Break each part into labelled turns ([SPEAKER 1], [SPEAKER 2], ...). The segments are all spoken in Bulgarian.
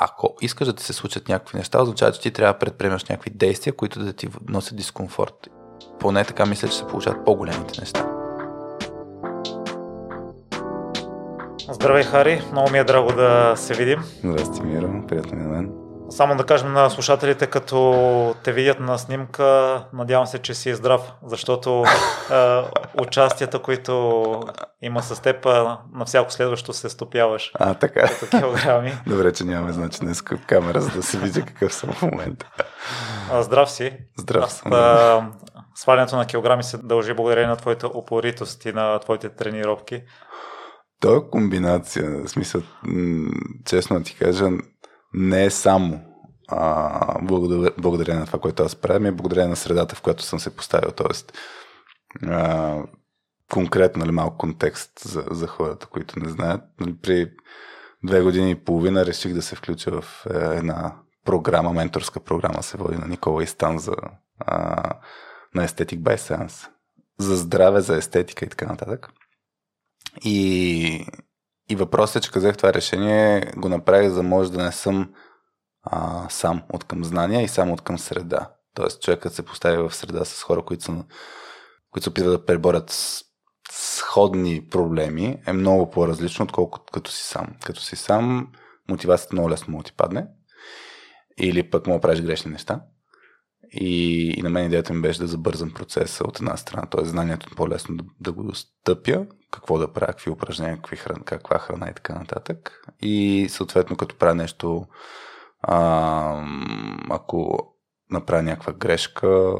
[SPEAKER 1] ако искаш да ти се случат някакви неща, означава, че ти трябва да предприемаш някакви действия, които да ти носят дискомфорт. Поне така мисля, че се получават по-големите неща.
[SPEAKER 2] Здравей, Хари. Много ми е драго да се видим.
[SPEAKER 1] Здрасти, Миро. Приятно ми на мен.
[SPEAKER 2] Само да кажем на слушателите, като те видят на снимка, надявам се, че си е здрав, защото е, участията, които има с теб, на всяко следващо се стопяваш.
[SPEAKER 1] А, така.
[SPEAKER 2] Като килограми.
[SPEAKER 1] Добре, че нямаме значи днес камера, за да се види какъв съм в момента.
[SPEAKER 2] Здрав си.
[SPEAKER 1] Здрав съм.
[SPEAKER 2] А, свалянето на килограми се дължи благодарение на твоята упоритост и на твоите тренировки.
[SPEAKER 1] То е комбинация. В смисъл, честно ти кажа, не е само а, благодарение на това, което аз правя, е благодарение на средата, в която съм се поставил. Тоест, конкретно, нали, малко контекст за, за хората, които не знаят. Нали, при две години и половина реших да се включа в е, една програма, менторска програма се води на Никола Истан за, а, на Aesthetic by Science. За здраве, за естетика и така нататък. И, и въпросът е, че казах това решение, го направих, за може да не съм а, сам от към знания и само от към среда. Тоест, човекът се постави в среда с хора, които, са, които се опитват да преборят сходни проблеми, е много по-различно, отколкото като си сам. Като си сам, мотивацията много лесно му ти падне. Или пък му да правиш грешни неща. И, и на мен идеята ми беше да забързам процеса от една страна, т.е. знанието е по-лесно да, да го достъпя, какво да правя, какви упражнения, какви храна, каква храна и така нататък. И съответно, като правя нещо, а, ако направя някаква грешка,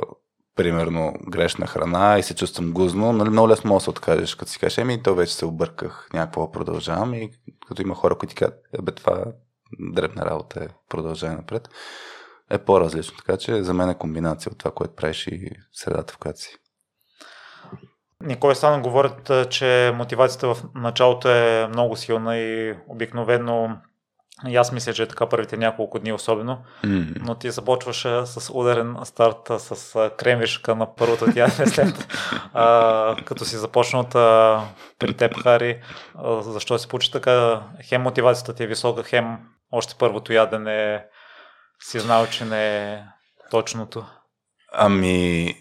[SPEAKER 1] примерно грешна храна и се чувствам гузно, нали, много лесно може да се откажеш, като си кажеш, еми, то вече се обърках, някакво продължавам и като има хора, които ти казват, бе, това дребна работа е, продължай напред е по-различно. Така че за мен е комбинация от това, което правиш и средата, в която си.
[SPEAKER 2] Никой стана говорят, че мотивацията в началото е много силна и обикновено и аз мисля, че е така първите няколко дни особено, mm. но ти започваш с ударен старт с кремвишка на първото ядене след а, като си започнал при теб, Хари. А, защо се получи така? Хем мотивацията ти е висока, хем още първото ядене си знал, че не е точното?
[SPEAKER 1] Ами,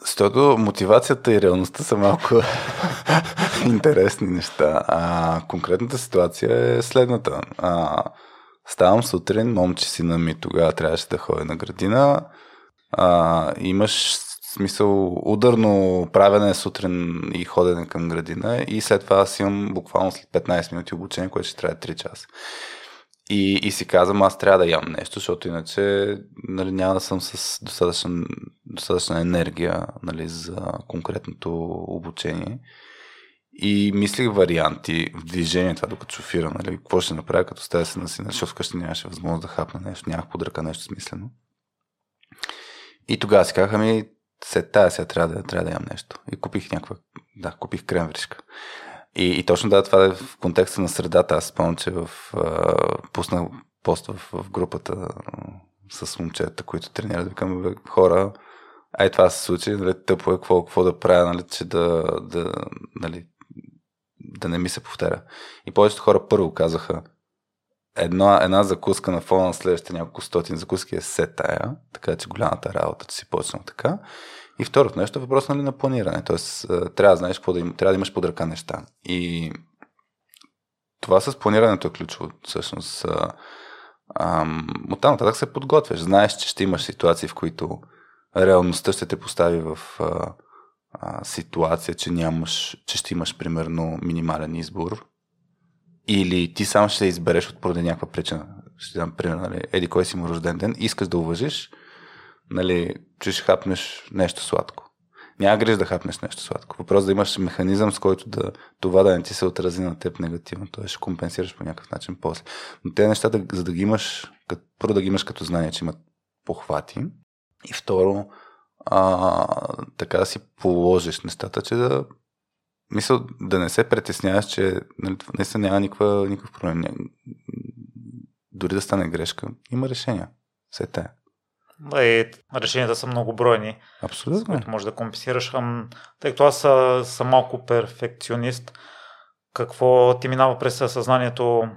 [SPEAKER 1] защото мотивацията и реалността са малко интересни неща. А, конкретната ситуация е следната. А, ставам сутрин, момче сина ми тогава трябваше да ходи на градина. А, имаш смисъл ударно правене сутрин и ходене към градина и след това аз имам буквално след 15 минути обучение, което ще трябва 3 часа. И, и си казвам, аз трябва да ям нещо, защото иначе нали, няма да съм с достатъчна, достатъчна енергия нали, за конкретното обучение. И мислих варианти в движение, това докато шофирам, нали, какво ще направя, като стая се на сина, защото вкъщи нямаше възможност да хапна нещо, нямах под ръка нещо смислено. И тогава си казах, ами, след тази сега трябва да, трябва да ям нещо. И купих някаква, да, купих кремвришка. И, и точно да, това е в контекста на средата. Аз спомням, че в, а, пуснах пост в, в групата а, с момчета, които тренират. Викам, хора, ай това се случи, нали, тъпо е, какво, какво да правя, нали, че да, да, нали, да не ми се повтаря. И повечето хора първо казаха, една, една закуска на фона на следващите няколко стотин закуски е се тая, така че голямата работа, че си почнал така. И второто нещо е въпрос нали, на планиране. Тоест, трябва да знаеш какво да, им, трябва да имаш под ръка неща. И това с планирането е ключово. Всъщност, от там нататък се подготвяш. Знаеш, че ще имаш ситуации, в които реалността ще те постави в а, а, ситуация, че, нямаш, че ще имаш примерно минимален избор. Или ти сам ще избереш от поради някаква причина. Ще дам пример, нали? Еди, кой си му рожден ден, искаш да уважиш, нали, че ще хапнеш нещо сладко. Няма гриж да хапнеш нещо сладко. Въпрос да имаш механизъм, с който да, това да не ти се отрази на теб негативно. Т.е. ще компенсираш по някакъв начин после. Но тези неща, да, за да ги имаш, като, първо да ги имаш като знание, че имат похвати. И второ, а, така да си положиш нещата, че да мисля, да не се притесняваш, че нали, наистина няма никаква, никакъв проблем. Дори да стане грешка, има решения. Все тая.
[SPEAKER 2] Да, и решенията са многобройни.
[SPEAKER 1] Абсолютно.
[SPEAKER 2] С които може да компенсираш. Тъй като аз съм малко перфекционист, какво ти минава през съзнанието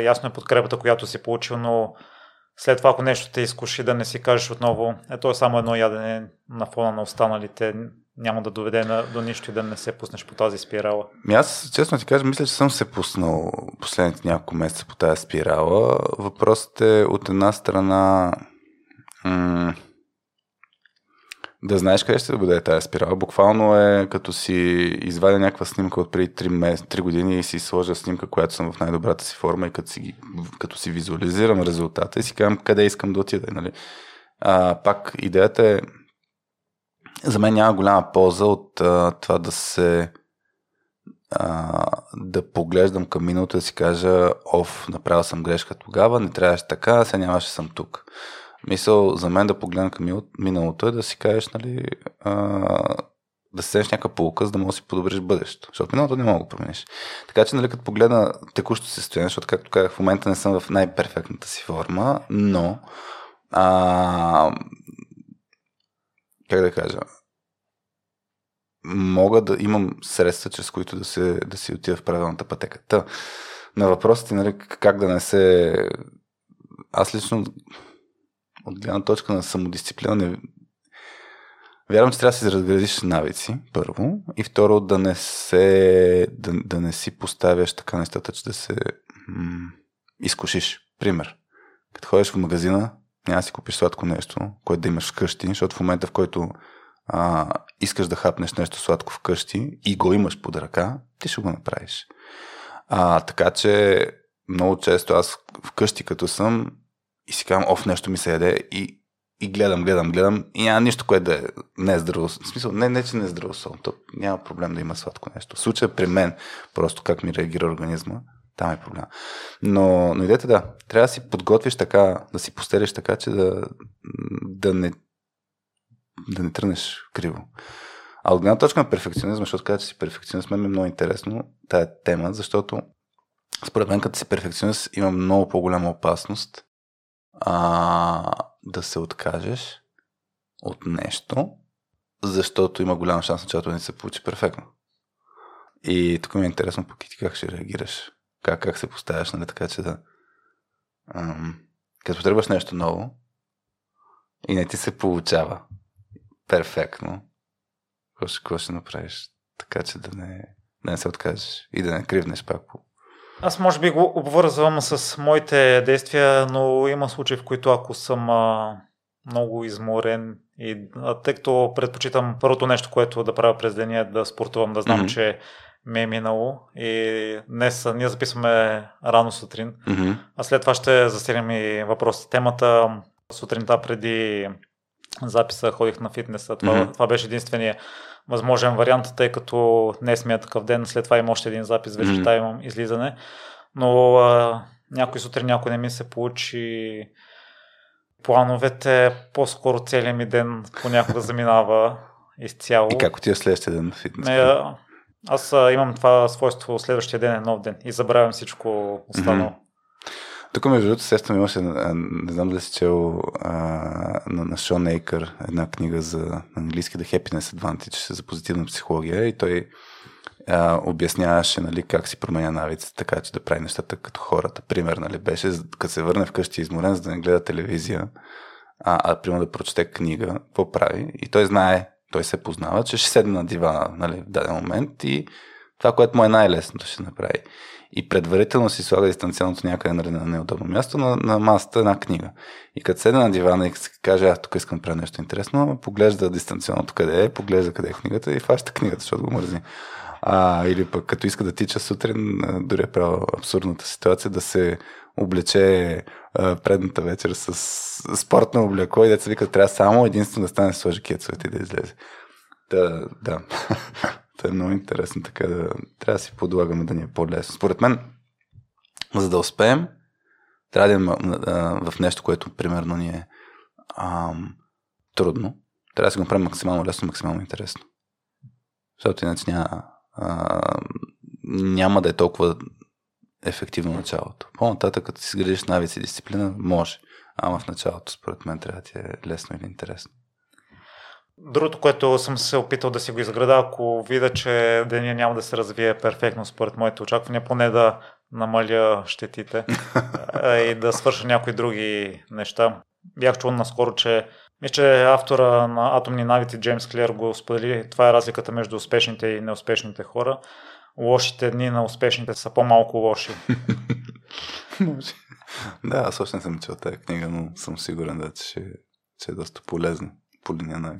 [SPEAKER 2] ясно е подкрепата, която си получил, но след това, ако нещо те изкуши, да не си кажеш отново, ето е само едно ядене на фона на останалите, няма да доведе на, до нищо и да не се пуснеш по тази спирала.
[SPEAKER 1] Ми аз, честно ти кажа, мисля, че съм се пуснал последните няколко месеца по тази спирала. Въпросът е от една страна да знаеш къде ще се бъде тази спирала. Буквално е като си извадя някаква снимка от преди 3, мес, 3 години и си сложа снимка, която съм в най-добрата си форма и като си, като си визуализирам резултата и си казвам къде искам да отида. Нали? А, пак идеята е за мен няма голяма полза от а, това да се а, да поглеждам към миналото и да си кажа, оф, направил съм грешка тогава, не трябваше така, сега нямаше съм тук. Мисъл за мен да погледна към миналото е да си кажеш, нали, а, да се седнеш някаква полука, за да можеш да си подобриш бъдещето. Защото миналото не мога да го промениш. Така че, нали, като погледна текущото състояние, защото, както казах, в момента не съм в най-перфектната си форма, но а, как да кажа, мога да имам средства, чрез които да, се, да си отида в правилната пътека. Та, на въпросите, нали, как да не се... Аз лично от гледна точка на самодисциплина не... Вярвам, че трябва да си разградиш навици, първо, и второ, да не се, да, да не си поставяш така нещата, че да се м- изкушиш. Пример. Като ходиш в магазина, няма да си купиш сладко нещо, което да имаш вкъщи, защото в момента, в който а, искаш да хапнеш нещо сладко вкъщи и го имаш под ръка, ти ще го направиш. А, така че много често аз вкъщи като съм и си казвам, оф, нещо ми се яде и, и гледам, гледам, гледам и няма нищо, което да е не е здраво. В смисъл, не, не, че не е здраво сон, то няма проблем да има сладко нещо. В случая при мен, просто как ми реагира организма, там е проблем. Но, но идете да, трябва да си подготвиш така, да си постелиш така, че да, да не да не тръгнеш криво. А от гледна точка на перфекционизма, защото каза, че си перфекционист, мен е много интересно тая тема, защото според мен като си перфекционист има много по-голяма опасност а, да се откажеш от нещо, защото има голям шанс началото да не се получи перфектно. И тук ми е интересно пък ти как ще реагираш. Как, как се поставяш, нали, така че да... Ам, като потребваш нещо ново и не ти се получава, перфектно. Какво ще, ще направиш? Така че да не, да не се откажеш и да не кривнеш пак по
[SPEAKER 2] аз може би го обвързвам с моите действия, но има случаи, в които ако съм а, много изморен и а, тъй като предпочитам първото нещо, което да правя през деня е да спортувам, да знам, mm-hmm. че ми е минало и днес ние записваме рано сутрин, mm-hmm. а след това ще засегнем и въпросите. Темата сутринта преди записа ходих на фитнеса. Това, mm-hmm. това беше единствения възможен вариант, тъй като не сме такъв ден. След това има още един запис, вечерта mm-hmm. имам излизане. Но а, някой сутрин някой не ми се получи плановете, по-скоро целият ми ден понякога заминава изцяло.
[SPEAKER 1] И как отива следващия ден на фитнес?
[SPEAKER 2] Не, аз а, имам това свойство, следващия ден е нов ден и забравям всичко останало. Mm-hmm.
[SPEAKER 1] Тук, между другото, сестра ми имаше, не знам дали си чел а, на, на Шон Ейкър една книга за английски The Happiness Advantage за позитивна психология и той а, обясняваше нали, как си променя навиците, така че да прави нещата като хората. Пример, нали, беше, като се върне вкъщи изморен, за да не гледа телевизия, а, а примерно да прочете книга, какво прави. И той знае, той се познава, че ще седне на дивана нали, в даден момент и това, което му е най-лесното, ще направи и предварително си слага дистанционното някъде на неудобно място на, на масата една книга. И като седне на дивана и каже, аз тук искам да правя нещо интересно, поглежда дистанционното къде е, поглежда къде е книгата и фаща книгата, защото го мързи. А, или пък като иска да тича сутрин, дори е правил абсурдната ситуация да се облече а, предната вечер с спортно облекло и деца вика, трябва само единствено да стане сложи кецовете и да излезе. Да, да. Е много интересно, така да трябва да си подлагаме да ни е по-лесно. Според мен, за да успеем, трябва да има в нещо, което примерно ни е ам, трудно. Трябва да си го направим максимално лесно, максимално интересно. Защото иначе няма, няма да е толкова ефективно началото. По-нататък, като си градиш навици и дисциплина, може. Ама в началото, според мен, трябва да ти е лесно или интересно.
[SPEAKER 2] Другото, което съм се опитал да си го изграда, ако видя, че деня няма да се развие перфектно според моите очаквания, поне да намаля щетите и да свърша някои други неща. Бях чул наскоро, че мисля, че автора на Атомни навици Джеймс Клер го сподели. Това е разликата между успешните и неуспешните хора. Лошите дни на успешните са по-малко лоши.
[SPEAKER 1] да, аз още не съм чел тази книга, но съм сигурен, да, че, че е доста полезна по линия.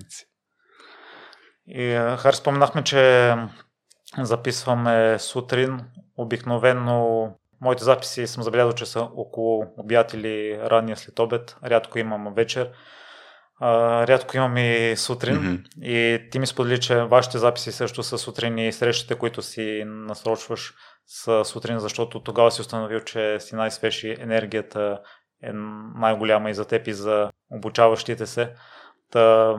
[SPEAKER 2] И Хар споменахме, че записваме сутрин. Обикновено моите записи съм забелязал, че са около обяд или ранния след обед. Рядко имам вечер. А, рядко имам и сутрин. Mm-hmm. И ти ми сподели, че вашите записи също са сутрин и срещите, които си насрочваш са сутрин, защото тогава си установил, че си най-свеж и енергията е най-голяма и за теб и за обучаващите се. Та,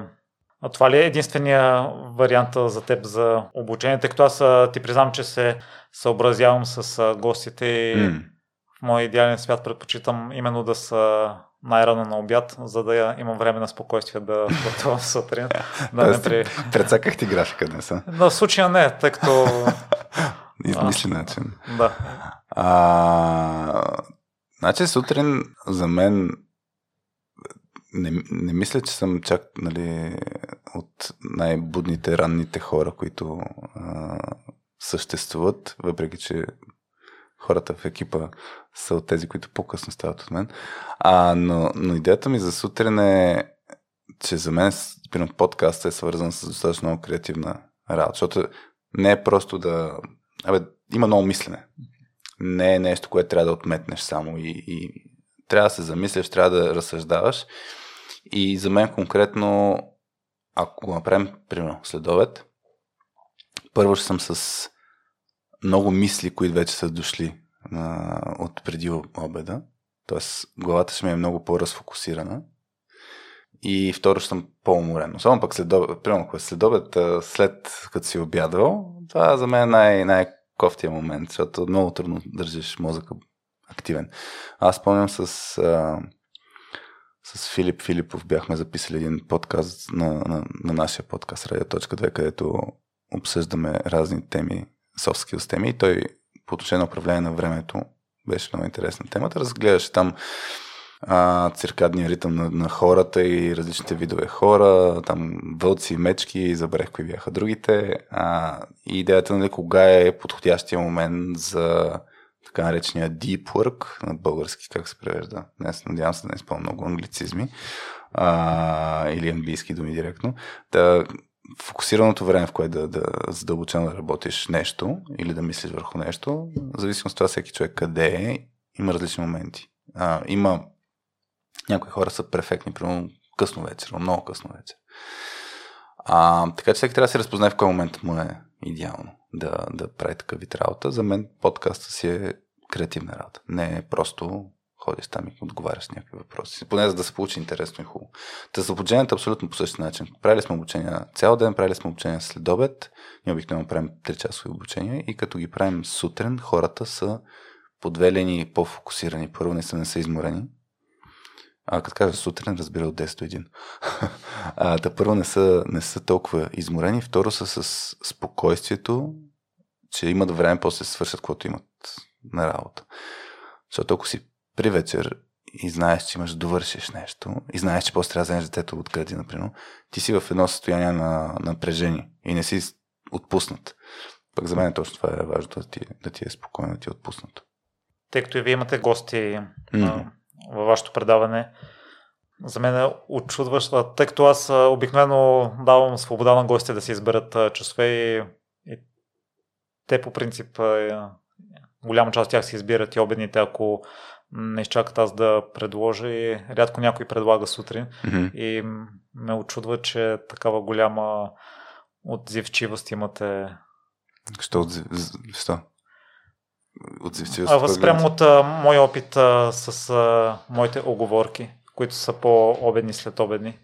[SPEAKER 2] а това ли е единствения вариант за теб за обучение? Тъй като аз ти признам, че се съобразявам с гостите и mm. в моя идеален свят предпочитам именно да са най-рано на обяд, за да имам време на спокойствие да пътувам сутрин.
[SPEAKER 1] да не при... Прецаках ти графика днес.
[SPEAKER 2] В случая не, тъй като...
[SPEAKER 1] Измисли начин.
[SPEAKER 2] Да.
[SPEAKER 1] А, значи сутрин за мен не, не мисля, че съм чак нали, от най-будните, ранните хора, които а, съществуват, въпреки че хората в екипа са от тези, които по-късно стават от мен. А, но, но идеята ми за сутрин е, че за мен примерно, подкаст е свързан с достатъчно много креативна работа, защото не е просто да... Абе, има много мислене. Не е нещо, което трябва да отметнеш само и, и трябва да се замисляш, трябва да разсъждаваш. И за мен конкретно, ако го направим, примерно, следовет, първо ще съм с много мисли, които вече са дошли а, от преди обеда. Тоест, главата ще ми е много по-разфокусирана. И второ ще съм по-уморен. Особено пък след обед, примерно, е след обед, след като си обядвал, това за мен е най- най-кофтия момент, защото много трудно държиш мозъка активен. Аз спомням с а, с Филип Филипов бяхме записали един подкаст на, на, на нашия подкаст Radio.2, където обсъждаме разни теми, soft skills теми и той по отношение на управление на времето беше много интересна темата. Разгледаше там а, циркадния ритъм на, на хората и различните видове хора, там вълци, мечки, забрех кои бяха другите. А, и идеята, нали, кога е подходящия момент за така наречения deep work, на български как се превежда. Днес надявам се да не изпълня много англицизми а, или английски думи директно. Да, фокусираното време, в което да, да задълбочено да работиш нещо или да мислиш върху нещо, в зависимост от това всеки човек къде е, има различни моменти. А, има някои хора са перфектни, примерно късно вечер, много късно вечер. А, така че всеки трябва да се разпознае в кой момент му е идеално да, да прави такъв вид работа. За мен подкаста си е креативна работа. Не е просто ходиш там и отговаряш на някакви въпроси. Поне за да се получи интересно и хубаво. Та за обучението е абсолютно по същия начин. Правили сме обучения цял ден, правили сме обучения след обед. Ние обикновено правим 3 часови обучения и като ги правим сутрин, хората са подвелени и по-фокусирани. Първо не са, не са изморени. А като кажа сутрин, разбира от 10 до 1. а, да първо не са, не са толкова изморени, второ са с спокойствието, че имат време после свършат каквото имат на работа. Защото ако си при вечер и знаеш, че имаш да довършиш нещо и знаеш, че после трябва да вземеш детето от гради, например, ти си в едно състояние на напрежение и не си отпуснат. Пък за мен точно това е важно, да ти, да ти е спокойно, да ти е отпуснато.
[SPEAKER 2] Тъй като и вие имате гости mm-hmm. във вашето предаване, за мен е очудващо, тъй като аз обикновено давам свобода на гостите да си изберат часове и, и те по принцип голяма част от тях си избират и обедните, ако не изчакат аз да предложа и рядко някой предлага сутрин mm-hmm. и ме очудва, че такава голяма отзивчивост имате.
[SPEAKER 1] Що отзив... Що?
[SPEAKER 2] Отзивчивост? А, възпрямо от а, моя опит а, с а, моите оговорки, които са по-обедни след обедни.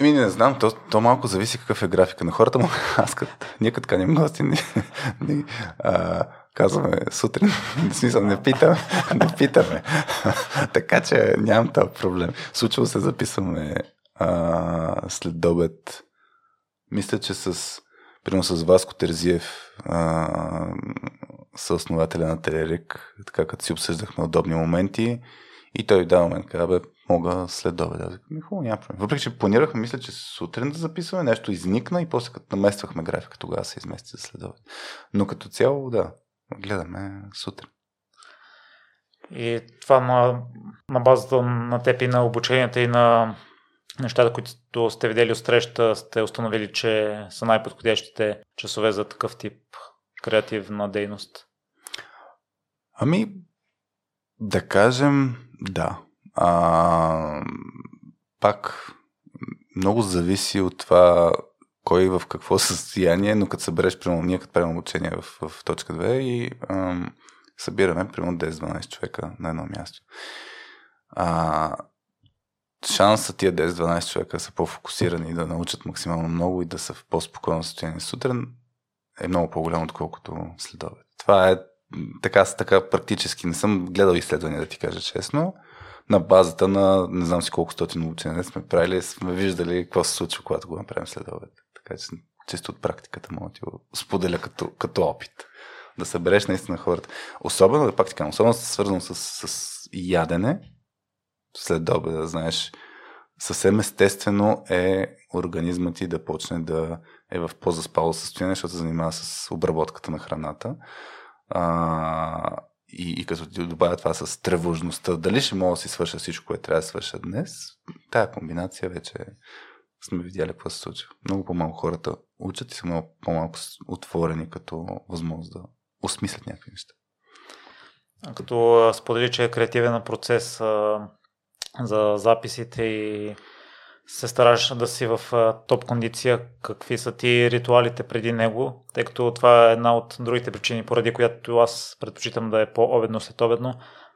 [SPEAKER 1] Еми, не знам, то, то малко зависи какъв е графика на хората, но аз като, ние като каним гости, ни, ни, а, казваме сутрин, в смисъл не питаме, не питаме. така че нямам този проблем. Случва се, записваме а, след добед. Мисля, че с примерно с Васко Терзиев, а, съоснователя на Телерик, така като си обсъждахме удобни моменти и той в даден момент каза, бе, мога след обед. Аз ми хубаво, няма проблем. Въпреки, че планирахме, мисля, че сутрин да записваме, нещо изникна и после като намествахме графика, тогава се измести за след обед. Но като цяло, да, гледаме сутрин.
[SPEAKER 2] И това на, на базата на теб и на обученията и на нещата, които сте видели от среща, сте установили, че са най-подходящите часове за такъв тип креативна дейност?
[SPEAKER 1] Ами, да кажем, да. А, пак много зависи от това кой в какво състояние, но като събереш, примерно, ние като правим обучение в, в точка 2 и ам, събираме, примерно, 10-12 човека на едно място. А, шанса тия 10-12 човека са по-фокусирани и да научат максимално много и да са в по-спокойно състояние сутрин е много по-голямо, отколкото следове. Това е така, така практически. Не съм гледал изследвания, да ти кажа честно. На базата на не знам си колко стотин учения сме правили, сме виждали какво се случва, когато го направим следове. Така че чисто от практиката мога да ти го споделя като, като опит. Да събереш наистина хората. Особено, да пак ти кажа, особено свързано с, с ядене, след обеда, знаеш, съвсем естествено е организмът ти да почне да е в по-заспало състояние, защото се занимава с обработката на храната. А, и, и като ти добавя това с тревожността, дали ще мога да си свърша всичко, което трябва да свърша днес, тая комбинация вече сме видяли какво се случва. Много по-малко хората учат и са много по-малко отворени като възможност да осмислят някакви неща.
[SPEAKER 2] Като сподели, че е креативен процес за записите и се стараш да си в топ кондиция, какви са ти ритуалите преди него, тъй като това е една от другите причини, поради която аз предпочитам да е по-обедно след обедно,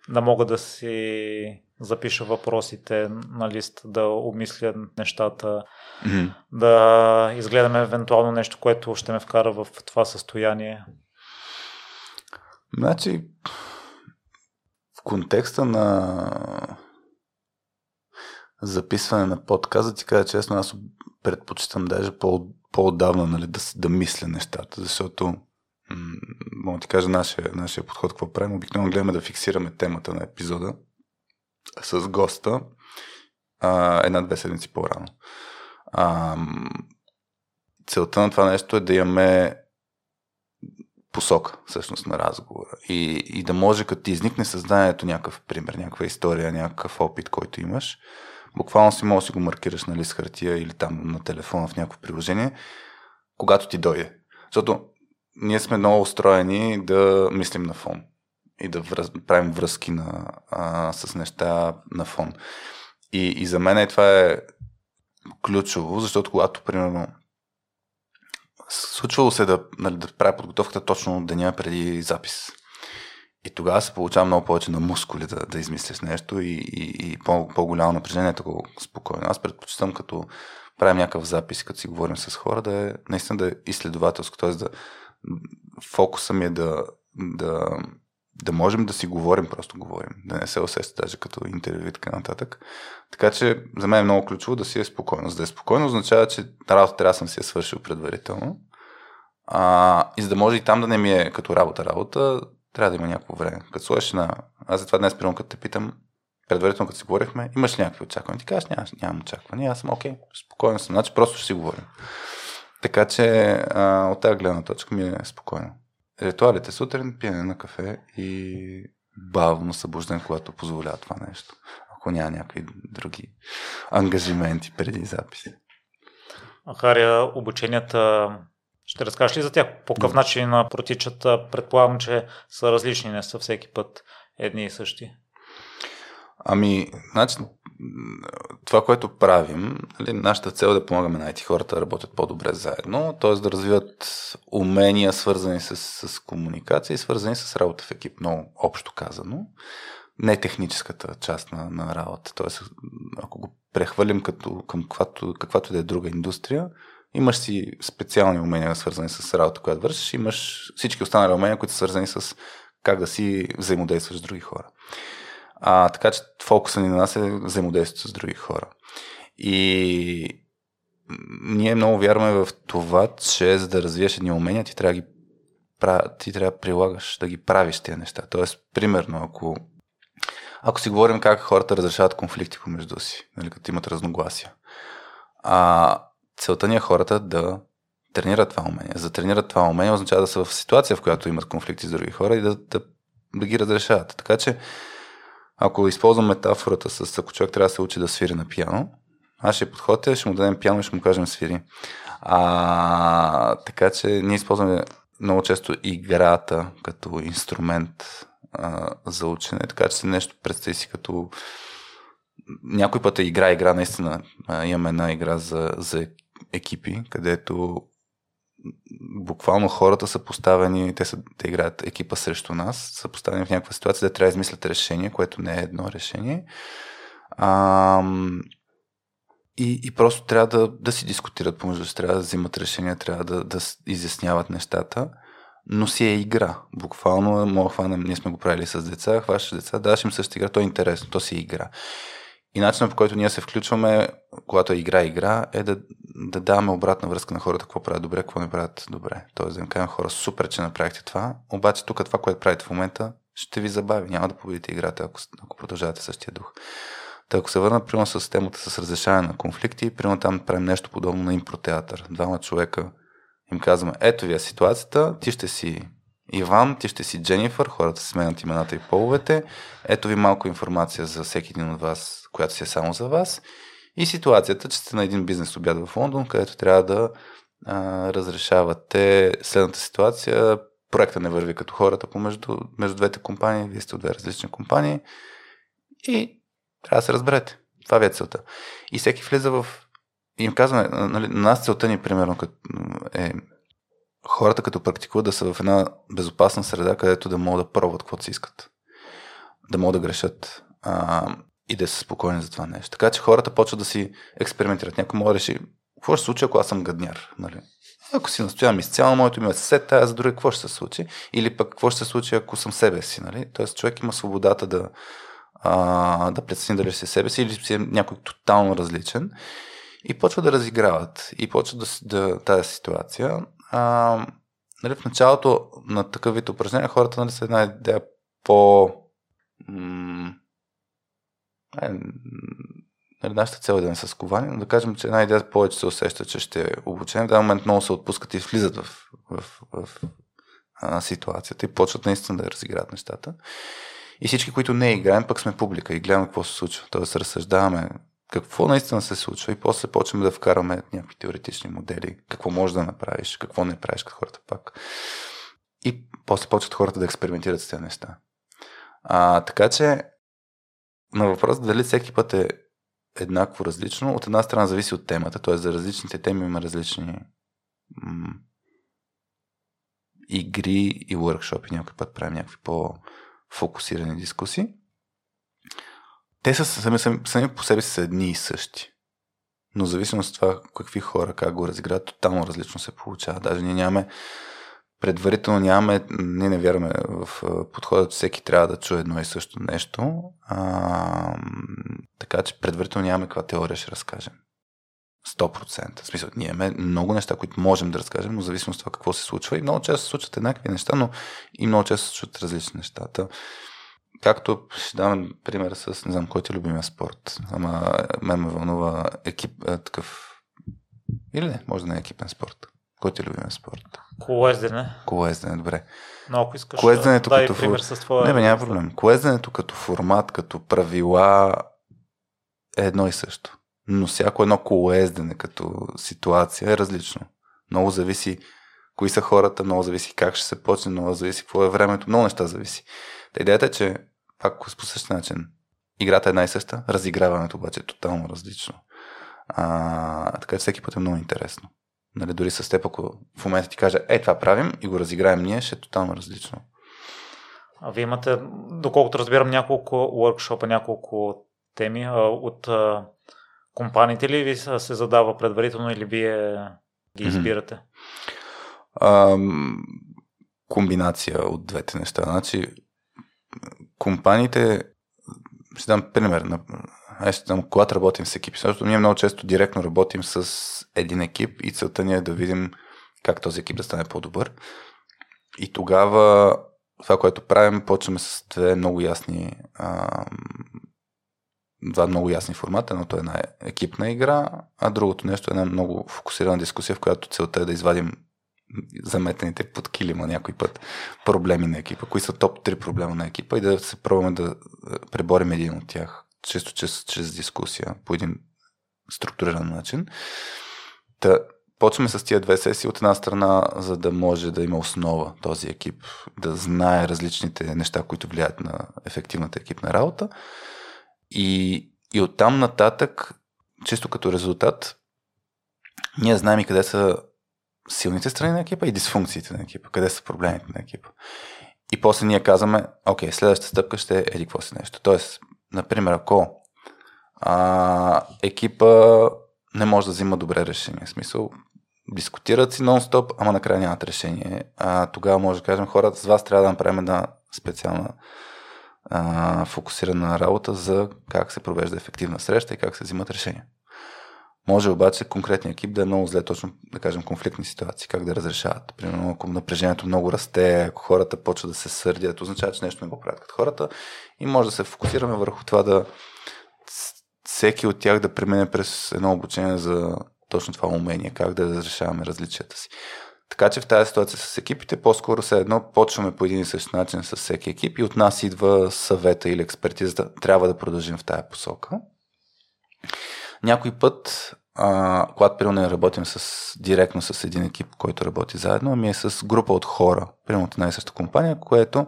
[SPEAKER 2] да мога да си запиша въпросите на лист, да обмисля нещата, mm-hmm. да изгледаме евентуално нещо, което ще ме вкара в това състояние.
[SPEAKER 1] Значи, в контекста на записване на подкаст, ти кажа честно, аз предпочитам даже по, по-отдавна нали, да, да мисля нещата, защото м- мога да ти кажа нашия, нашия подход, какво правим. Обикновено гледаме да фиксираме темата на епизода с госта а, една-две седмици по-рано. А, целта на това нещо е да имаме посока всъщност на разговора и, и да може като ти изникне съзнанието някакъв пример, някаква история, някакъв опит, който имаш, буквално си може да си го маркираш на лист хартия или там на телефона в някакво приложение, когато ти дойде. Защото ние сме много устроени да мислим на фон и да връз, правим връзки на, а, с неща на фон. И, и за мен е, това е ключово, защото когато, примерно, случвало се да, нали, да правя подготовката точно деня преди запис. И тогава се получава много повече на мускули да, да измислиш нещо и, и, и по, по-голямо напрежение, такова спокойно. Аз предпочитам като правим някакъв запис, като си говорим с хора, да е наистина да е изследователско, т.е. да фокуса ми е да, да, да можем да си говорим, просто говорим, да не се усеща даже като интервю и така нататък. Така че за мен е много ключово да си е спокойно. За да е спокойно означава, че работа трябва да съм си я свършил предварително. А, и за да може и там да не ми е като работа работа, трябва да има някакво време. Като сложиш на... Аз затова днес, примерно, като те питам, предварително като си говорихме, имаш ли някакви очаквания? Ти кажеш, нямам, нямам очаквания. Аз съм окей, okay, спокойно съм. Значи просто ще си говорим. Така че а, от тази гледна точка ми е спокойно. Ритуалите сутрин, пиене на кафе и бавно събуждане, когато позволява това нещо. Ако няма някакви други ангажименти преди запис.
[SPEAKER 2] Харя, обученията ще разкажеш ли за тях? По какъв начин протичат? Предполагам, че са различни, не са всеки път едни и същи.
[SPEAKER 1] Ами, значи, това, което правим, нали, нашата цел е да помагаме на IT хората да работят по-добре заедно, т.е. да развиват умения, свързани с, с комуникация и свързани с работа в екип, много общо казано. Не техническата част на, на работа. Т.е. ако го прехвърлим като, към каквато, каквато да е друга индустрия, имаш си специални умения, свързани с работа, която вършиш, имаш всички останали умения, които са свързани с как да си взаимодействаш с други хора. А, така че фокуса ни на нас е взаимодействието с други хора. И ние много вярваме в това, че за да развиеш едни умения, ти трябва да ги ти трябва да прилагаш, да ги правиш тези неща. Тоест, примерно, ако, ако си говорим как хората разрешават конфликти помежду си, нали, като имат разногласия, а, целта ни е хората да тренират това умение. За да тренират това умение означава да са в ситуация, в която имат конфликти с други хора и да, да, да ги разрешават. Така че, ако използвам метафората с ако човек трябва да се учи да свири на пиано, аз ще подходя, ще му дадем пиано и ще му кажем свири. А, така че ние използваме много често играта като инструмент а, за учене, така че нещо представи си като някой път е игра, игра наистина. А, имаме една игра за, за екипи, където буквално хората са поставени, те, са, те играят екипа срещу нас, са поставени в някаква ситуация да трябва да измислят решение, което не е едно решение. А, и, и просто трябва да, да си дискутират помежду си, трябва да взимат решения, трябва да, да изясняват нещата, но си е игра. Буквално, мога да хванем, ние сме го правили с деца, хващаш деца, даваш им същата игра, то е интересно, то си е игра. И начинът по който ние се включваме, когато е игра игра, е да, да даваме обратна връзка на хората, какво правят добре, какво не правят добре. Тоест да им кажем хора, супер, че направихте това, обаче тук това, което правите в момента, ще ви забави. Няма да победите играта, ако, ако продължавате същия дух. Та ако се върна, примерно с темата с разрешаване на конфликти, примерно там правим нещо подобно на импротеатър. Двама човека им казваме, ето ви е ситуацията, ти ще си Иван, ти ще си Дженифър, хората сменят имената и половете. Ето ви малко информация за всеки един от вас, която си е само за вас. И ситуацията, че сте на един бизнес обяд в Лондон, където трябва да а, разрешавате следната ситуация. Проекта не върви като хората помежду между двете компании, вие сте от две различни компании и трябва да се разберете. Това ви е целта. И всеки влиза в... Им казваме, нали, на нас целта ни, примерно, като, е хората като практикуват да са в една безопасна среда, където да могат да пробват каквото си искат. Да могат да грешат а, и да са спокойни за това нещо. Така че хората почват да си експериментират. Някой може да реши, какво ще се случи, ако аз съм гадняр? Нали? Ако си настоявам изцяло, моето име е съсед, тая за други, какво ще се случи? Или пък какво ще се случи, ако съм себе си? Нали? Тоест човек има свободата да, а, да прецени дали си себе си или си е някой тотално различен. И почва да разиграват. И почва да, да тази ситуация а, нали, в началото на такъв вид упражнения хората нали, са една идея по... М- нали, нашата цел е да не са сковани, но да кажем, че една идея повече се усеща, че ще е обучение. В даден момент много се отпускат и влизат в, в, в, а, ситуацията и почват наистина да разиграват нещата. И всички, които не играем, пък сме публика и гледаме какво се случва. Тоест разсъждаваме какво наистина се случва и после почваме да вкараме някакви теоретични модели, какво можеш да направиш, какво не правиш като хората пак. И после почват хората да експериментират с тези неща. А, така че на въпрос дали всеки път е еднакво различно, от една страна зависи от темата, т.е. за различните теми има различни м- игри и workshop, някой път правим някакви по-фокусирани дискусии те са сами, сами, сами по себе си са едни и същи. Но зависимо от това какви хора как го разиграят, тотално различно се получава. Даже ние нямаме предварително нямаме, ние не вярваме в подхода, че всеки трябва да чуе едно и също нещо. А, така че предварително нямаме каква теория ще разкажем. 100%. В смисъл, ние имаме много неща, които можем да разкажем, но зависимо от това какво се случва. И много често се случват еднакви неща, но и много често се случват различни нещата. Както ще дам пример с, не знам, кой ти е любимия спорт. Ама мен ме вълнува екип, е, такъв... Или не, може да не е екипен спорт. Кой ти е любимия спорт?
[SPEAKER 2] Колездене.
[SPEAKER 1] Колездене, добре.
[SPEAKER 2] Но ако искаш,
[SPEAKER 1] Колезденето
[SPEAKER 2] дай
[SPEAKER 1] като
[SPEAKER 2] пример с твоя...
[SPEAKER 1] Не, бе, няма проблем. Колезденето като формат, като правила е едно и също. Но всяко едно колездене като ситуация е различно. Много зависи кои са хората, много зависи как ще се почне, много зависи какво е времето, много неща зависи. Та идеята е, че пак по същия начин. Играта е една и съща, разиграването обаче е тотално различно. А, така че всеки път е много интересно. Нали, дори с теб, ако в момента ти кажа, е, това правим и го разиграем ние, ще е тотално различно.
[SPEAKER 2] А вие имате, доколкото разбирам, няколко workshop няколко теми от компаниите ли ви се задава предварително или вие ги избирате?
[SPEAKER 1] Mm-hmm. А, комбинация от двете неща. Значи, компаниите, ще дам пример. когато работим с екипи, защото ние много често директно работим с един екип и целта ни е да видим как този екип да стане по-добър. И тогава това, което правим, почваме с две много ясни а, два много ясни формата. Едното е една екипна игра, а другото нещо е една много фокусирана дискусия, в която целта е да извадим заметените под килима някой път проблеми на екипа, кои са топ 3 проблема на екипа и да се пробваме да преборим един от тях, често чрез, чрез дискусия по един структуриран начин. Та, почваме с тия две сесии от една страна, за да може да има основа този екип, да знае различните неща, които влияят на ефективната екипна работа. И, и оттам нататък, чисто като резултат, ние знаем и къде са силните страни на екипа и дисфункциите на екипа, къде са проблемите на екипа. И после ние казваме, окей, следващата стъпка ще е еди какво си нещо. Тоест, например, ако а, екипа не може да взима добре решение, в смисъл, дискутират си нон-стоп, ама накрая нямат решение, а, тогава може да кажем, хората с вас трябва да направим една специална а, фокусирана работа за как се провежда ефективна среща и как се взимат решения. Може обаче конкретният екип да е много зле, точно да кажем конфликтни ситуации, как да разрешават. Примерно, ако напрежението много расте, ако хората почват да се сърдят, означава, че нещо не го правят като хората и може да се фокусираме върху това да всеки от тях да премине през едно обучение за точно това умение, как да разрешаваме различията си. Така че в тази ситуация с екипите по-скоро се едно почваме по един и същ начин с всеки екип и от нас идва съвета или експертизата. Трябва да продължим в тази посока. Някой път, а, когато примерно не работим с, директно с един екип, който работи заедно, ами е с група от хора, примерно от една и съща компания, което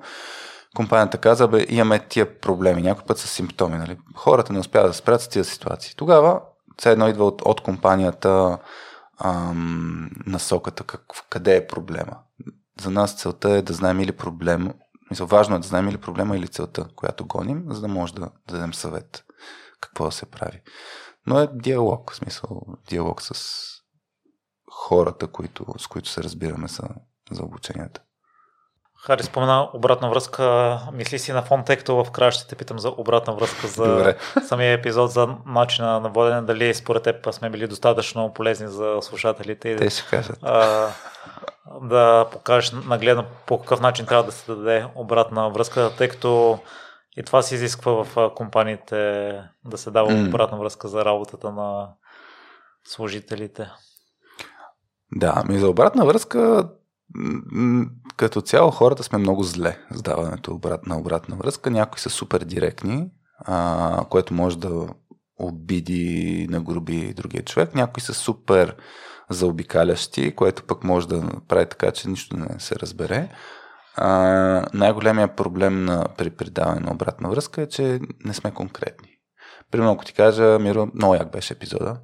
[SPEAKER 1] компанията каза, бе, имаме тия проблеми, някой път с симптоми. Нали? Хората не успяват да спрят с тия ситуации. Тогава, все едно идва от, от компанията ам, насоката, как, къде е проблема. За нас целта е да знаем или проблем, мисля, важно е да знаем или проблема или целта, която гоним, за да може да дадем съвет какво да се прави. Но е диалог, в смисъл, диалог с хората, които, с които се разбираме за, за обученията.
[SPEAKER 2] Хари спомена обратна връзка. Мисли си на фон, тъй като в края ще те питам за обратна връзка за Добре. самия епизод, за начина на водене. Дали според теб сме били достатъчно полезни за слушателите?
[SPEAKER 1] Те ще кажат.
[SPEAKER 2] А, да покажеш нагледно по какъв начин трябва да се даде обратна връзка, тъй като и това се изисква в компаниите да се дава mm. обратна връзка за работата на служителите.
[SPEAKER 1] Да, ми за обратна връзка като цяло хората сме много зле с даването на обратна връзка. Някои са супер директни, а, което може да обиди, нагруби другия човек. Някои са супер заобикалящи, което пък може да прави така, че нищо не се разбере. Най-големия проблем на, при предаване на обратна връзка е, че не сме конкретни. Примерно, ако ти кажа, Миро, много як беше епизода,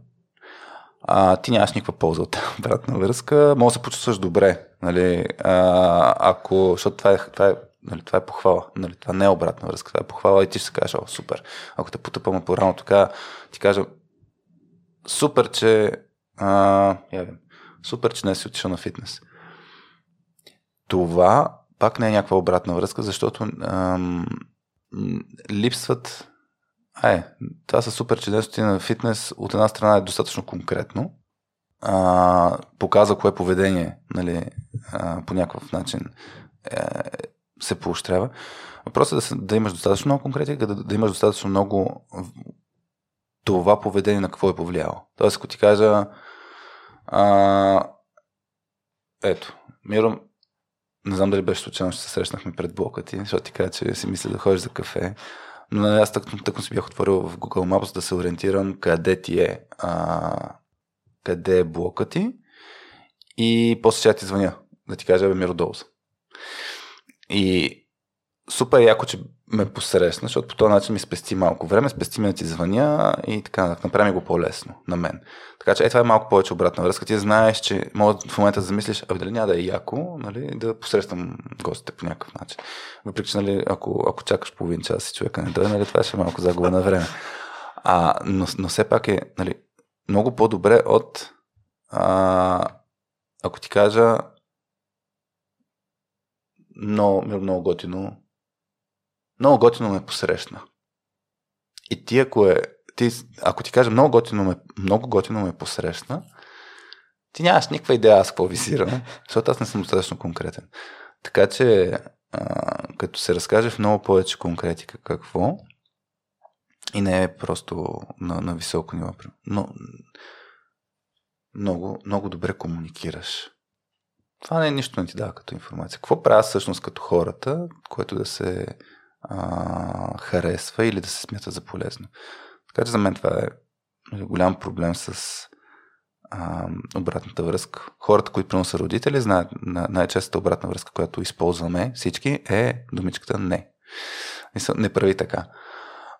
[SPEAKER 1] а, ти нямаш никаква полза от обратна връзка, може да се почувстваш добре, нали, а, ако, защото това е, това е Нали, това е похвала. Нали, това не е обратна връзка. Това е похвала и ти ще се кажеш, о, супер. Ако те потъпаме по-рано, така ти кажа, супер, че а, явим, супер, че не си отишъл на фитнес. Това пак не е някаква обратна връзка, защото ам, липсват Ай, това са супер чудесности на фитнес. От една страна е достатъчно конкретно. А, показва кое поведение нали, а, по някакъв начин е, се поощрява. Въпросът е да, да имаш достатъчно много конкретика, да, да имаш достатъчно много това поведение на какво е повлияло. Тоест, ако ти кажа а, ето, Миро, не знам дали беше случайно, че се срещнахме пред блока ти, защото ти каза, че си мисля да ходиш за кафе. Но нали, аз тъкно, тъкно си бях отворил в Google Maps да се ориентирам къде ти е, а, къде е блока ти и после ще ти звъня да ти кажа, бе, Миро Долз. И супер яко, че ме посрещна, защото по този начин ми спести малко време, спести ми да ти звъня и така, направи го по-лесно на мен. Така че е, това е малко повече обратна връзка. Ти знаеш, че може в момента да замислиш, а дали няма да е яко, нали, да посрещам гостите по някакъв начин. Въпреки, че нали, ако, ако чакаш половин час и човека не дойде, нали, това ще е малко загуба на време. А, но, но все пак е нали, много по-добре от а, ако ти кажа много, много готино много готино ме посрещна. И ти, ако е ти, ако ти кажа много готино ме, много готино ме посрещна, ти нямаш никаква идея аз какво визирам, защото аз не съм достатъчно конкретен. Така че, а, като се разкаже в много повече конкретика какво, и не е просто на, на високо ниво, но много, много добре комуникираш. Това не е нищо не ти дава като информация. Какво правя всъщност като хората, което да се а, харесва или да се смята за полезно. Така че за мен това е голям проблем с а, обратната връзка. Хората, които прино са родители, знаят най-честата обратна връзка, която използваме всички е думичката не. Не прави така.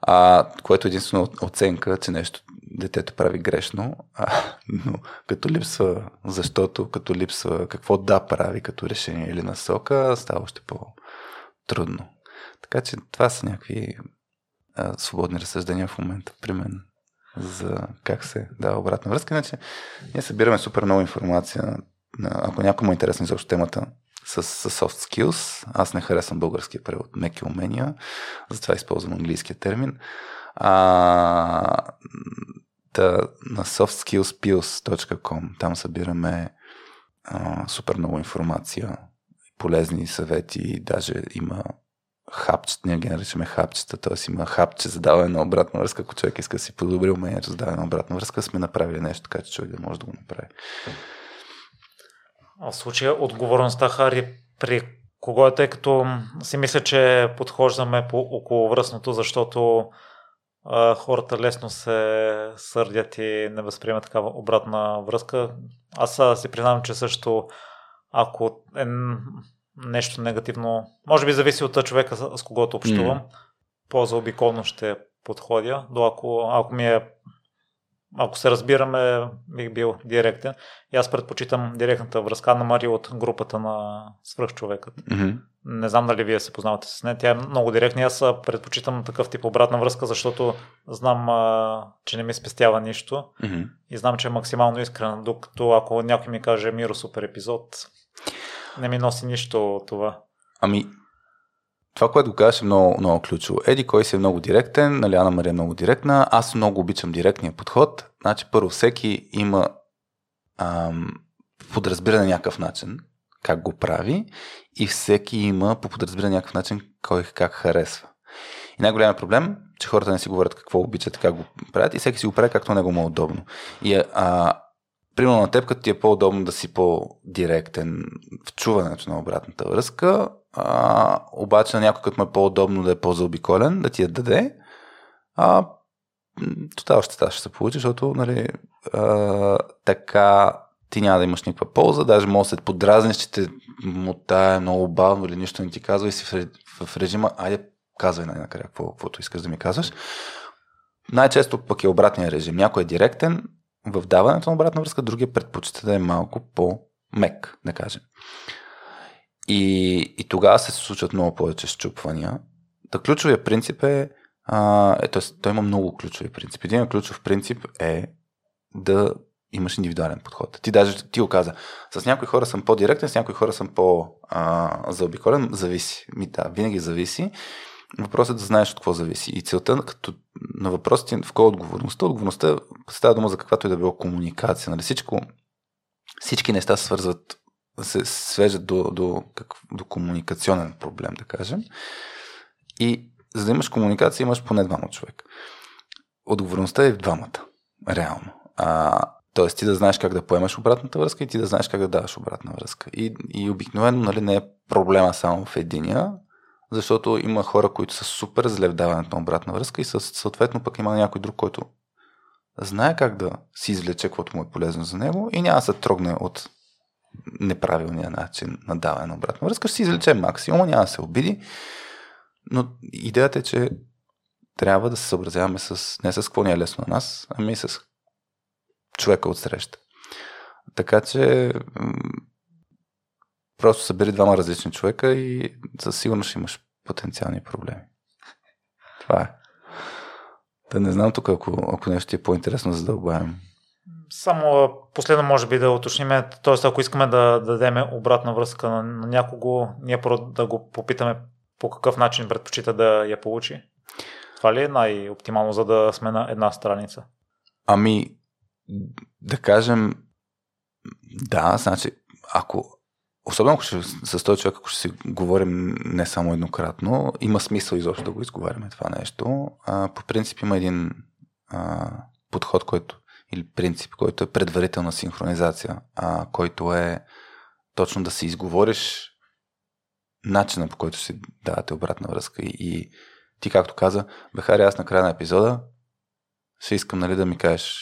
[SPEAKER 1] А, което е единствено оценка, че нещо детето прави грешно, а, но като липсва защото, като липсва какво да прави като решение или насока, става още по-трудно. Така че това са някакви а, свободни разсъждения в момента при мен за как се дава обратна връзка. Иначе ние събираме супер много информация. Ако някой му е интересен за темата с, с soft skills, аз не харесвам българския превод меки умения, затова използвам английския термин. А, да, на softskillspills.com там събираме а, супер много информация, полезни съвети, даже има хапчета, ние ги наричаме хапчета, т.е. има хапче за даване на обратна връзка, ако човек иска да си подобри умението за даване на обратна връзка, сме направили нещо така, че човек да може да го направи.
[SPEAKER 2] В случая отговорността, Хари, при кого е, тъй като си мисля, че подхождаме по около връзното, защото а, хората лесно се сърдят и не възприемат такава обратна връзка. Аз си признавам, че също ако е нещо негативно. Може би зависи от човека, с когото общувам. Mm. По-заобиколно ще подходя. До ако, ако ми е ако се разбираме, бих бил директен. И аз предпочитам директната връзка на Мари от групата на свръхчовекът. Mm-hmm. Не знам дали вие се познавате с нея. Тя е много директна. Аз предпочитам такъв тип обратна връзка, защото знам, а, че не ми спестява нищо. Mm-hmm. И знам, че е максимално искрен. Докато ако някой ми каже Миро супер епизод, не ми носи нищо това.
[SPEAKER 1] Ами, това, което го казваш е много, много ключово. Еди, кой си е много директен, нали Ана Мария е много директна, аз много обичам директния подход. Значи, първо, всеки има ам, подразбиране някакъв начин, как го прави, и всеки има по подразбиране някакъв начин, кой как харесва. И най-големият проблем, че хората не си говорят какво обичат, как го правят, и всеки си го прави както него му е удобно. И а, примерно на теб, като ти е по-удобно да си по-директен в чуването на обратната връзка, а, обаче на някой, като му е по-удобно да е по-заобиколен, да ти я даде, а, тотал ще ще се получи, защото нали, а, така ти няма да имаш никаква полза, даже може да се подразниш, че те мотае много бавно или нищо не ти казва и си в, в режима, айде казвай най-накрая какво, каквото искаш да ми казваш. Най-често пък е обратния режим. Някой е директен, в даването на обратна връзка, другия предпочита да е малко по-мек, да кажем. И, и тогава се случват много повече щупвания. Та ключовия принцип е, а, е т.е. той има много ключови принципи. Един ключов принцип е да имаш индивидуален подход. Ти даже ти го каза, с някои хора съм по-директен, с някои хора съм по-заобиколен, зависи. Ми, да, винаги зависи. Въпросът е да знаеш от какво зависи. И целта като на въпросите в кой е отговорността, отговорността става дума за каквато и да било комуникация. Нали? Всичко, всички неща се свързват, се свежат до, до, как, до комуникационен проблем, да кажем. И за да имаш комуникация, имаш поне двама човека. Отговорността е в двамата. Реално. А, Тоест ти да знаеш как да поемаш обратната връзка и ти да знаеш как да даваш обратна връзка. И, и обикновено нали, не е проблема само в единия, защото има хора, които са супер зле в даването на обратна връзка и съответно пък има някой друг, който знае как да си извлече каквото му е полезно за него и няма да се трогне от неправилния начин на даване на обратна връзка. Ще си извлече максимум, няма да се обиди. Но идеята е, че трябва да се съобразяваме с, не с какво ни е лесно на нас, ами с човека от среща. Така че Просто събери двама различни човека и със сигурност ще имаш потенциални проблеми. Това е. Да не знам тук, ако, ако нещо ти е по-интересно, за да обаем.
[SPEAKER 2] Само последно може би да уточним, т.е. ако искаме да, дадем обратна връзка на, на някого, ние просто да го попитаме по какъв начин предпочита да я получи. Това ли е най-оптимално, за да сме на една страница?
[SPEAKER 1] Ами, да кажем, да, значи, ако Особено ако ще, с този човек, ако ще си говорим не само еднократно, има смисъл изобщо да го изговаряме това нещо. А, по принцип има един а, подход, който или принцип, който е предварителна синхронизация, а, който е точно да си изговориш начина по който си давате обратна връзка. И, и ти, както каза, Бехари, аз на края на епизода ще искам нали, да ми кажеш,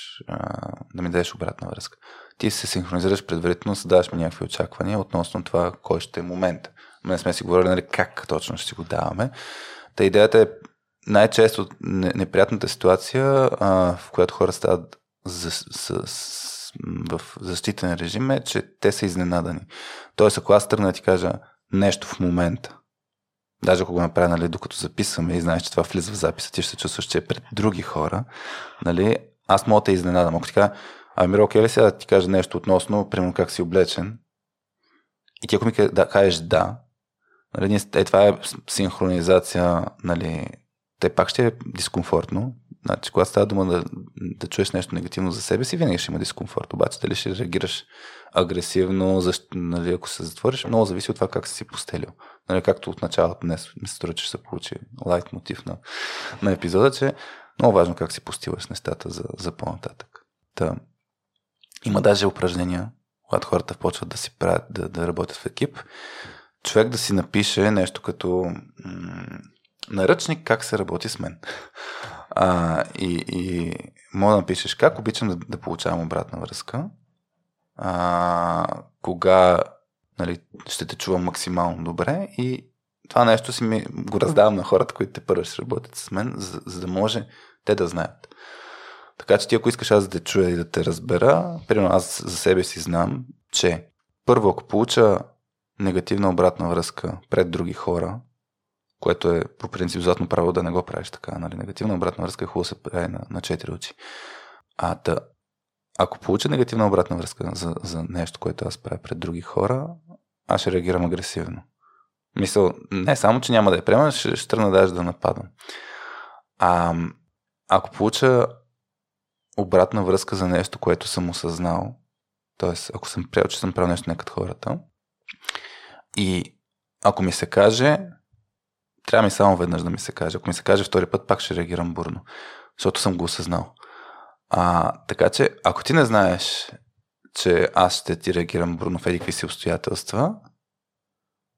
[SPEAKER 1] да ми дадеш обратна връзка. Ти се синхронизираш предварително, създаваш ми някакви очаквания относно това, кой ще е момент. Не сме си говорили нали, как точно ще си го даваме. Та идеята е най-често неприятната ситуация, а, в която хора стават за, с, с, в защитен режим е, че те са изненадани. Тоест, ако аз тръгна да ти кажа нещо в момента, даже ако го направя, нали, докато записваме и знаеш, че това влиза в записа, ти ще се чувстваш, че е пред други хора, нали, аз мога да изненадам. Ако ти кажа, ами окей ли сега да ти кажа нещо относно, примерно как си облечен, и ти ако ми да, кажеш да, нали, е, това е синхронизация, нали, те пак ще е дискомфортно. Значи, когато става дума да, да чуеш нещо негативно за себе си, винаги ще има дискомфорт. Обаче дали ще реагираш агресивно, защ... нали, ако се затвориш, много зависи от това как си постелил. Нали, както от началото днес ми се струва, че се получи лайт мотив на, на епизода, че много важно как си постилаш нещата за, за по-нататък. Та, има даже упражнения, когато хората почват да си правят, да, да работят в екип, човек да си напише нещо като м- наръчник как се работи с мен. А, и, и мога да напишеш как обичам да, да получавам обратна връзка, а, кога нали, ще те чувам максимално добре и това нещо си ми го раздавам на хората, които те първо ще работят с мен, за, за да може те да знаят. Така че ти ако искаш аз да те чуя и да те разбера, примерно аз за себе си знам, че първо ако получа негативна обратна връзка пред други хора, което е по принцип златно право да не го правиш така. Нали? Негативна обратна връзка е хубаво се прави на, на четири очи. А да, ако получа негативна обратна връзка за, за нещо, което аз правя пред други хора, аз ще реагирам агресивно. Мисъл, не само, че няма да я приема, ще, ще тръгна даже да нападам. А, ако получа обратна връзка за нещо, което съм осъзнал, т.е. ако съм приел, че съм правил нещо не като хората, и ако ми се каже, трябва ми само веднъж да ми се каже. Ако ми се каже втори път, пак ще реагирам бурно, защото съм го осъзнал. А, така че, ако ти не знаеш, че аз ще ти реагирам бурно в едикви си обстоятелства,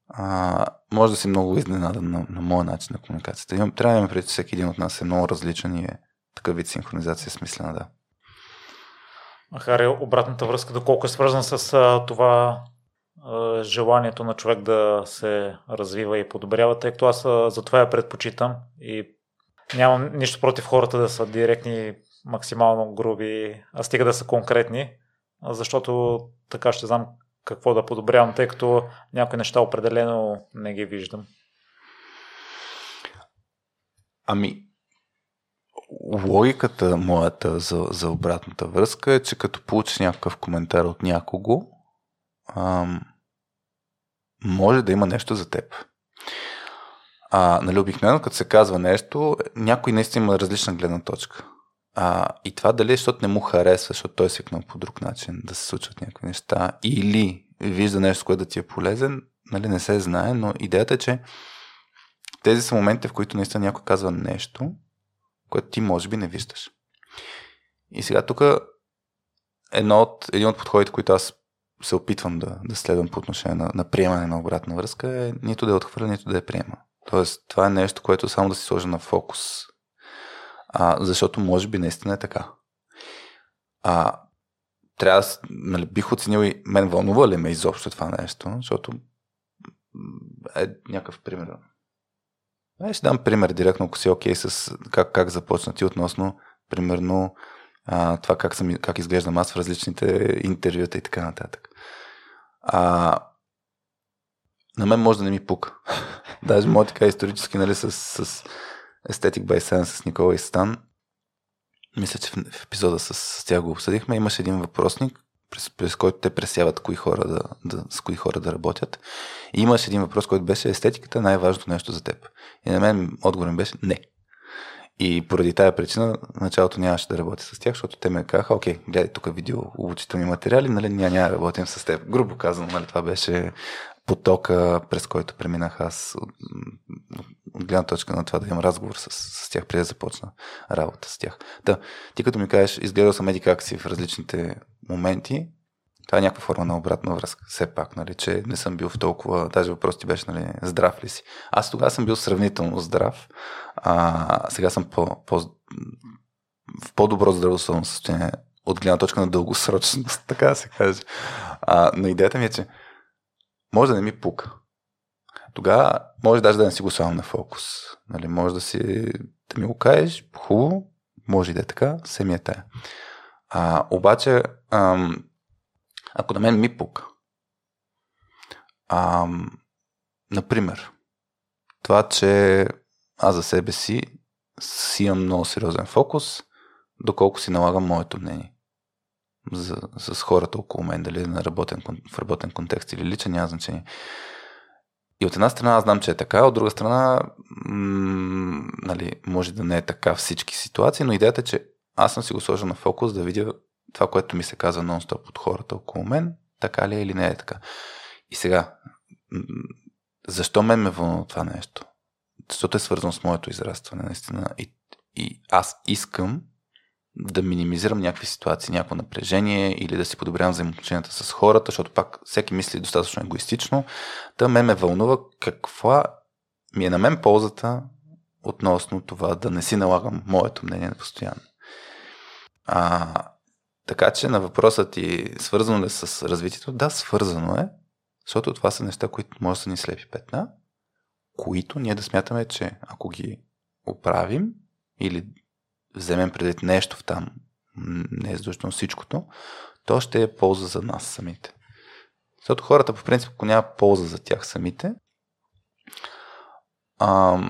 [SPEAKER 1] а, може да си много изненадан на, на моя начин на комуникацията. Имам, трябва да имаме преди, че всеки един от нас е много различен и е такъв вид синхронизация смислена, да.
[SPEAKER 2] Хари, обратната връзка, доколко е свързан с а, това а, желанието на човек да се развива и подобрява, тъй като аз а, за това я предпочитам и нямам нищо против хората да са директни, максимално груби, а стига да са конкретни, защото така ще знам какво да подобрявам, тъй като някои неща определено не ги виждам.
[SPEAKER 1] Ами, логиката моята за, за обратната връзка е, че като получиш някакъв коментар от някого, ам, може да има нещо за теб. А, нали, обикновено, като се казва нещо, някой наистина има различна гледна точка. А, и това дали е, защото не му харесва, защото той е свикнал по друг начин да се случват някакви неща, или вижда нещо, което да ти е полезен, нали, не се знае, но идеята е, че тези са моменти, в които наистина някой казва нещо, което ти може би не виждаш. И сега тук едно от, един от подходите, които аз се опитвам да, да следвам по отношение на, на приемане на обратна връзка е нито да я отхвърля, нито да я приема. Тоест, това е нещо, което само да си сложа на фокус. А, защото може би наистина е така. А, трябва, нали, бих оценил и мен вълнува ли ме изобщо това нещо, защото е някакъв пример. Е, ще дам пример директно, ако си окей okay с как, как започна ти относно, примерно, а, това как, съм, как изглеждам аз в различните интервюта и така нататък. А, на мен може да не ми пука. Даже мога така исторически, нали, с, с Aesthetic by Science с Никола и Стан. Мисля, че в, епизода с, с тях го обсъдихме. Имаше един въпросник, през, през който те пресяват кои хора да, да, с кои хора да работят. И имаше един въпрос, който беше естетиката е най-важното нещо за теб. И на мен отговорът беше не. И поради тая причина началото нямаше да работя с тях, защото те ме казаха, окей, гледай тук видео обучителни материали, нали, ние няма да работим с теб. Грубо казано, нали, това беше потока, през който преминах аз от, от гледна точка на това да имам разговор с, с тях, преди да започна работа с тях. Да, ти като ми кажеш, изгледал съм еди как си в различните моменти, това е някаква форма на обратна връзка. Все пак, нали, че не съм бил в толкова... Даже въпрос ти беше, нали, здрав ли си? Аз тогава съм бил сравнително здрав, а сега съм по, по, в по-добро здравословно състояние от гледна точка на дългосрочност, така да се каже. А, но идеята ми е, че може да не ми пука. Тогава може даже да не си го слагам на фокус. Нали, може да си да ми го кажеш, хубаво, може и да е така, се е тая. А, обаче, ам, ако на мен ми пука, ам, например, това, че аз за себе си си имам много сериозен фокус, доколко си налагам моето мнение за, с хората около мен, дали на работен, в работен контекст или личен, няма значение. И от една страна аз знам, че е така, от друга страна, м- нали, може да не е така всички ситуации, но идеята е, че аз съм си го сложил на фокус да видя това, което ми се казва нон-стоп от хората около мен, така ли е или не е така. И сега, защо мен ме вълнува това нещо? Защото е свързано с моето израстване, наистина. И, и аз искам да минимизирам някакви ситуации, някакво напрежение или да си подобрявам взаимоотношенията с хората, защото пак всеки мисли достатъчно егоистично. Та ме ме вълнува каква ми е на мен ползата относно това да не си налагам моето мнение постоянно. А, така че на въпросът ти свързано ли е с развитието? Да, свързано е, защото това са неща, които може да ни слепи петна, които ние да смятаме, че ако ги оправим или вземем предвид нещо в там, не е задължително всичкото, то ще е полза за нас самите. Защото хората, по принцип, ако няма полза за тях самите, а,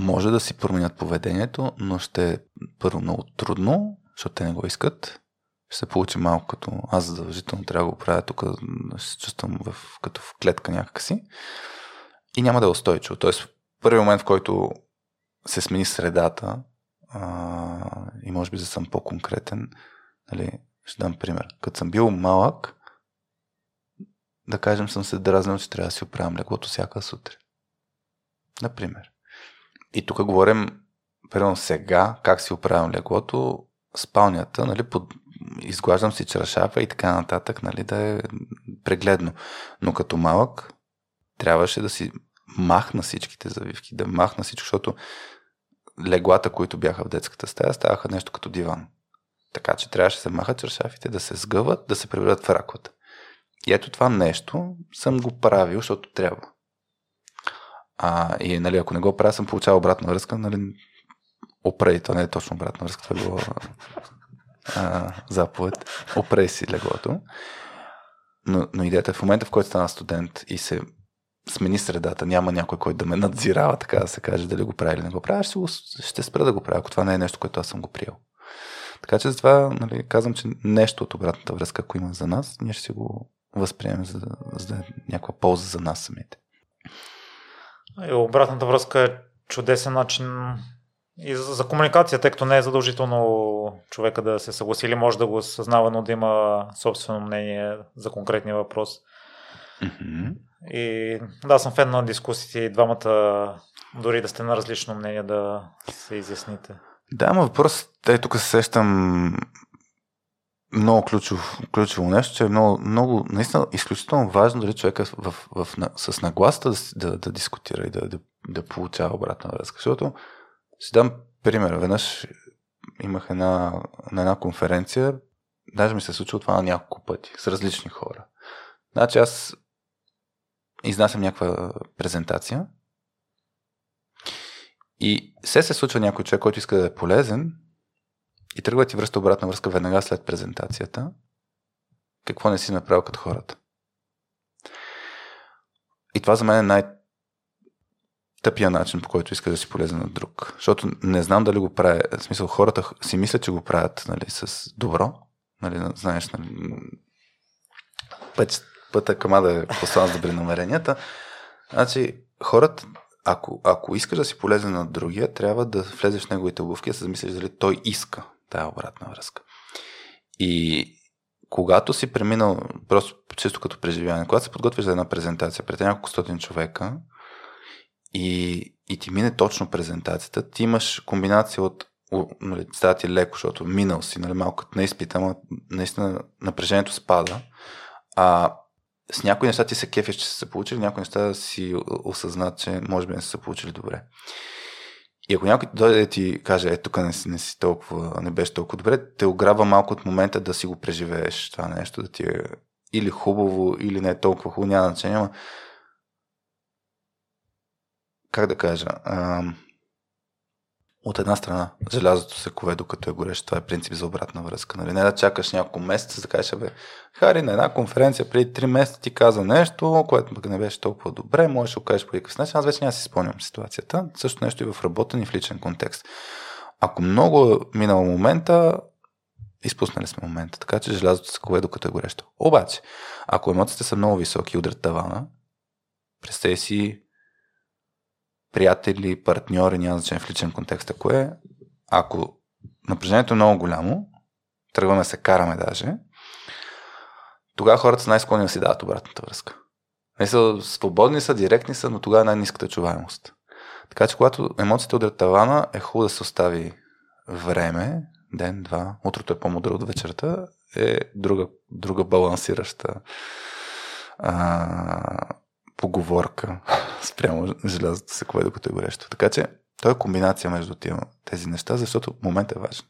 [SPEAKER 1] може да си променят поведението, но ще е първо много трудно, защото те не го искат. Ще се получи малко като аз задължително трябва да го правя тук, да се чувствам в, като в клетка някакси. И няма да е устойчиво. Тоест, първият момент, в който се смени средата, а, и може би да съм по-конкретен, нали, ще дам пример. Като съм бил малък, да кажем, съм се дразнил, че трябва да си оправям леглото всяка сутрин. Например. И тук говорим, примерно сега, как си оправям леглото, спалнята, нали, под, изглаждам си чаршафа и така нататък, нали, да е прегледно. Но като малък, трябваше да си махна всичките завивки, да махна всичко, защото леглата, които бяха в детската стая, ставаха нещо като диван. Така че трябваше да се махат чершафите, да се сгъват, да се преведат в раковата. И ето това нещо съм го правил, защото трябва. А, и нали, ако не го правя, съм получавал обратна връзка, нали, опрей, това не е точно обратна връзка, това е било а, заповед, опрей си леглото. Но, но идеята е в момента, в който стана студент и се смени средата, няма някой, който да ме надзирава, така да се каже, дали го прави или не го прави, ще, ще спра да го правя, ако това не е нещо, което аз съм го приел. Така че затова нали, казвам, че нещо от обратната връзка, ако има за нас, ние ще си го възприемем, за, за да е някаква полза за нас самите.
[SPEAKER 2] И обратната връзка е чудесен начин и за, за комуникация, тъй като не е задължително човека да се съгласи или може да го съзнава, но да има собствено мнение за конкретния въпрос.
[SPEAKER 1] Mm-hmm.
[SPEAKER 2] И да, съм фен на дискусиите и двамата, дори да сте на различно мнение, да се изясните.
[SPEAKER 1] Да, но въпрос, е тук се сещам много ключов, ключово нещо, че е много, много, наистина, изключително важно дали човека в, в, в, с нагласта да, да, да дискутира и да, да, да получава обратна връзка. Защото ще дам пример. Веднъж имах една, на една конференция, даже ми се случва това на няколко пъти, с различни хора. Значи аз изнасям някаква презентация и се се случва някой човек, който иска да е полезен и тръгва ти връща обратна връзка веднага след презентацията, какво не си направил като хората. И това за мен е най- тъпия начин, по който иска да си полезен на друг. Защото не знам дали го прави. В смисъл, хората си мислят, че го правят нали, с добро. Нали, знаеш, нали, пътя към да е послан с добри намеренията. Значи, хората ако, ако искаш да си полезен на другия, трябва да влезеш в неговите обувки, да се замислиш дали той иска тая обратна връзка. И когато си преминал, просто чисто като преживяване, когато се подготвиш за една презентация пред няколко стотин човека и, и ти мине точно презентацията, ти имаш комбинация от нали, става ти леко, защото минал си, нали, малко като на изпита, наистина напрежението спада. А с някои неща ти се кефиш, че са се получили, някои неща си осъзнат, че може би не са се получили добре. И ако някой дойде да ти каже, е, тук не си, не си толкова, не беше толкова добре, те ограбва малко от момента да си го преживееш това нещо, да ти е или хубаво, или не е толкова хубаво, няма значение, но как да кажа, ам от една страна, желязото се кове докато е горещо. Това е принцип за обратна връзка. Нали? Не да чакаш няколко месеца, да кажеш, бе, Хари, на една конференция преди 3 месеца ти каза нещо, което пък не беше толкова добре, можеш да го кажеш по някакъв начин. Аз вече няма си спомням ситуацията. Също нещо и в работен и в личен контекст. Ако много е минал момента, изпуснали сме момента. Така че желязото се кове докато е горещо. Обаче, ако емоциите са много високи и удрят тавана, представи си приятели, партньори, няма значение в личен контекст, ако е, ако напрежението е много голямо, тръгваме се караме даже, тогава хората са най-склонни да си дадат обратната връзка. Не са свободни са, директни са, но тогава е най-низката чуваемост. Така че когато емоциите удрят тавана, е хубаво да се остави време, ден, два, утрото е по-мудро от вечерта, е друга, друга балансираща а, поговорка спрямо желязото се кое докато е горещо. Така че, той е комбинация между тези неща, защото момент е важен.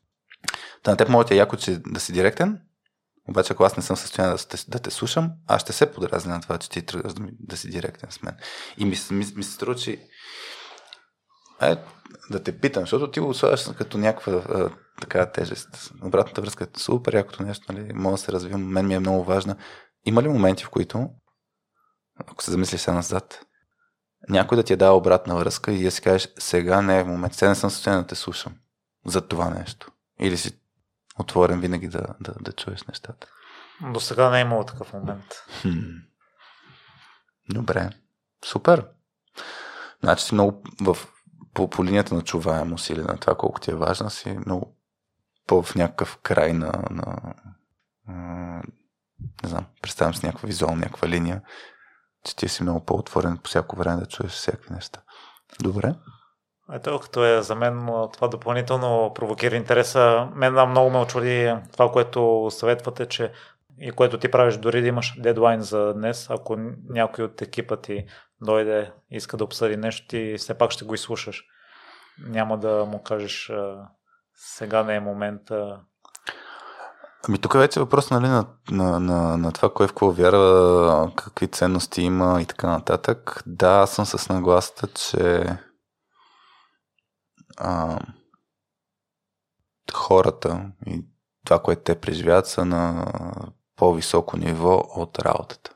[SPEAKER 1] Та на теб да е яко, че да си директен, обаче ако аз не съм в състояние да, да те слушам, аз ще се подразня на това, че ти тръгваш да, да си директен с мен. И ми, ми, ми се струва, че е, да те питам, защото ти го слагаш като някаква а, така тежест. Обратната връзка е супер якото нещо, нали? Мога да се развивам, мен ми е много важна. Има ли моменти, в които ако се замислиш сега назад, някой да ти е дал обратна връзка и да си кажеш, сега не е в момент, сега не съм състояние да те слушам за това нещо. Или си отворен винаги да, да, да чуеш нещата.
[SPEAKER 2] До сега не е имало такъв момент. Хм.
[SPEAKER 1] Добре. Супер. Значи си много в, по, по линията на чуваемост или на това колко ти е важна, си много по в някакъв край на, на, на не знам, представям си някаква визуална, някаква линия че ти си много по-отворен по всяко време да чуеш всякакви неща. Добре.
[SPEAKER 2] Ето, като е за мен това допълнително провокира интереса. Мен много ме очуди това, което съветвате, че и което ти правиш, дори да имаш дедлайн за днес, ако някой от екипа ти дойде, иска да обсъди нещо, ти все пак ще го изслушаш. Няма да му кажеш сега не е момента,
[SPEAKER 1] Ами тук вече е въпрос нали, на, на, на, на това кой в какво вярва, какви ценности има и така нататък. Да, аз съм с нагласата, че а, хората и това, което те преживяват, са на по-високо ниво от работата.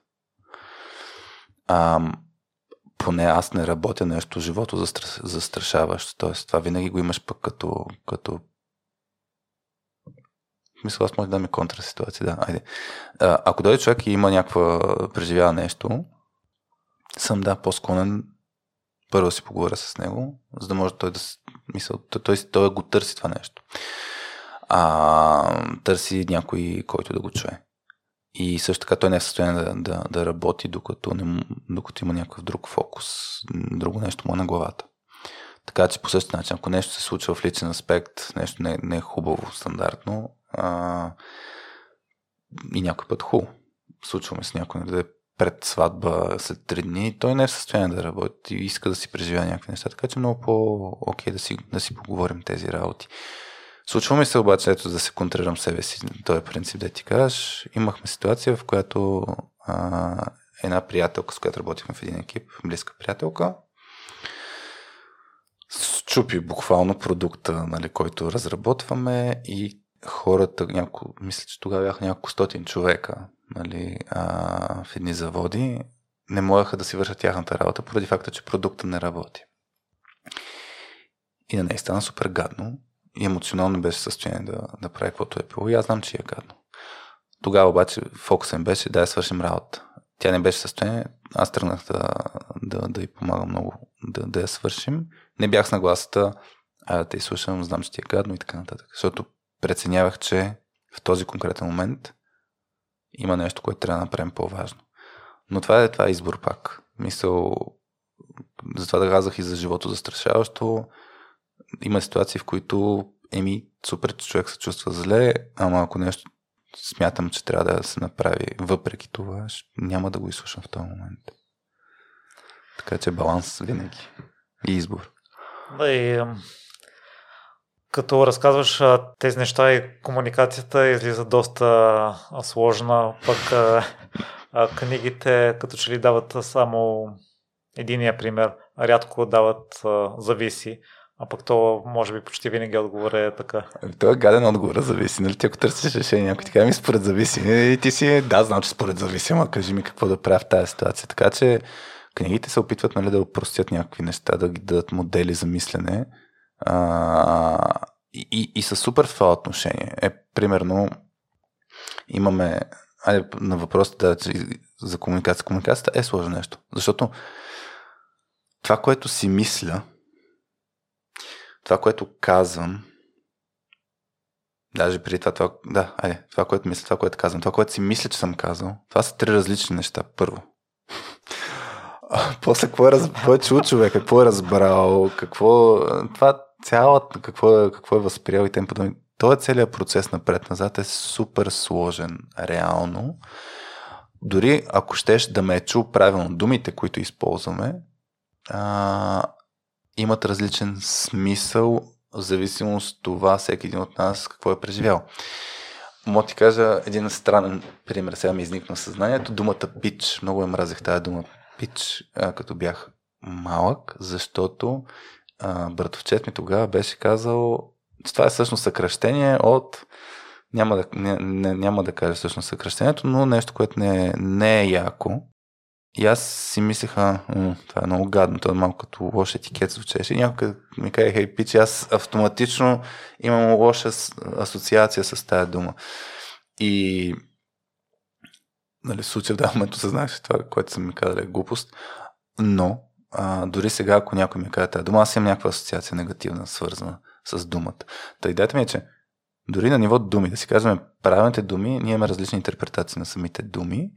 [SPEAKER 1] А, поне аз не работя нещо живото застрашаващо. Тоест, това винаги го имаш пък като, като мисля, аз може да ми контра ситуация, да. Айде. А, ако дойде човек и има някаква преживява нещо, съм да по-склонен първо си поговоря с него, за да може той да мисля, той, той, той го търси това нещо. А, търси някой, който да го чуе. И също така той не е в състояние да, да, да работи, докато, не, докато има някакъв друг фокус, друго нещо му е на главата. Така че по същия начин, ако нещо се случва в личен аспект, нещо не, не е хубаво, стандартно, а, и някой път хубаво. Случваме с някой да е пред сватба след три дни, той не е в състояние да работи и иска да си преживя някакви неща, така че много по-окей да си, да си поговорим тези работи. Случва ми се обаче, ето да се контрирам себе си, този е принцип да ти кажеш. Имахме ситуация, в която а, една приятелка, с която работихме в един екип, близка приятелка, чупи буквално продукта, нали, който разработваме и хората, няко, мисля, че тогава бяха няколко стотин човека нали, а, в едни заводи, не можеха да си вършат тяхната работа, поради факта, че продукта не работи. И на нея стана супер гадно и емоционално беше състояние да, да прави каквото е било. И аз знам, че е гадно. Тогава обаче фокусът им беше да я свършим работа. Тя не беше състояние, аз тръгнах да, да, да й помага много да, да я свършим. Не бях с нагласата, а да те изслушам, знам, че ти е гадно и така нататък. Защото преценявах, че в този конкретен момент има нещо, което трябва да направим по-важно. Но това е, това е избор пак. Мисъл, затова да казах и за живото застрашаващо. Има ситуации, в които еми, супер, че човек се чувства зле, ама ако нещо смятам, че трябва да се направи въпреки това, няма да го изслушам в този момент. Така че баланс винаги. И избор.
[SPEAKER 2] Да, и като разказваш тези неща и комуникацията излиза доста сложна, пък книгите като че ли дават само единия пример, рядко дават зависи. А пък то, може би, почти винаги отговор е така.
[SPEAKER 1] Ами, той е гаден отговор, зависи. Нали? Ти ако търсиш решение, някой ти ми според зависи. И ти си, да, знам, че според зависи, ама кажи ми какво да правя в тази ситуация. Така че книгите се опитват нали, да упростят някакви неща, да ги дадат модели за мислене. А, и, и, са супер в това отношение. Е, примерно, имаме, айде на въпросите да, за комуникация. Комуникацията е сложно нещо. Защото това, което си мисля, това, което казвам, даже преди това, това, да, айде, това, което мисля, това, което казвам, това, което си мисля, че съм казал, това са три различни неща. Първо. После какво е, какво е чул човек, какво е разбрал, какво, това цялата, какво е, какво е възприял и тем подобни. Той целият процес напред-назад е супер сложен, реално. Дори ако щеш да ме е чул правилно думите, които използваме, а, имат различен смисъл в зависимост от това всеки един от нас какво е преживял. Мога ти кажа един странен пример, сега ми изникна съзнанието. Думата пич, много я мразех тази дума пич, като бях малък, защото братовчет ми тогава беше казал, това е всъщност съкръщение от няма да, не, не, няма да кажа всъщност съкръщението, но нещо, което не, не е яко. И аз си мислеха, това е много гадно, това е малко като лош етикет звучеше. И някой ми каже, хей, пич, аз автоматично имам лоша асоциация с тази дума. И нали, в случая в даден момент че това, което съм ми казал е глупост. Но а, дори сега, ако някой ми каже тази дума, аз имам някаква асоциация негативна, свързана с думата. Та идеята ми е, че дори на ниво думи, да си казваме правилните думи, ние имаме различни интерпретации на самите думи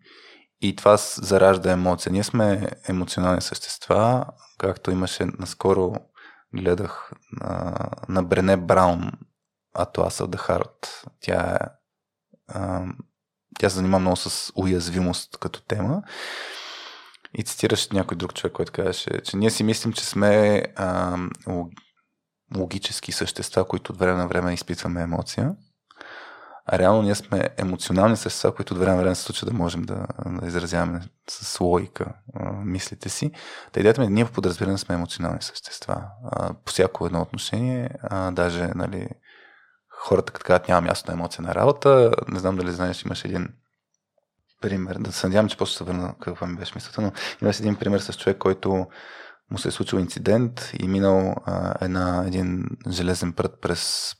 [SPEAKER 1] и това заражда емоция. Ние сме емоционални същества, както имаше наскоро гледах на, на Брене Браун the Heart. Тя е тя се занимава много с уязвимост като тема. И цитираш някой друг човек, който казваше, че ние си мислим, че сме а, логически същества, които от време на време изпитваме емоция. А реално ние сме емоционални същества, които от време на време се случва да можем да, да изразяваме с логика а, мислите си. Та идеята ми е, ние подразбиране сме емоционални същества. А, по всяко едно отношение, а, даже нали, хората като казват няма място на емоция на работа. Не знам дали знаеш, имаш един пример. Да се надявам, че после се върна каква ми беше мисълта, но имаш един пример с човек, който му се е случил инцидент и минал а, една, един железен прът през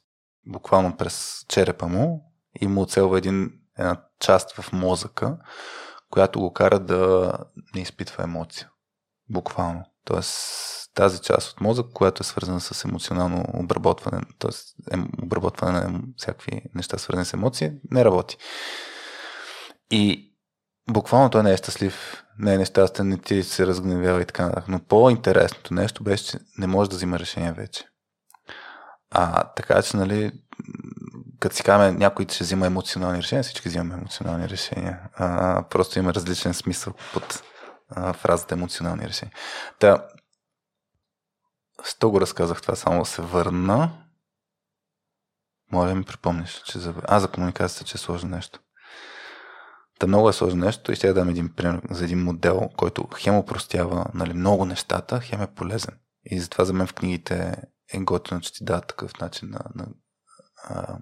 [SPEAKER 1] буквално през черепа му и му оцелва един, една част в мозъка, която го кара да не изпитва емоция. Буквално. Тоест тази част от мозък, която е свързана с емоционално обработване, т.е. обработване на всякакви неща, свързани с емоции, не работи. И буквално той не е щастлив, не е нещастен, не ти се разгневява и така нататък. Но по-интересното нещо беше, че не може да взима решение вече. А така че, нали, като си казваме, някой ще взима емоционални решения, всички взимаме емоционални решения. А, просто има различен смисъл под а, фразата емоционални решения. Та, Сто го разказах това, само да се върна. Да ми припомниш, че за... А, за комуникацията, че е сложно нещо. Та много е сложно нещо и ще да дам един пример за един модел, който хем упростява нали, много нещата, хем е полезен. И затова за мен в книгите е готино, че ти дава такъв начин на, на а,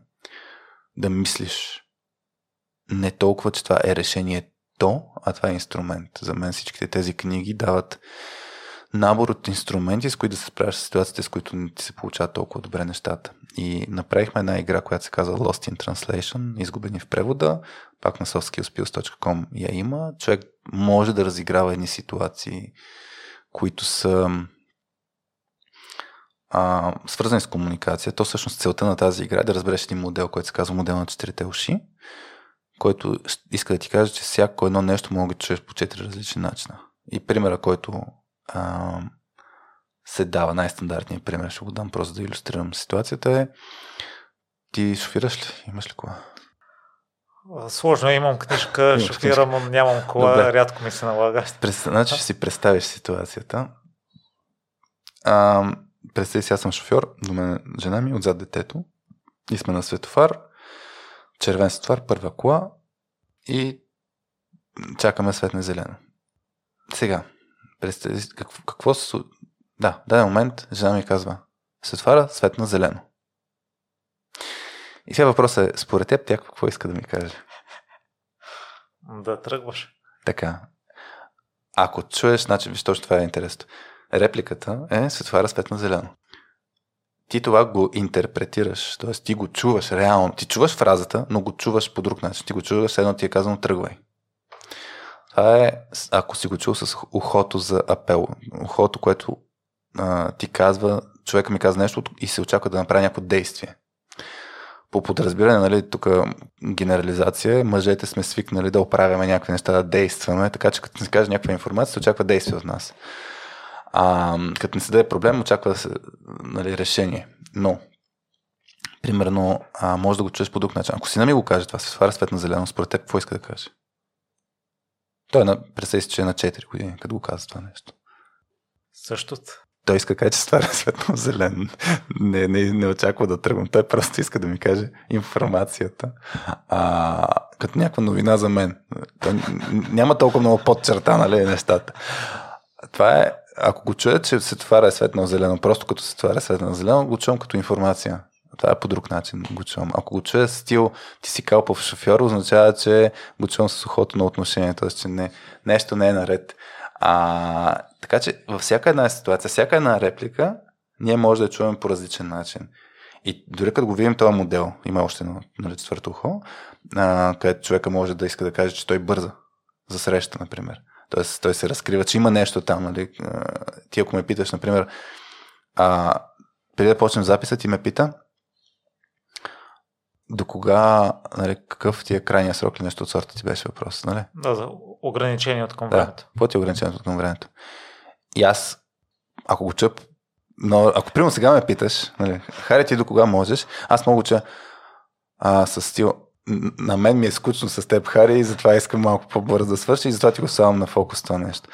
[SPEAKER 1] да мислиш не толкова, че това е решението, а това е инструмент. За мен всичките тези книги дават набор от инструменти, с които да се справяш с ситуациите, с които не ти се получават толкова добре нещата. И направихме една игра, която се казва Lost in Translation, изгубени в превода, пак на softskillspills.com я има. Човек може да разиграва едни ситуации, които са а, свързани с комуникация. То всъщност целта на тази игра е да разбереш един модел, който се казва модел на четирите уши, който иска да ти каже, че всяко едно нещо може да чуеш по четири различни начина. И примера, който а, се дава, най-стандартният пример, ще го дам просто да иллюстрирам ситуацията е ти шофираш ли? Имаш ли кола?
[SPEAKER 2] Сложно е, имам книжка, шофирам, нямам кола, Добре. рядко ми се налага.
[SPEAKER 1] През, значи ще си представиш ситуацията. А, представи си, аз съм шофьор, до мен жена ми, отзад детето. И сме на светофар, червен светофар, първа кола и чакаме светне зелено. Сега, представи какво, какво се... Да, в даден момент жена ми казва, светофара светна зелено. И сега въпросът е, според теб тя какво иска да ми каже?
[SPEAKER 2] Да тръгваш.
[SPEAKER 1] Така. Ако чуеш, значи, виж точно това е интересно. Репликата е светофара светна зелено. Ти това го интерпретираш, т.е. ти го чуваш реално. Ти чуваш фразата, но го чуваш по друг начин. Ти го чуваш, едно ти е казано тръгвай. Това е, ако си го чул с ухото за апел. Ухото, което а, ти казва, човека ми казва нещо и се очаква да направи някакво действие по подразбиране, нали, тук генерализация, мъжете сме свикнали да оправяме някакви неща, да действаме, така че като ни се каже някаква информация, се очаква действие от нас. А, като ни се даде проблем, очаква се, нали, решение. Но, примерно, а, може да го чуеш по друг начин. Ако си не ми го каже това, се сваря свет на зелено, според теб, какво иска да каже? Той е на, представи си, че е на 4 години, като го казва това нещо.
[SPEAKER 2] Същото
[SPEAKER 1] той иска да каже, че стваря светло зелен. Не, не, не очаква да тръгвам. Той просто иска да ми каже информацията. А, като някаква новина за мен. Той няма толкова много подчерта, нали, нещата. Това е, ако го чуя, че се тваря е светло зелено, просто като се тваря светло зелено, го чувам като информация. Това е по друг начин го чувам. Ако го чуя стил ти си калпав шофьор, означава, че го чувам с ухото на отношение, т.е. че не, нещо не е наред. А, така че във всяка една ситуация, всяка една реплика, ние може да чуем по различен начин. И дори като го видим този модел, има още едно нали, четвърто ухо, а, където човека може да иска да каже, че той бърза за среща, например. Тоест, той се разкрива, че има нещо там. Нали? Ти ако ме питаш, например, а, преди да почнем записа, ти ме пита, до кога, нали, какъв ти е крайния срок или нещо от сорта ти беше въпрос, нали?
[SPEAKER 2] Да, за ограничение от към времето.
[SPEAKER 1] Какво ти е ограничението от към времето? И аз, ако го чуп, но ако примерно сега ме питаш, нали, харе ти до кога можеш, аз мога че а, с стил, на мен ми е скучно с теб, Хари, и затова искам малко по-бързо да свърши и затова ти го слагам на фокус това нещо.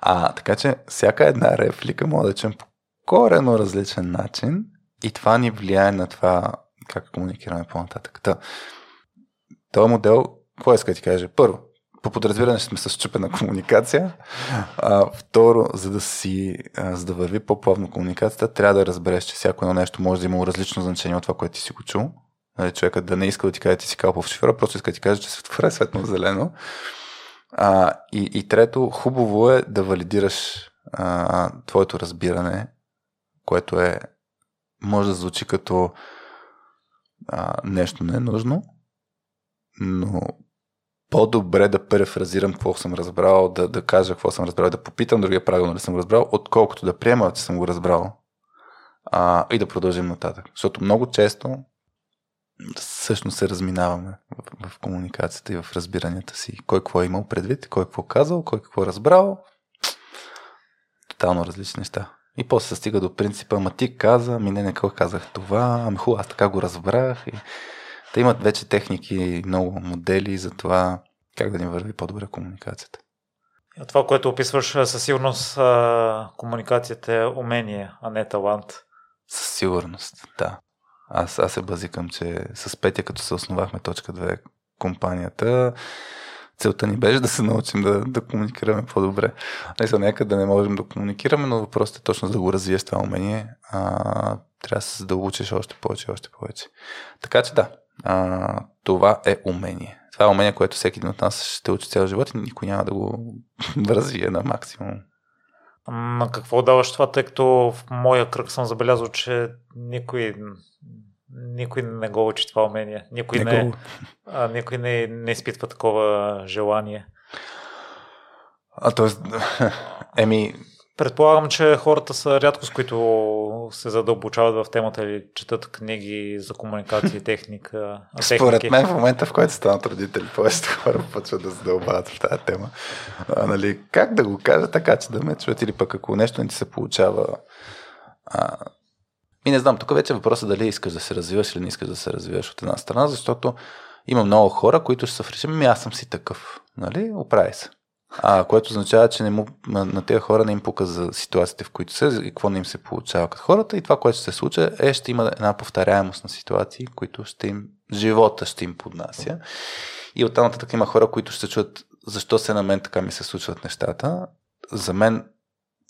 [SPEAKER 1] А, така че всяка една реплика може да чуем по корено различен начин и това ни влияе на това как комуникираме по-нататък. Та, този модел, какво иска да ти каже? Първо, по подразбиране сме с чупена комуникация. А, второ, за да си, а, за да върви по-плавно комуникацията, трябва да разбереш, че всяко едно нещо може да има различно значение от това, което ти си го чул. Нали, човека да не иска да ти каже, ти си калпов шофьора, просто иска да ти каже, че светофара е светно-зелено. А, и, и трето, хубаво е да валидираш а, твоето разбиране, което е, може да звучи като а, нещо ненужно, но по-добре да префразирам какво съм разбрал, да, да кажа какво съм разбрал, да попитам другия правилно ли съм разбрал, отколкото да приема, че съм го разбрал а, и да продължим нататък. Защото много често всъщност се разминаваме в, в комуникацията и в разбиранията си. Кой какво е имал предвид, кой какво казал, кой какво е разбрал. Тотално различни неща. И после се стига до принципа, ама ти каза, ми не, не казах това, ами хубаво, аз така го разбрах. И... Те имат вече техники, много модели за това как да ни върви по-добре комуникацията.
[SPEAKER 2] Това, което описваш, със сигурност комуникацията е умение, а не талант.
[SPEAKER 1] Със сигурност, да. Аз, аз се базикам, че с Петя, като се основахме точка 2 компанията, целта ни беше да се научим да, да комуникираме по-добре. Не са нека да не можем да комуникираме, но въпросът е точно за да го развиеш това умение. А, трябва да се задълбочиш още повече, още повече. Така че да, а, това е умение. Това е умение, което всеки един от нас ще учи цял живот и никой няма да го развие на максимум.
[SPEAKER 2] На какво даваш това, тъй като в моя кръг съм забелязал, че никой никой не го учи това умение. Никой не, не, а, никой не, не изпитва такова желание.
[SPEAKER 1] А т.е. еми...
[SPEAKER 2] Предполагам, че хората са рядко с които се задълбочават в темата или четат книги за комуникация и техника.
[SPEAKER 1] Според мен в момента, в който станат родители, повечето хора почват да задълбават в тази тема. А, нали, как да го кажа така, че да ме чуят или пък ако нещо не ти се получава а, и не знам, тук вече е въпросът дали искаш да се развиваш или не искаш да се развиваш от една страна, защото има много хора, които ще се връщат, ами аз съм си такъв. Нали? Оправи се. А, което означава, че не му, на, на тези хора не им пука за ситуациите, в които са и какво не им се получава като хората. И това, което ще се случи, е, ще има една повторяемост на ситуации, които ще им, живота ще им поднася. И оттам нататък има хора, които ще чуят защо се на мен така ми се случват нещата. За мен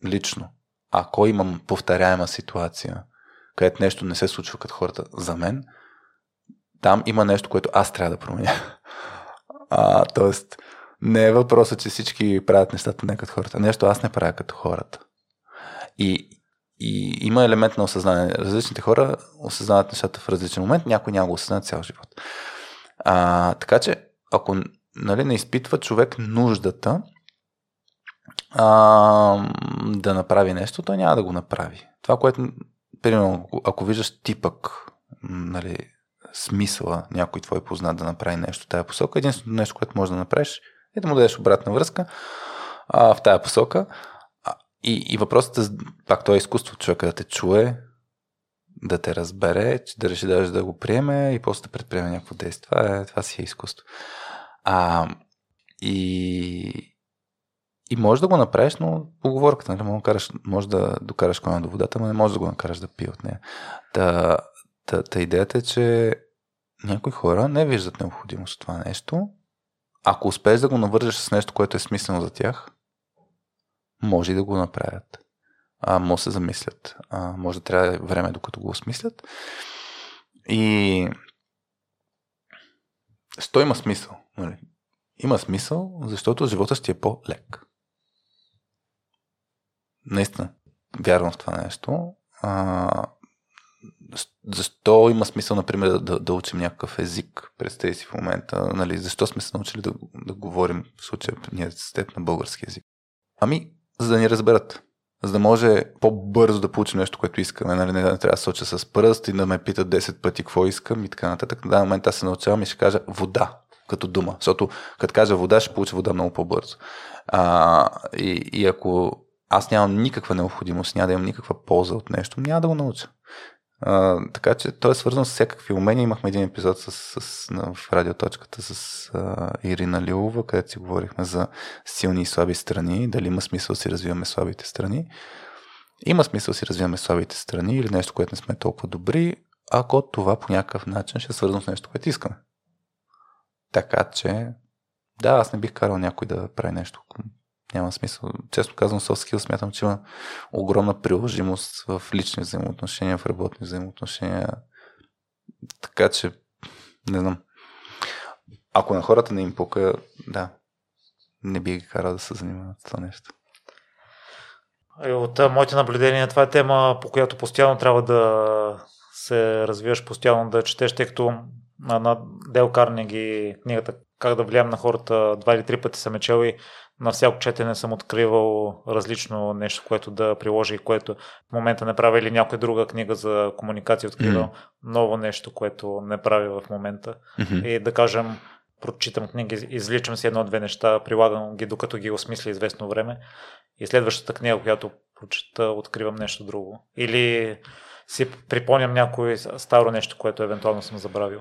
[SPEAKER 1] лично, ако имам повторяема ситуация, където нещо не се случва като хората за мен, там има нещо, което аз трябва да променя. А, тоест, не е въпросът, че всички правят нещата не като хората. Нещо аз не правя като хората. И, и има елемент на осъзнание. Различните хора осъзнават нещата в различен момент, някой няма го осъзнат цял живот. А, така че, ако нали, не изпитва човек нуждата а, да направи нещо, той няма да го направи. Това, което, примерно, ако виждаш ти пък нали, смисъла някой твой познат да направи нещо в тази посока, единственото нещо, което можеш да направиш и да му дадеш обратна връзка а, в тая посока. И, и въпросът е, пак това е изкуство, човека да те чуе, да те разбере, че да реши даже да го приеме и после да предприеме някакво действие. Това, е, това си е изкуство. А, и, и може да го направиш, но поговорката, нали? може, да, караш, може да докараш коня до водата, но не може да го накараш да пие от нея. Та, та, та идеята е, че някои хора не виждат необходимост от това нещо ако успееш да го навържеш с нещо, което е смислено за тях, може и да го направят. А, може да се замислят. А, може да трябва време, докато го осмислят. И сто има смисъл. Нали? Има смисъл, защото живота ще е по-лек. Наистина, вярвам в това нещо. А, защо има смисъл, например, да, да, да учим някакъв език, представи си в момента, нали, защо сме се научили да, да говорим в случая ние с теб на български език? Ами, за да ни разберат. За да може по-бързо да получим нещо, което искаме. Нали, не, не трябва да соча с пръст и да ме питат 10 пъти какво искам и така нататък. На даден момент аз се научавам и ще кажа вода като дума. Защото като кажа вода, ще получа вода много по-бързо. А, и, и ако аз нямам никаква необходимост, няма да имам никаква полза от нещо, няма да го науча. А, така че той е свързан с всякакви умения. Имахме един епизод с, с, в радиоточката с а, Ирина Лилова, където си говорихме за силни и слаби страни, дали има смисъл да си развиваме слабите страни. Има смисъл си развиваме слабите страни или нещо, което не сме толкова добри, ако това по някакъв начин ще е свързано с нещо, което искаме. Така че, да, аз не бих карал някой да прави нещо няма смисъл. Често казвам, soft skills смятам, че има огромна приложимост в лични взаимоотношения, в работни взаимоотношения. Така че, не знам. Ако на хората не им пука, да, не би ги карал да се занимават с това нещо.
[SPEAKER 2] И от моите наблюдения, това е тема, по която постоянно трябва да се развиваш, постоянно да четеш, тъй като на, на Дел Карнеги книгата Как да влияем на хората два или три пъти съм чел и на всяко четене съм откривал различно нещо, което да приложа и което в момента не правя или някоя друга книга за комуникация откривал mm-hmm. ново нещо, което не правя в момента. Mm-hmm. И да кажем, прочитам книги, изличам си едно-две неща, прилагам ги докато ги осмисля известно време и следващата книга, която прочита, откривам нещо друго. Или си припомням някое старо нещо, което евентуално съм забравил.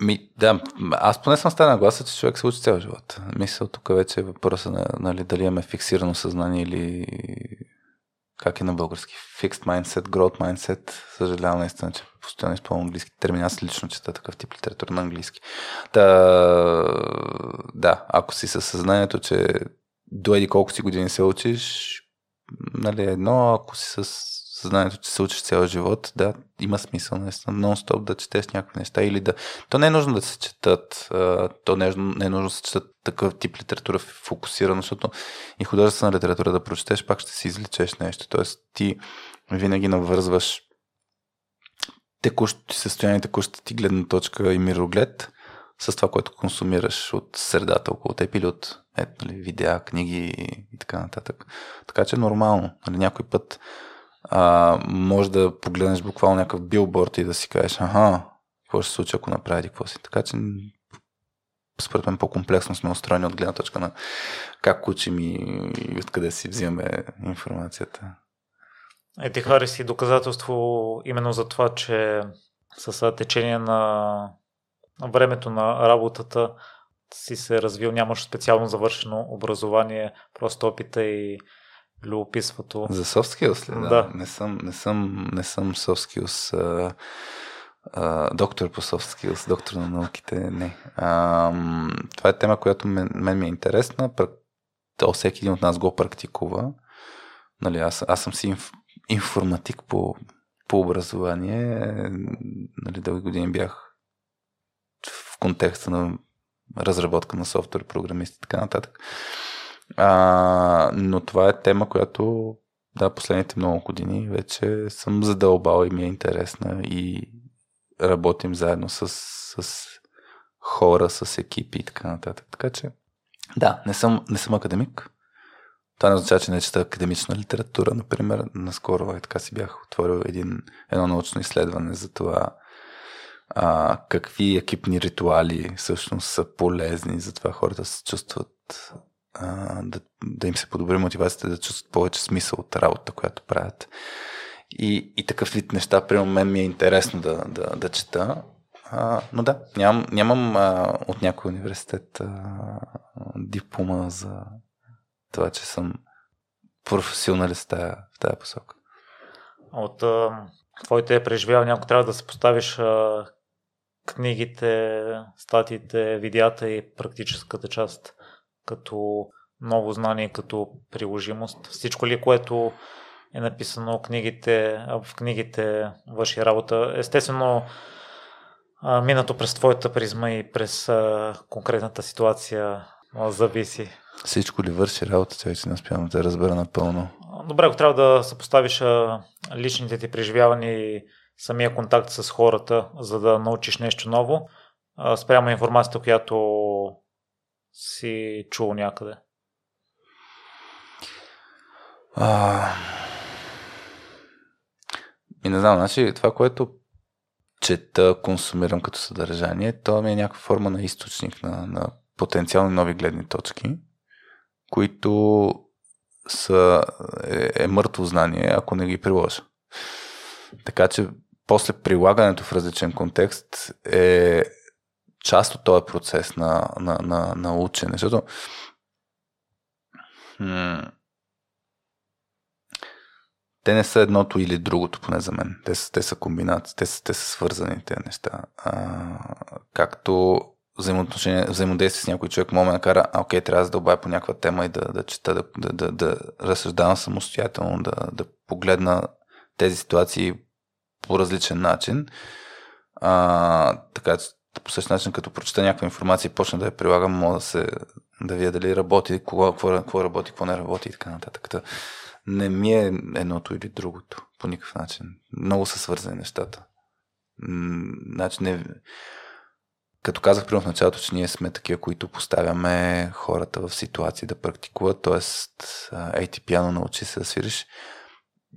[SPEAKER 1] Ми, да, аз поне съм стана гласа, че човек се учи цял живот. Мисля, тук вече е въпроса на, нали, дали имаме фиксирано съзнание или как е на български? Fixed mindset, growth mindset. Съжалявам наистина, че постоянно използвам английски термини. Аз лично чета такъв тип литература на английски. Та, да, ако си със съзнанието, че до еди колко си години се учиш, нали, едно, ако си с съзнанието, че се учиш цял живот, да, има смисъл наистина нон-стоп да четеш някакви неща или да... То не е нужно да се четат, то не е, не е нужно да се четат такъв тип литература фокусирано, защото и художествена литература да прочетеш, пак ще си изличеш нещо. Тоест ти винаги навързваш текущото ти състояние, текущата ти гледна точка и мироглед с това, което консумираш от средата около теб или от ето, нали, видеа, книги и така нататък. Така че е нормално. Нали, някой път а, може да погледнеш буквално някакъв билборд и да си кажеш, аха, какво ще се случи, ако направи какво си. Така че според мен по-комплексно сме устроени от гледна точка на как учим и, и откъде си взимаме информацията.
[SPEAKER 2] Е, ти хареси доказателство именно за това, че с течение на времето на работата си се развил, нямаш специално завършено образование, просто опита и любопитството.
[SPEAKER 1] За soft skills ли?
[SPEAKER 2] Да. да.
[SPEAKER 1] Не съм, не съм, не съм soft skills а, а, доктор по soft skills, доктор на науките, не. А, това е тема, която мен, мен ми е интересна. То всеки един от нас го практикува. Нали, аз, аз съм си инф, информатик по, по образование. Нали, дълги години бях в контекста на разработка на софтуер, програмисти и така нататък. А, но това е тема, която да, последните много години вече съм задълбал и ми е интересна и работим заедно с, с хора, с екипи и така нататък. Така че, да, не съм, не съм академик. Това не означава, че не чета академична литература. Например, наскоро е така си бях отворил един, едно научно изследване за това а, какви екипни ритуали всъщност са полезни за това хората се чувстват да, да им се подобри мотивацията, да чувстват повече смисъл от работа, която правят. И, и такъв вид неща, при мен ми е интересно да, да, да чета. А, но да, нямам, нямам а, от някой университет а, диплома за това, че съм професионалист в тая посока.
[SPEAKER 2] От а, твоите преживявания, ако трябва да се поставиш а, книгите, статиите, видеята и практическата част като ново знание, като приложимост. Всичко ли, което е написано в книгите, в книгите върши работа. Естествено, минато през твоята призма и през конкретната ситуация зависи.
[SPEAKER 1] Всичко ли върши работа, че не успявам да разбера напълно.
[SPEAKER 2] Добре, ако трябва да съпоставиш личните ти преживявания и самия контакт с хората, за да научиш нещо ново, спрямо информацията, която си чул някъде?
[SPEAKER 1] А... И не знам, значи това, което чета, консумирам като съдържание, то ми е някаква форма на източник на, на потенциални нови гледни точки, които са, е, е мъртво знание, ако не ги приложа. Така че после прилагането в различен контекст е част от този процес на, на, на, на учене. Защото м- те не са едното или другото, поне за мен. Те, те са комбинации, те, те са свързани тези неща. А, както взаимоотношение, взаимодействие с някой човек може да накара, а, окей, трябва да задълбая по някаква тема и да, да чета, да, да, да, да разсъждавам самостоятелно, да, да погледна тези ситуации по различен начин. А, така, по същия начин, като прочета някаква информация и почна да я прилагам, мога да се да видя дали работи, какво, какво, какво работи, какво не работи и така нататък. Не ми е едното или другото по никакъв начин. Много са свързани нещата. Значи не... Като казах при в началото, че ние сме такива, които поставяме хората в ситуации да практикуват, т.е. ей ти пиано научи се да свириш.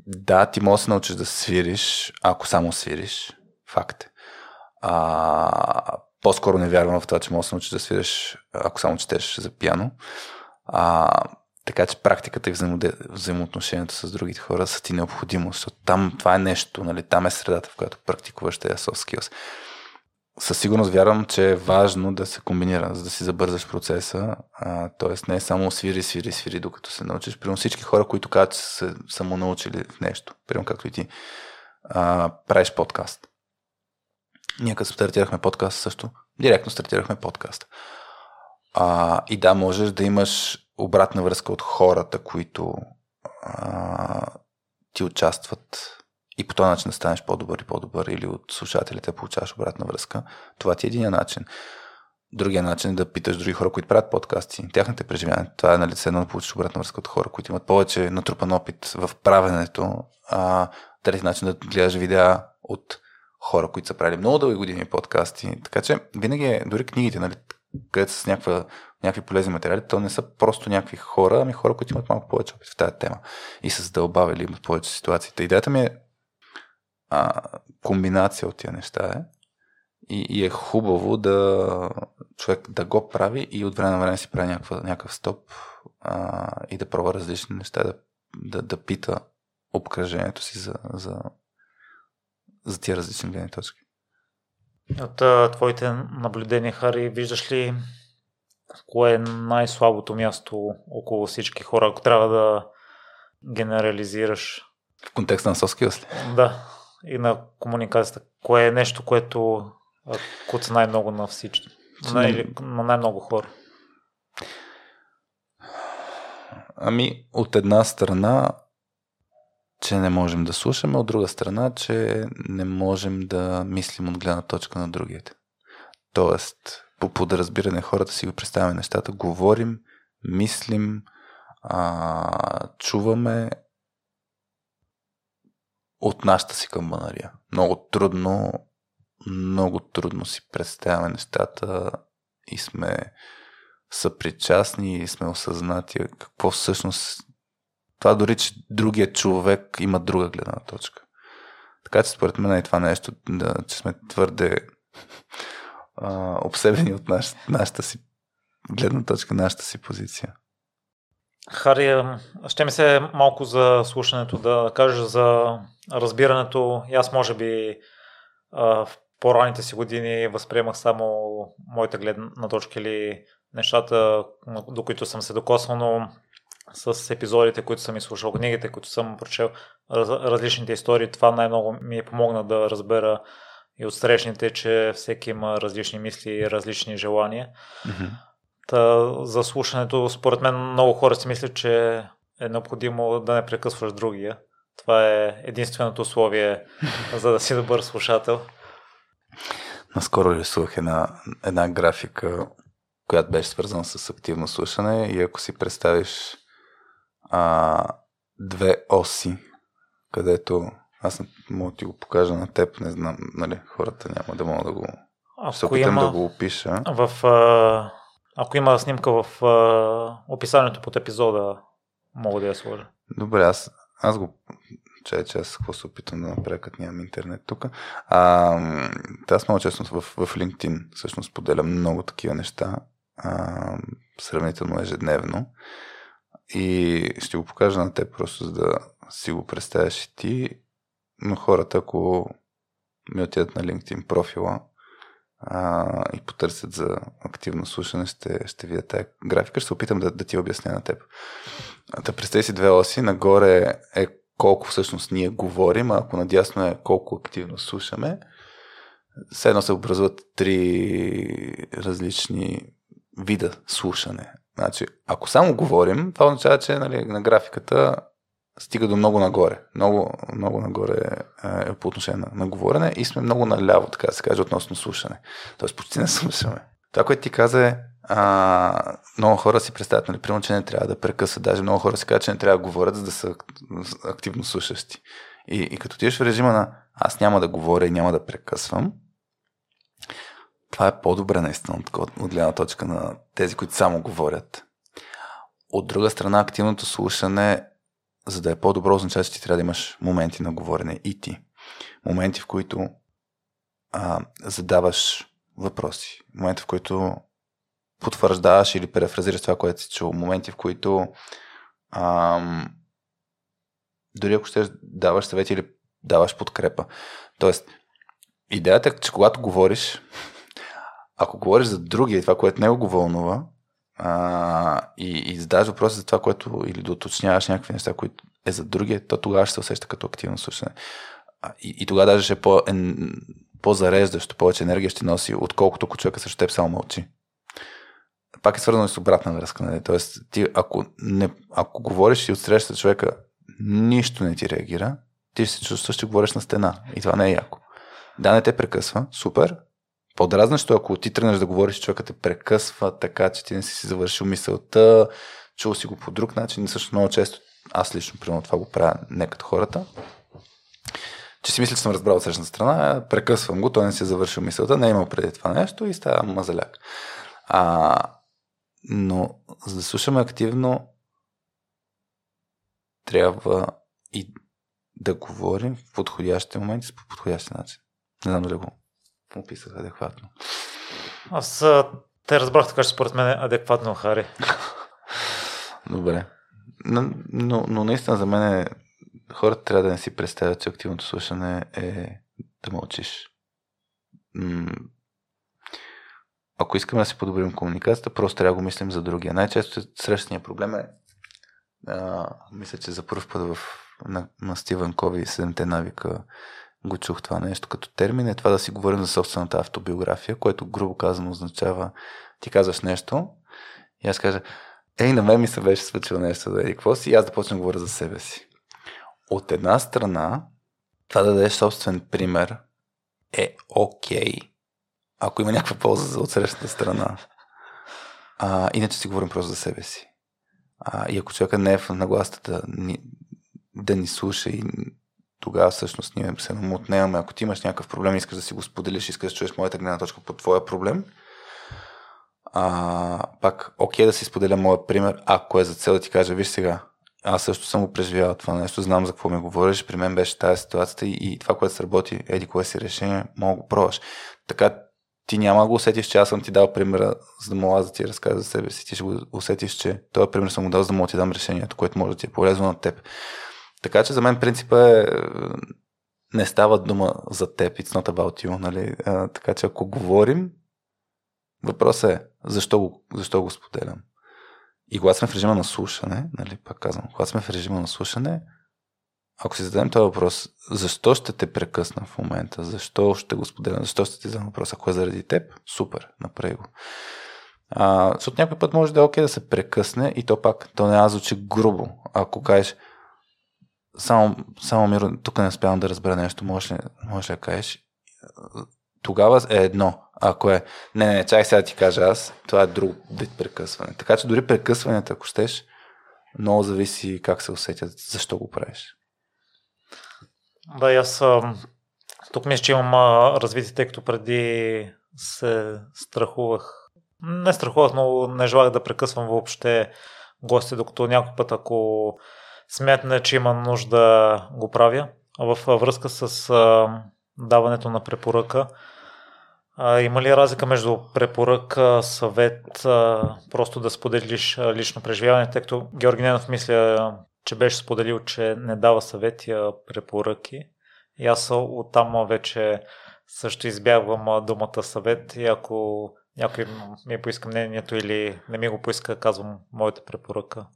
[SPEAKER 1] Да, ти можеш да се научиш да свириш, ако само свириш. Факт е. А, по-скоро не вярвам в това, че можеш да се научиш да свириш, ако само четеш за пиано. А, така че практиката и взаимоотношението с другите хора са ти необходимо, защото там това е нещо, нали, там е средата, в която практикуваш тези soft skills. Със сигурност вярвам, че е важно да се комбинира, за да си забързаш процеса. т.е. не е само свири, свири, свири, докато се научиш. Примерно всички хора, които казват, че са само научили в нещо, примерно както и ти, а, правиш подкаст. Ние като стартирахме подкаст също, директно стартирахме подкаст. А, и да, можеш да имаш обратна връзка от хората, които а, ти участват и по този начин да станеш по-добър и по-добър или от слушателите получаваш обратна връзка. Това ти е един начин. Другия начин е да питаш други хора, които правят подкасти, тяхните преживявания. Това е на лице едно да получиш обратна връзка от хора, които имат повече натрупан опит в правенето. А, трети начин е да гледаш видеа от хора, които са правили много дълги години подкасти. Така че винаги е, дори книгите, нали, където с някаква, някакви полезни материали, то не са просто някакви хора, ами хора, които имат малко повече опит в тази тема и са задълбавили имат повече ситуациите. Идеята ми е а, комбинация от тия неща е и, и е хубаво да човек да го прави и от време на време си прави някаква, някакъв стоп а, и да пробва различни неща, да, да, да пита обкръжението си за, за, за тия различни гледни точки.
[SPEAKER 2] От а, твоите наблюдения, Хари, виждаш ли кое е най-слабото място около всички хора, ако трябва да генерализираш?
[SPEAKER 1] В контекста на соски ли?
[SPEAKER 2] Да, и на комуникацията. Кое е нещо, което куца най-много на всички? На, на най-много хора?
[SPEAKER 1] Ами, от една страна, че не можем да слушаме, от друга страна, че не можем да мислим от гледна точка на другите. Тоест, по подразбиране хората си го представяме нещата, говорим, мислим, а, чуваме от нашата си камбанария. Много трудно, много трудно си представяме нещата и сме съпричастни и сме осъзнати какво всъщност това дори, че другия човек има друга гледна точка. Така че според мен е това нещо, да, че сме твърде а, обсебени от наш, нашата си гледна точка, нашата си позиция.
[SPEAKER 2] Хари, ще ми се малко за слушането да кажа за разбирането. И аз може би в по-ранните си години възприемах само моята гледна точка или нещата, до които съм се докоснал, но с епизодите, които съм изслушал, книгите, които съм прочел, раз, различните истории, това най-много ми е помогна да разбера и от срещните, че всеки има различни мисли и различни желания. Mm-hmm. Та, за слушането, според мен, много хора си мислят, че е необходимо да не прекъсваш другия. Това е единственото условие, за да си добър слушател.
[SPEAKER 1] Наскоро рисувах една, една графика, която беше свързана с активно слушане и ако си представиш а, две оси, където аз мога да ти го покажа на теб, не знам, нали, хората няма да мога да го... Ако се опитам има, да го опиша.
[SPEAKER 2] В, а, ако има снимка в а, описанието под епизода, мога да я сложа.
[SPEAKER 1] Добре, аз, аз го че, че аз какво се опитам да направя, като нямам интернет тук. А, аз много честно в, в LinkedIn всъщност поделям много такива неща, а, сравнително ежедневно. И ще го покажа на теб просто за да си го представяш и ти. Но хората, ако ми отидат на LinkedIn профила а, и потърсят за активно слушане, ще, ще видят тази графика. Ще се опитам да, да ти обясня на теб. Да представи си две оси. Нагоре е колко всъщност ние говорим, а ако надясно е колко активно слушаме. Все се образуват три различни вида слушане. Значи, ако само говорим, това означава, че нали, на графиката стига до много нагоре. Много, много нагоре е, е по отношение на, на говорене и сме много наляво, така да се каже, относно слушане. Тоест почти не слушаме. Това, което ти каза е, а, много хора си представят, нали, примерно, че не трябва да прекъсват. Даже много хора си казват, че не трябва да говорят, за да са активно слушащи. И, и като тиеш в режима на аз няма да говоря и няма да прекъсвам, това е по-добре наистина от, от гледна точка на тези, които само говорят. От друга страна, активното слушане, за да е по-добро, означава, че ти трябва да имаш моменти на говорене и ти. Моменти, в които а, задаваш въпроси. Моменти, в които потвърждаваш или префразираш това, което си чул. Моменти, в които ам, дори ако ще даваш съвети или даваш подкрепа. Тоест, идеята е, че когато говориш, ако говориш за другия това, което него го вълнува, а, и, и задаваш въпроси за това, което или да уточняваш някакви неща, които е за другия, то тогава ще се усеща като активно слушане. И, и тогава даже ще е по, е, по-зареждащо, повече енергия ще носи, отколкото ако човека също теб само мълчи. Пак е свързано и с обратна връзка. Нали? Тоест, ти, ако, не, ако говориш и отсреща човека, нищо не ти реагира, ти ще се чувстваш, че говориш на стена. И това не е яко. Да, не те прекъсва, супер, по-дразнещо, ако ти тръгнеш да говориш, човекът те прекъсва така, че ти не си завършил мисълта, чул си го по друг начин. Също много често, аз лично, примерно, това го правя не като хората, че си мисля, че съм разбрал от срещната страна, прекъсвам го, той не си е завършил мисълта, не е имал преди това нещо и става мазаляк. А, но за да слушаме активно, трябва и да говорим в подходящите моменти по подходящия начин. Не знам дали го описах адекватно.
[SPEAKER 2] Аз те разбрах така, че според мен е адекватно, Хари.
[SPEAKER 1] Добре. Но, но, но наистина за мен е, хората трябва да не си представят, че активното слушане е да мълчиш. Ако искаме да си подобрим комуникацията, просто трябва да го мислим за другия. Най-често срещания проблем е, а, мисля, че за първ път в, на, на Стивен Кови седемте навика го чух това нещо като термин, е това да си говорим за собствената автобиография, което грубо казано означава ти казваш нещо и аз кажа, ей, на мен ми се беше случило нещо, да и какво си, и аз да почна говоря за себе си. От една страна, това да дадеш собствен пример е окей, okay, ако има някаква полза за отсрещната страна. А, иначе си говорим просто за себе си. А, и ако човека не е в нагласта да ни, да ни слуша и тогава всъщност ние се отнемаме. Ако ти имаш някакъв проблем, искаш да си го споделиш, искаш да чуеш моята гледна точка по твоя проблем, а, пак, окей да си споделя моят пример, ако е за цел да ти кажа, виж сега, аз също съм го преживял това нещо, знам за какво ми говориш, при мен беше тази ситуацията и, и това, което сработи, еди кое си решение, мога го пробваш. Така ти няма да го усетиш, че аз съм ти дал примера, за да мога да ти разкажа за себе си. Ти ще го усетиш, че този пример съм го дал, за да мога да ти дам решението, което може да ти е полезно на теб. Така че за мен принципа е не става дума за теб, it's not about you, нали? А, така че ако говорим, въпросът е защо го, защо го споделям. И когато сме в режима на слушане, нали, пак казвам, когато сме в режима на слушане, ако си зададем този въпрос, защо ще те прекъсна в момента, защо ще го споделям, защо ще ти задам въпрос, ако е заради теб, супер, направи го. А, защото някой път може да е окей да се прекъсне и то пак, то не звучи грубо. Ако кажеш, само, само Миро, тук не успявам да разбера нещо, можеш ли, можеш ли да кажеш? Тогава е едно. Ако е, не, не, чай сега ти кажа аз, това е друг вид прекъсване. Така че дори прекъсванията, ако щеш, много зависи как се усетят, защо го правиш.
[SPEAKER 2] Да, и аз тук мисля, че имам развитие, тъй като преди се страхувах. Не страхувах, но не желах да прекъсвам въобще гости, докато някой път, ако смятне, че има нужда го правя. В връзка с а, даването на препоръка, а, има ли разлика между препоръка, съвет, а, просто да споделиш лично преживяване, тъй като Георги Ненов мисля, че беше споделил, че не дава съвети, а препоръки. И аз оттам вече също избягвам думата съвет и ако някой ми поиска мнението или не ми го поиска, казвам моята препоръка.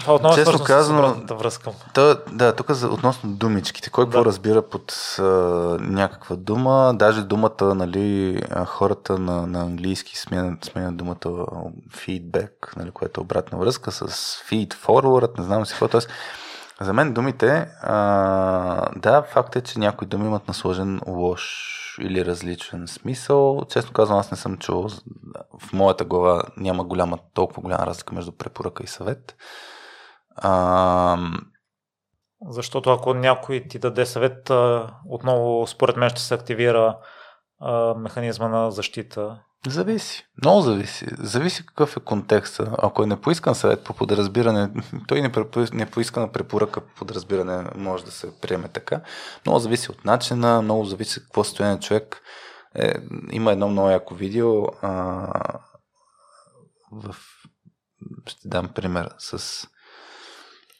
[SPEAKER 1] Това отново е честно казано, да връзкам. То, да, тук за, относно думичките. Кой да. какво разбира под а, някаква дума? Даже думата, нали, хората на, на английски сменят, сменят думата фидбек, нали, което е обратна връзка с feed forward, не знам си какво. Тоест, за мен думите, а, да, факт е, че някои думи имат насложен лош или различен смисъл. Честно казвам, аз не съм чул, в моята глава няма голяма, толкова голяма разлика между препоръка и съвет. А...
[SPEAKER 2] Защото ако някой ти даде съвет, отново според мен ще се активира механизма на защита
[SPEAKER 1] Зависи. Много зависи. Зависи какъв е контекста. Ако е непоискан съвет по подразбиране, той не, не поискана препоръка по подразбиране може да се приеме така. Много зависи от начина, много зависи какво състояние човек. Е, има едно много яко видео. А, в... Ще дам пример с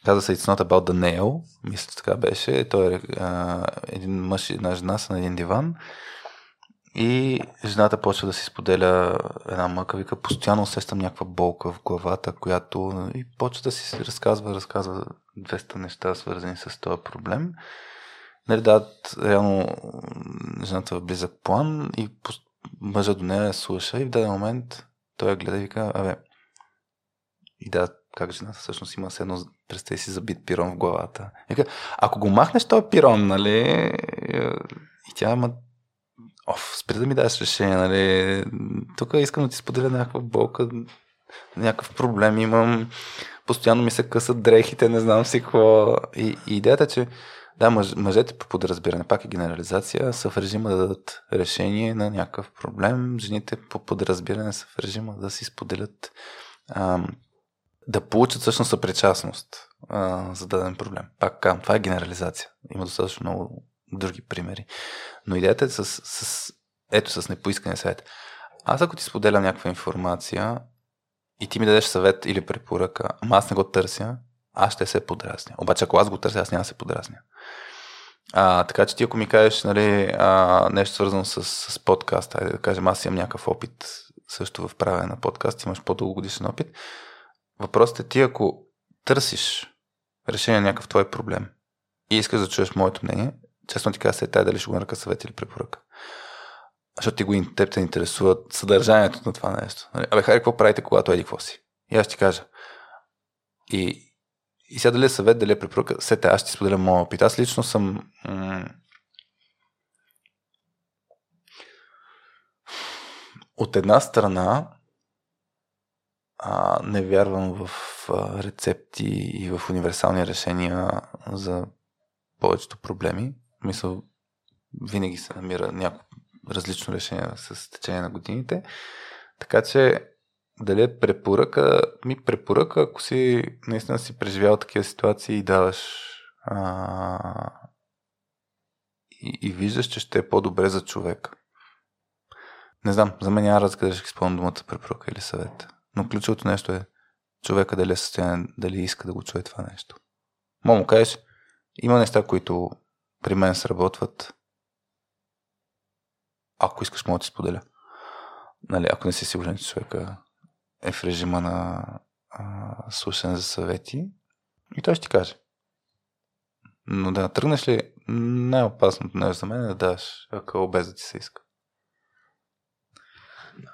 [SPEAKER 1] каза се It's not about the nail, мисля така беше. Той е а, един мъж и една жена са на един диван и жената почва да си споделя една мъка, вика, постоянно усещам някаква болка в главата, която и почва да си разказва, разказва 200 неща, свързани с този проблем. Нали, да, реално жената в близък план и мъжа до нея слуша и в даден момент той я гледа и вика, абе, и да, как жената всъщност има се едно, представи си, забит пирон в главата. Вика, ако го махнеш този пирон, нали, и тя, ама Оф, спри да ми даш решение, нали? Тук искам да ти споделя някаква болка, някакъв проблем имам, постоянно ми се късат дрехите, не знам си какво. И, и идеята, че Да, мъж, мъжете по подразбиране, пак е генерализация, са в режима да дадат решение на някакъв проблем. Жените по подразбиране са в режима да си споделят, а, да получат всъщност съпричастност а, за даден проблем. Пак казвам, това е генерализация. Има достатъчно много други примери. Но идеята е с, с ето с непоискане съвет. Аз ако ти споделям някаква информация и ти ми дадеш съвет или препоръка, ама аз не го търся, аз ще се подразня. Обаче ако аз го търся, аз няма да се подразня. А, така че ти ако ми кажеш нали, а, нещо свързано с, с подкаст, айде да кажем, аз имам някакъв опит също в правене на подкаст, имаш по-дългогодишен опит. Въпросът е ти, ако търсиш решение на някакъв твой проблем и искаш да чуеш моето мнение, честно ти кажа, се тая дали ще го наръка съвет или препоръка. Защото ти го теб те интересува съдържанието на това нещо. Нали? Абе, хайде, какво правите, когато еди какво си? И аз ти кажа. И, и сега дали е съвет, дали е препоръка, сете, аз ще споделя моят опит. Аз лично съм м- от една страна а, не вярвам в а, рецепти и в универсални решения за повечето проблеми. Мисля, винаги се намира някакво различно решение с течение на годините. Така че дали е препоръка? Ми препоръка, ако си наистина си преживял такива ситуации и даваш а, и, и виждаш, че ще е по-добре за човек. Не знам, за мен няма разлика да ще изпълня думата препоръка или съвет. Но ключовото нещо е човека дали е състояние, дали иска да го чуе това нещо. Мо кажеш, има неща, които при мен сработват. Ако искаш, мога да ти споделя. Нали, ако не си сигурен, че човека е в режима на а, слушане за съвети, и той ще ти каже. Но да тръгнеш ли, най-опасното нещо за мен е да даш ако без да ти се иска.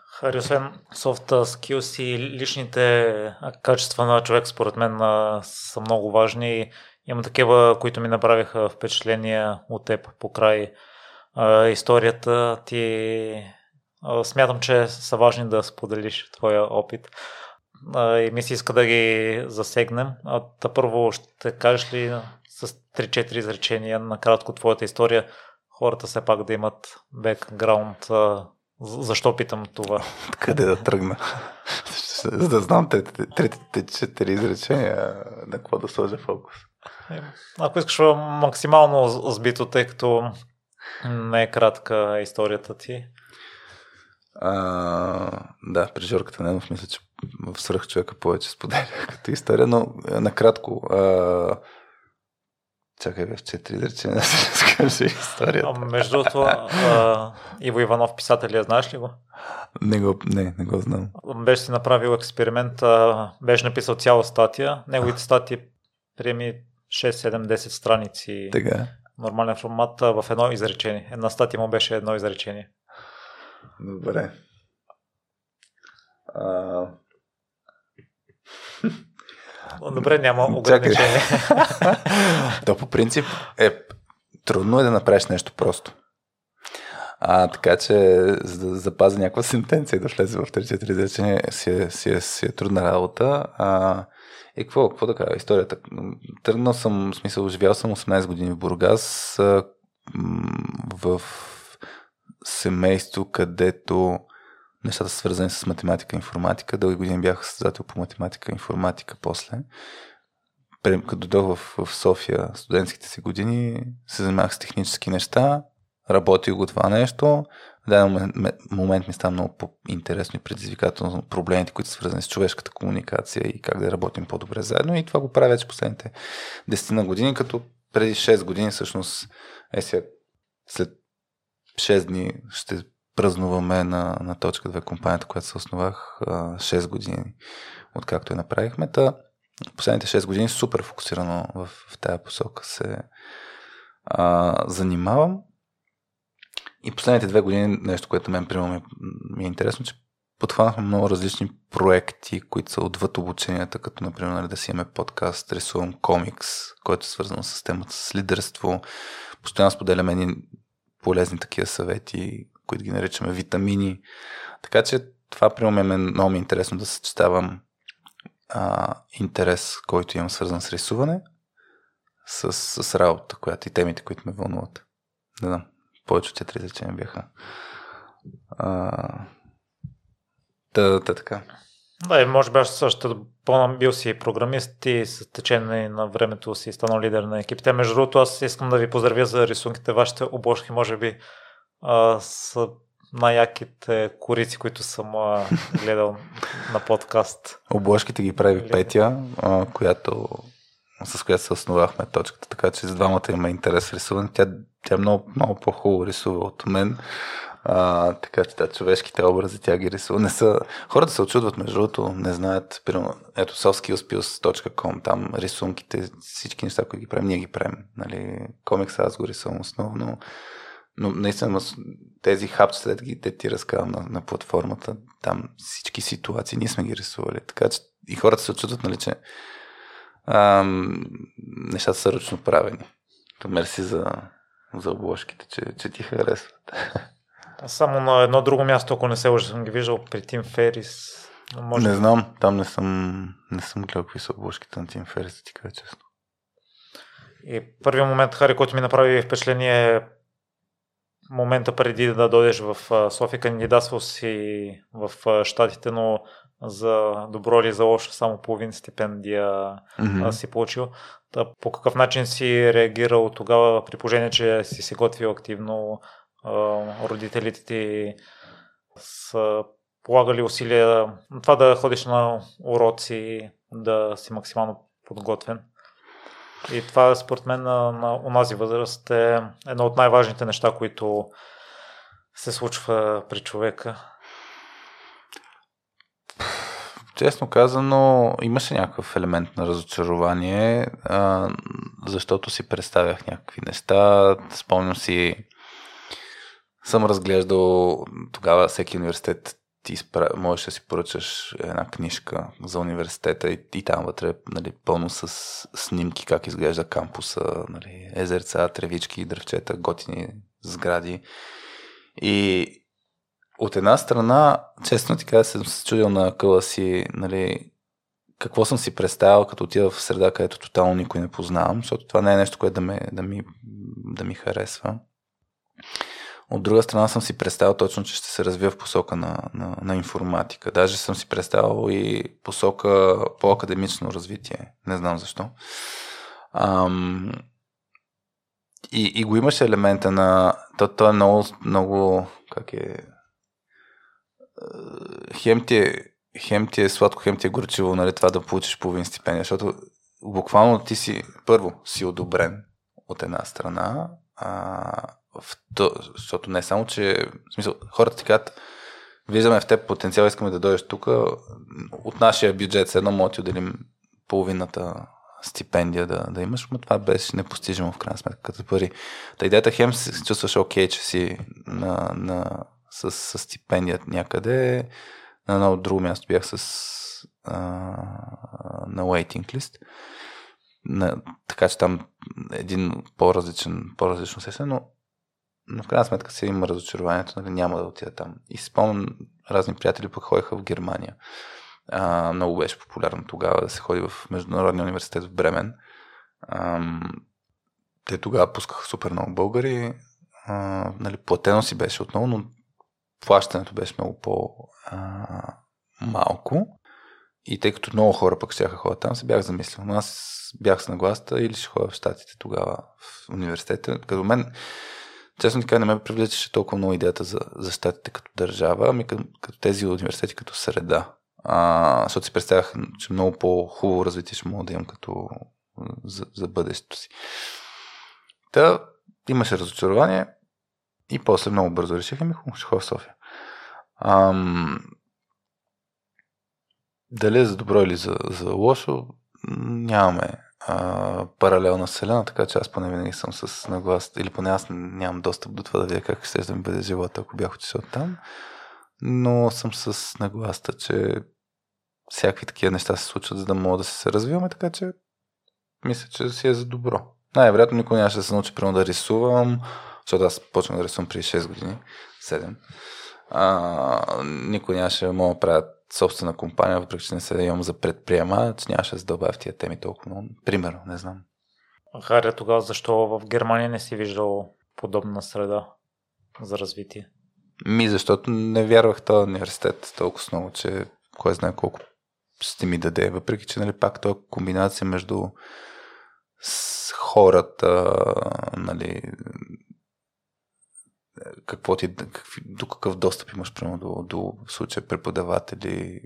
[SPEAKER 2] Хари, освен soft skills и личните качества на човек, според мен са много важни. Има такива, които ми направиха впечатление от теб по край историята ти. Смятам, че са важни да споделиш твоя опит и ми се иска да ги засегнем. А, първо ще кажеш ли с 3-4 изречения накратко твоята история, хората все пак да имат бекграунд защо питам това?
[SPEAKER 1] Къде да тръгна? За да знам третите четири изречения на какво да сложа фокус.
[SPEAKER 2] Е, ако искаш максимално сбито, тъй като не е кратка историята ти.
[SPEAKER 1] А, да, при Жорката Ненов мисля, че в свръх човека повече споделя като история, но накратко. А, Чакай в четири изречения да се историята.
[SPEAKER 2] А, между другото, Иво Иванов, писателя, знаеш ли го?
[SPEAKER 1] Не го, не, не го знам.
[SPEAKER 2] Беше си направил експеримент, а, беше написал цяла статия. Неговите статии приеми 6, 7, 10 страници.
[SPEAKER 1] Така.
[SPEAKER 2] Нормален формат в едно изречение. Една статия му беше едно изречение.
[SPEAKER 1] Добре. А...
[SPEAKER 2] Добре, няма ограничение.
[SPEAKER 1] То по принцип е трудно е да направиш нещо просто. А, така че, за да запазя някаква сентенция и да влезе в 3-4 изречения, си, е, си, е, си е трудна работа. А, и какво, какво да кажа? Историята. Тръгнал съм, в смисъл, живял съм 18 години в Бургас, в семейство, където нещата са свързани с математика и информатика. Дълги години бях състезател по математика и информатика после. Като дойдох в, в София студентските си години, се занимавах с технически неща, работих го това нещо. В даден момент ми стана много по-интересно и предизвикателно проблемите, които са свързани с човешката комуникация и как да работим по-добре заедно. И това го правя вече последните 10 на години, като преди 6 години всъщност е сега след 6 дни ще празнуваме на, на точка 2 компанията, която се основах 6 години, откакто я направихме. Та, последните 6 години супер фокусирано в, в тази посока се а, занимавам. И последните две години нещо, което мен примерно ми е интересно, че подхванахме много различни проекти, които са отвъд обученията, като например нали, да си имаме подкаст, рисувам комикс, който е свързан с темата с лидерство. Постоянно споделяме едни полезни такива съвети, които ги наричаме витамини. Така че това при мен много ми е интересно да съчетавам а, интерес, който имам свързан с рисуване, с, с работа, която и темите, които ме вълнуват. Не знам, повече от четири изречения бяха. А, да, да, така.
[SPEAKER 2] Да, и може би аз също бил си програмист и с течение на времето си станал лидер на екипите. Между другото, аз искам да ви поздравя за рисунките. Вашите обложки, може би, а, са най-яките корици, които съм а, гледал на подкаст.
[SPEAKER 1] Обложките ги прави Петя, а, която с която се основахме точката, така че с двамата има интерес в рисуване. Тя, тя много, много по-хубаво рисува от мен. А, така че да, човешките образи тя ги рисува. Не са... Хората се очудват, между другото, не знаят. Примерно, ето softskillspills.com, там рисунките, всички неща, които ги правим, ние ги правим. Нали, комикса аз го рисувам основно. Но наистина тези хапчета, ги те ти разказвам на, на платформата, там всички ситуации, ние сме ги рисували. Така че и хората се очудват, нали, че ам, нещата са ръчно правени. мерси за, за обложките, че, че ти харесват.
[SPEAKER 2] Само на едно друго място, ако не се лъжа, съм ги виждал при Тим Ферис.
[SPEAKER 1] Може не знам, там не съм, не съм гледал какви са обложките на Тим Ферис, ти кажа честно.
[SPEAKER 2] И първият момент, Хари, който ми направи впечатление е момента преди да дойдеш в София, кандидатствал си в Штатите, но за добро или за лошо само половин стипендия mm-hmm. си получил. По какъв начин си реагирал тогава при положение, че си се готвил активно родителите ти са полагали усилия това да ходиш на уроци, да си максимално подготвен. И това според мен на, на унази възраст е едно от най-важните неща, които се случва при човека.
[SPEAKER 1] Честно казано, имаше някакъв елемент на разочарование, а, защото си представях някакви неща. Спомням си съм разглеждал тогава всеки университет ти спра... можеш да си поръчаш една книжка за университета и, и там вътре нали, пълно с снимки как изглежда кампуса, нали, езерца, тревички, дръвчета, готини сгради. И от една страна, честно ти кажа, съм се чудил на къла си, нали, какво съм си представил, като отида в среда, където тотално никой не познавам, защото това не е нещо, което да, ме, да, ми, да ми харесва. От друга страна съм си представил точно, че ще се развия в посока на, на, на информатика. Даже съм си представил и посока по-академично развитие. Не знам защо. Ам, и, и го имаше елемента на... То, то е много, много... Как е... Хем ти е, хем ти е сладко, хем ти е горчиво, нали, това да получиш половин стипендия, защото буквално ти си, първо, си одобрен от една страна, а, в то, защото не само, че в смисъл, хората ти казват, виждаме в теб потенциал, искаме да дойдеш тук, от нашия бюджет с едно може да отделим половината стипендия да, да имаш, но това беше непостижимо в крайна сметка като пари. Та идеята хем се чувстваш окей, че си на, на, с, с стипендия някъде, на едно друго място бях с а, на waiting list. На, така че там един по-различен, по-различно усещане, но но в крайна сметка си има разочарованието, нали, няма да отида там. И спомням, разни приятели пък ходиха в Германия. А, много беше популярно тогава да се ходи в Международния университет в Бремен. А, те тогава пускаха супер много българи. А, нали, платено си беше отново, но плащането беше много по-малко. И тъй като много хора пък ще ходят там, се бях замислил. Но аз бях с нагласта или ще ходя в Штатите тогава в университета. Като мен Честно така не ме привличаше толкова много идеята за, за щатите като държава, ами като, като тези университети като среда. А, защото си представях, че много по-хубаво развитие ще мога да имам като за, за бъдещето си. Та имаше разочарование и после много бързо реших, ами хубаво, ще ходя в София. Ам, дали е за добро или за, за лошо, нямаме а, паралелна вселена, така че аз поне винаги съм с наглас, или поне аз нямам достъп до това да видя как ще да ми бъде живота, ако бях отишъл там. Но съм с нагласта, че всякакви такива неща се случват, за да мога да се развиваме, така че мисля, че си е за добро. Най-вероятно никой нямаше да се научи прямо да рисувам, защото аз почнах да рисувам преди 6 години, 7. А, никой нямаше да мога да правят собствена компания, въпреки че не се имам за предприемач, нямаше да добавя в тия теми толкова много. Примерно, не знам.
[SPEAKER 2] Харя, тогава защо в Германия не си виждал подобна среда за развитие?
[SPEAKER 1] Ми, защото не вярвах в този университет толкова много, че кой знае колко ще ми даде, въпреки че нали, пак това комбинация между с хората, нали, какво ти, какви, до какъв достъп имаш прямо до, до случая преподаватели,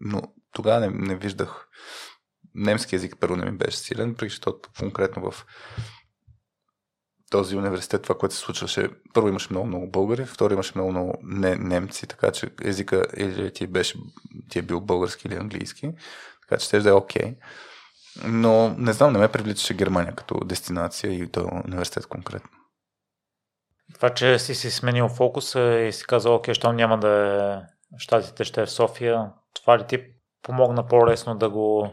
[SPEAKER 1] но тогава не, не виждах немски язик първо не ми беше силен, защото конкретно в този университет, това, което се случваше, първо имаше много, много българи, второ имаше много, много не, немци, така че езика или ти, беше, ти е бил български или английски, така че ще да е окей. Okay. Но не знам, не ме привличаше Германия като дестинация и този университет конкретно.
[SPEAKER 2] Това, че си си сменил фокуса и си казал, окей, щом няма да е щатите, ще е в София, това ли ти помогна по-лесно да го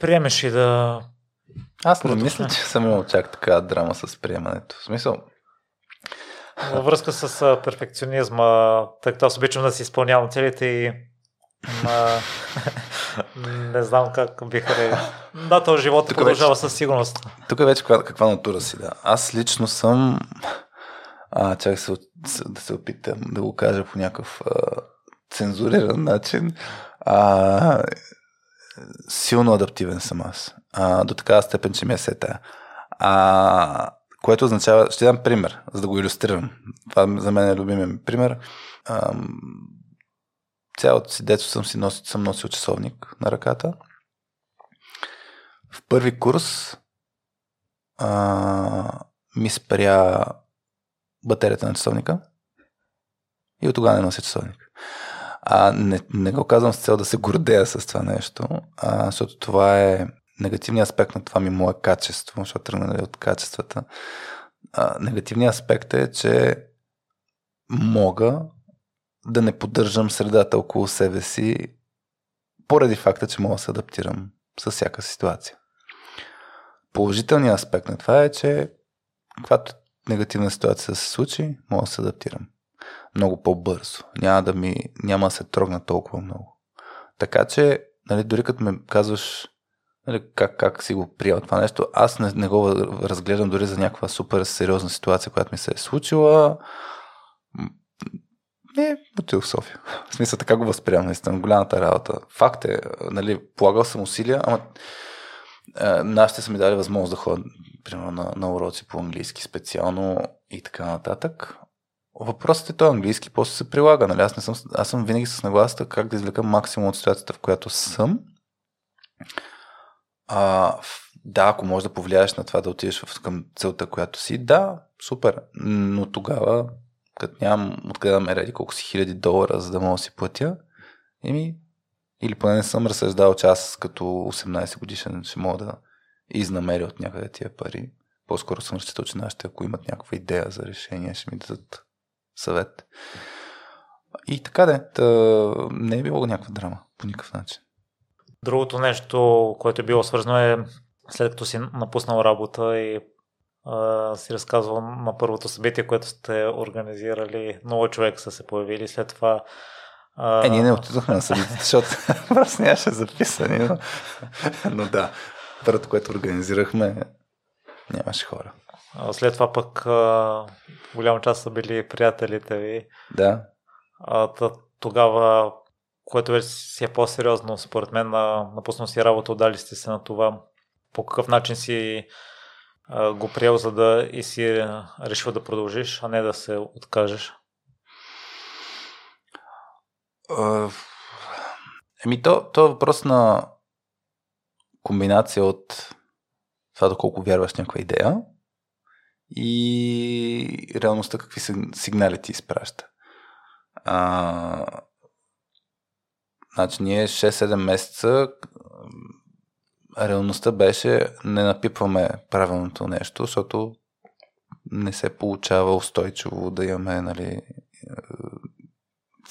[SPEAKER 2] приемеш и да
[SPEAKER 1] аз не мисля, че съм имал чак така драма с приемането. В смисъл...
[SPEAKER 2] Във връзка с перфекционизма, тъй като аз обичам да си изпълнявам целите и а, не знам как бих ре... Да, този живот тук продължава вече, със сигурност.
[SPEAKER 1] Тук вече каква, каква натура си, да. Аз лично съм а, чак се, да се опитам да го кажа по някакъв а, цензуриран начин. А, силно адаптивен съм аз. А, до такава степен, че ми е сета. А, което означава, ще дам пример, за да го иллюстрирам. Това за мен е любимия пример. А, цялото си детство съм си носил, съм носил часовник на ръката. В първи курс а, ми спря батерията на часовника и от тогава не нося часовник. А, не, не го казвам с цел да се гордея с това нещо, а, защото това е негативният аспект на това ми мое качество, защото тръгна нали, от качествата. А, негативният аспект е, че мога да не поддържам средата около себе си поради факта, че мога да се адаптирам с всяка ситуация. Положителният аспект на това е, че когато негативна ситуация се случи, мога да се адаптирам много по-бързо. Няма да ми, няма да се трогна толкова много. Така че, нали, дори като ме казваш нали, как, как си го приел това нещо, аз не, не го разглеждам дори за някаква супер сериозна ситуация, която ми се е случила. Не, отидох в София. В смисъл така го възприемам, наистина, голямата работа. Факт е, нали, полагал съм усилия, ама е, нашите са ми дали възможност да ходя, примерно, на, на уроци по английски специално и така нататък. Въпросът е то английски, после се прилага. Нали? Аз, не съм, аз съм винаги с нагласата как да извлека максимум от ситуацията, в която съм. А, да, ако можеш да повлияеш на това да отидеш в, към целта, която си, да, супер. Но тогава, като нямам откъде да ме реди колко си хиляди долара, за да мога да си платя, еми, или поне не съм разсъждал, че аз като 18 годишен ще мога да изнамеря от някъде тия пари. По-скоро съм разчитал, че нашите, ако имат някаква идея за решение, ще ми дадат съвет. И така де, да, не е било някаква драма по никакъв начин.
[SPEAKER 2] Другото нещо, което е било свързано е след като си напуснал работа и а, си разказвал на първото събитие, което сте организирали, много човек са се появили, след това
[SPEAKER 1] а... Е, ние не отидохме на събитието, защото просто нямаше записани, но, но да, първото, което организирахме, нямаше хора.
[SPEAKER 2] След това пък а, голяма част са били приятелите ви.
[SPEAKER 1] Да.
[SPEAKER 2] А, тогава, което вече си е по-сериозно, според мен, на, напуснал си работа, отдали сте се на това. По какъв начин си а, го приел, за да и си решил да продължиш, а не да се откажеш?
[SPEAKER 1] Еми, то, то е въпрос на комбинация от това доколко вярваш в някаква идея и реалността какви сигнали ти изпраща. А, значи ние 6-7 месеца реалността беше не напипваме правилното нещо, защото не се получава устойчиво да имаме нали,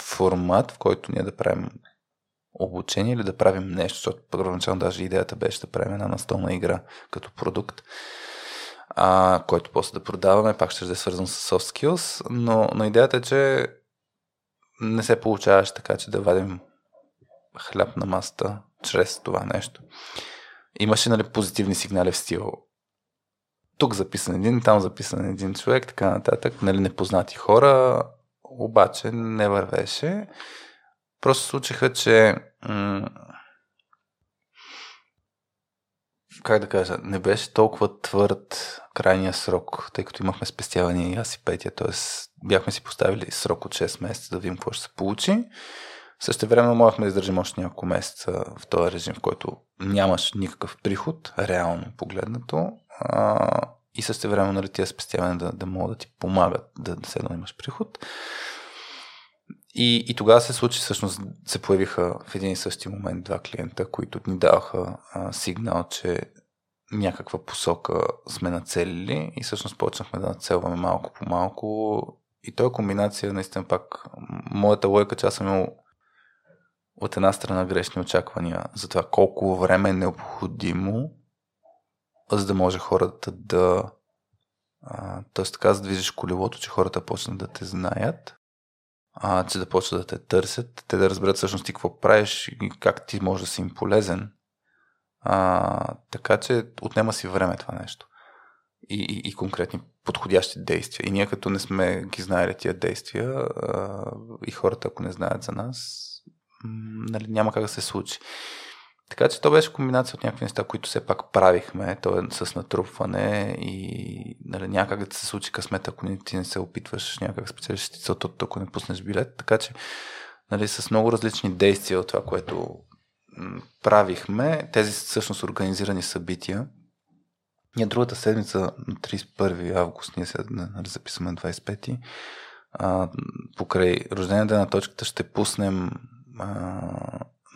[SPEAKER 1] формат, в който ние да правим обучение или да правим нещо, защото първоначално даже идеята беше да правим една настолна игра като продукт а, който после да продаваме, пак ще е свързан с soft skills, но, но идеята е, че не се получаваш така, че да вадим хляб на масата чрез това нещо. Имаше нали, позитивни сигнали в стил. тук записан един, там записан един човек, така нататък, нали, непознати хора, обаче не вървеше. Просто случиха, че как да кажа, не беше толкова твърд крайния срок, тъй като имахме спестяване и аз и Петя, т.е. бяхме си поставили срок от 6 месеца да видим какво ще се получи. Също време можехме да издържим още няколко месеца в този режим, в който нямаш никакъв приход, реално погледнато. А, и също време нали, тия спестявания да, да могат да ти помагат да, да се да имаш приход. И, и тогава се случи, всъщност се появиха в един и същи момент два клиента, които ни даваха а, сигнал, че някаква посока сме нацелили и всъщност почнахме да нацелваме малко по малко. И то е комбинация, наистина пак, моята лойка, че аз съм имал от една страна грешни очаквания за това колко време е необходимо, за да може хората да т.е. така задвижиш колелото, че хората почнат да те знаят, а, че да почнат да те търсят, те да разберат всъщност ти какво правиш и как ти може да си им полезен. А, така че отнема си време това нещо. И, и, и конкретни подходящи действия. И ние като не сме ги знаели тия действия а, и хората ако не знаят за нас, нали, няма как да се случи. Така че то беше комбинация от някакви неща, които все пак правихме, то е с натрупване и нали, някак да се случи късмет, ако ти не се опитваш някак спечелиш целта, ако не пуснеш билет. Така че нали, с много различни действия от това, което правихме, тези всъщност организирани събития. Ние другата седмица на 31 август, ние се нали, записваме на 25 а, покрай рождения ден на точката ще пуснем а,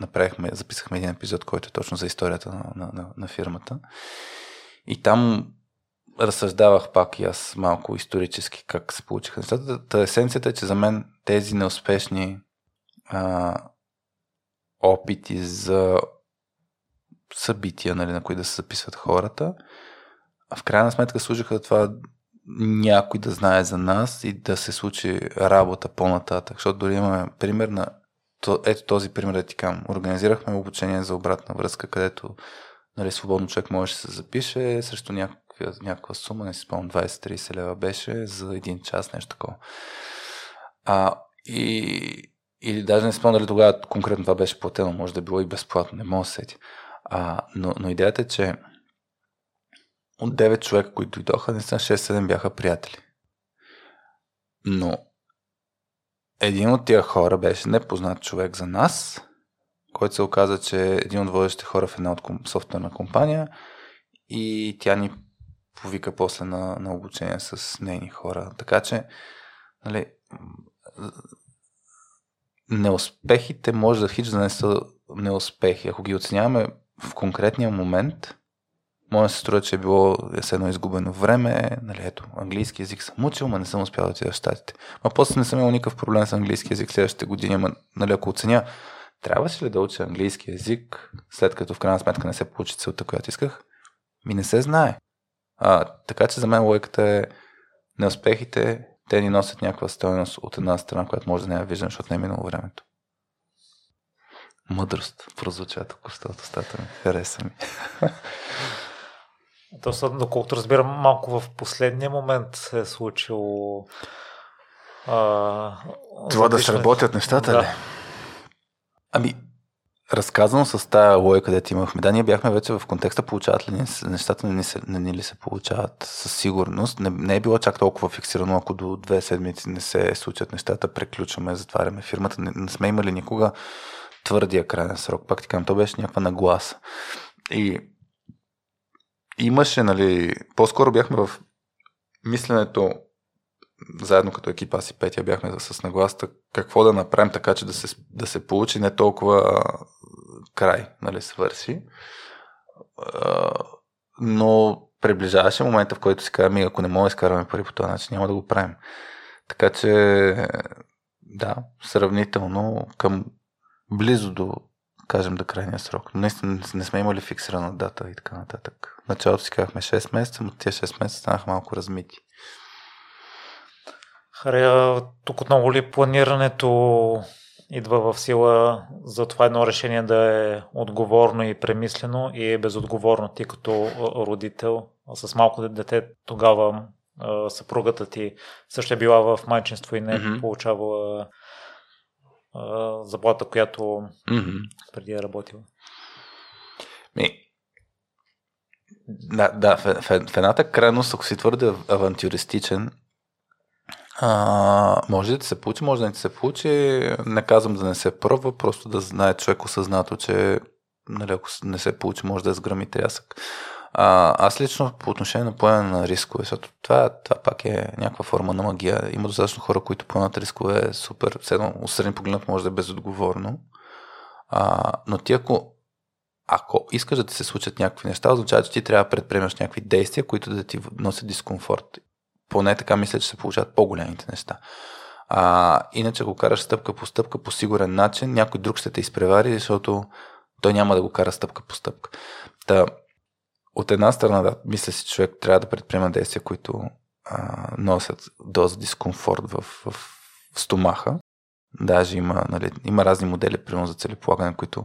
[SPEAKER 1] направихме, записахме един епизод, който е точно за историята на, на, на, на фирмата. И там разсъждавах пак и аз малко исторически как се получиха нещата. Та есенцията е, че за мен тези неуспешни а, опити за събития, нали, на които да се записват хората, в крайна сметка служиха това някой да знае за нас и да се случи работа по-нататък. Защото дори имаме пример на то, ето този пример да ти кам. Организирахме обучение за обратна връзка, където нали, свободно човек може да се запише срещу някаква, някаква сума, не си спомням, 20-30 лева беше за един час, нещо такова. А, и, или даже не спомням дали тогава конкретно това беше платено, може да е било и безплатно, не мога да сети. А, но, но идеята е, че от 9 човека, които дойдоха, наистина 6-7 бяха приятели. Но един от тия хора беше непознат човек за нас, който се оказа, че е един от водещите хора в една от софтуерна компания и тя ни повика после на, на обучение с нейни хора. Така че, нали, неуспехите може да хич да не са неуспехи. Ако ги оценяваме в конкретния момент, да се струва, че е било едно изгубено време. Нали, ето, английски язик съм учил, но не съм успял да отида в Штатите. Ма после не съм имал никакъв проблем с английски язик следващите години. Ама, нали, ако оценя, трябваше ли да уча английски язик, след като в крайна сметка не се получи целта, която исках? Ми не се знае. А, така че за мен логиката е неуспехите, те ни носят някаква стоеност от една страна, която може да не я виждам, защото не е минало времето. Мъдрост прозвуча тук от ми. Хареса ми.
[SPEAKER 2] То са, доколкото разбирам, малко в последния момент се е случило
[SPEAKER 1] а, Това да се работят нещата да. ли? Ами, разказано с тая логика, където имахме. Да, ние бяхме вече в контекста, получават ли нещата, не, се, не, не ли се получават със сигурност. Не, не е било чак толкова фиксирано, ако до две седмици не се случат нещата, преключваме, затваряме фирмата. Не, не сме имали никога твърдия крайен срок. Пак ти казвам, то беше някаква нагласа. И имаше, нали, по-скоро бяхме в мисленето заедно като екипа аз и Петя бяхме с нагласта какво да направим така, че да се, да се получи не толкова край, нали, свърши. Но приближаваше момента, в който си казваме, ако не мога да изкарваме пари по този начин, няма да го правим. Така че, да, сравнително към близо до кажем, до крайния срок. Но наистина не сме имали фиксирана дата и така нататък. В началото си казахме 6 месеца, но тези 6 месеца станаха малко размити.
[SPEAKER 2] Харя, тук отново ли планирането идва в сила за това едно решение да е отговорно и премислено и е безотговорно ти като родител? с малко дете тогава съпругата ти също е била в майчинство и не е mm-hmm. получавала заплата, която mm-hmm. преди е работила.
[SPEAKER 1] Ми, да, да в, в, в едната крайност, ако си твърде авантюристичен, а, може да ти се получи, може да не ти се получи. Не казвам да не се пробва, просто да знае човек осъзнато, че нали, ако не се получи, може да е сграми трясък. А, аз лично по отношение на поемане на рискове, защото това, това пак е някаква форма на магия. Има достатъчно хора, които поемат рискове е супер. Седно, усредни погледнат може да е безотговорно. А, но ти ако ако искаш да ти се случат някакви неща, означава, че ти трябва да предприемаш някакви действия, които да ти носят дискомфорт. Поне така мисля, че се получават по-големите неща. А, иначе, ако караш стъпка по стъпка по сигурен начин, някой друг ще те изпревари, защото той няма да го кара стъпка по стъпка. Та, от една страна, да, мисля си, човек трябва да предприема действия, които а, носят доза дискомфорт в, в, в стомаха. Даже има, нали, има разни модели, примерно за целеполагане, които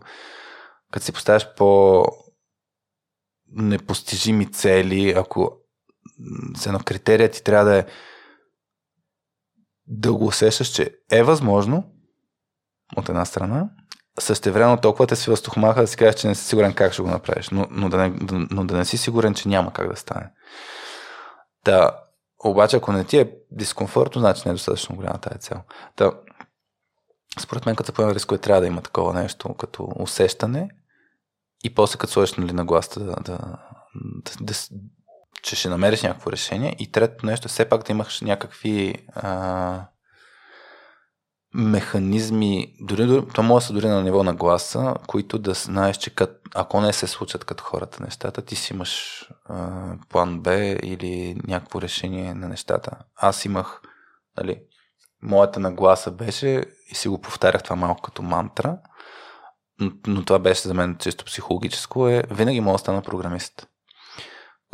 [SPEAKER 1] като си поставяш по непостижими цели, ако с едно критерия ти трябва да е да го усещаш, че е възможно, от една страна, същевременно толкова те си възтохмаха да си кажеш, че не си сигурен как ще го направиш, но, но, да не, но да не си сигурен, че няма как да стане. Да, обаче, ако не ти е дискомфортно, значи не е достатъчно голяма тази цел. Та, според мен, като поема рискове, трябва да има такова нещо като усещане и после като сложиш нали, на гласта да, да, да, да, че ще намериш някакво решение. И трето нещо, все пак да имаш някакви а, механизми, дори, то може да са дори на ниво на гласа, които да знаеш, че кът, ако не се случат като хората нещата, ти си имаш а, план Б или някакво решение на нещата. Аз имах, нали, моята нагласа беше и си го повтарях това малко като мантра, но, но това беше за мен чисто психологическо, е винаги мога да стана програмист.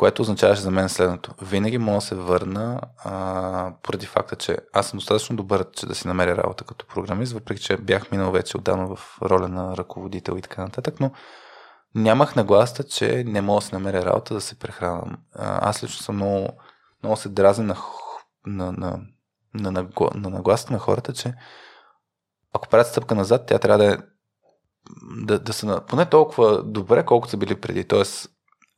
[SPEAKER 1] Което означаваше за мен следното. Винаги мога да се върна а, поради факта, че аз съм достатъчно добър, че да си намеря работа като програмист, въпреки че бях минал вече отдавна в роля на ръководител и така нататък, но нямах нагласта, че не мога да се намеря работа да се прехранвам. Аз лично съм много, много се дразня на, на, на, на, на, на нагласта на хората, че ако правят стъпка назад, тя трябва да е да, да са поне толкова добре, колкото са били преди. Тоест,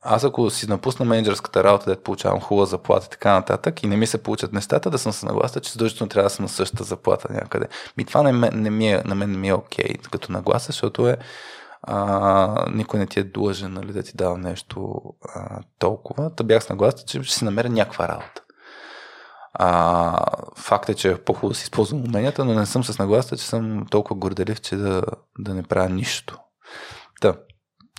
[SPEAKER 1] аз ако си напусна менеджерската работа, да получавам хубава заплата и така нататък и не ми се получат нещата, да съм се нагласа, че задължително трябва да съм на същата заплата някъде. Ми това не, не ми е, на мен не ми е окей okay, като нагласа, защото е а, никой не ти е длъжен нали, да ти дава нещо а, толкова. Та бях с нагласа, че ще си намеря някаква работа. А, факт е, че е по-хубаво да си използвам уменията, но не съм с нагласа, че съм толкова горделив, че да, да не правя нищо. Та,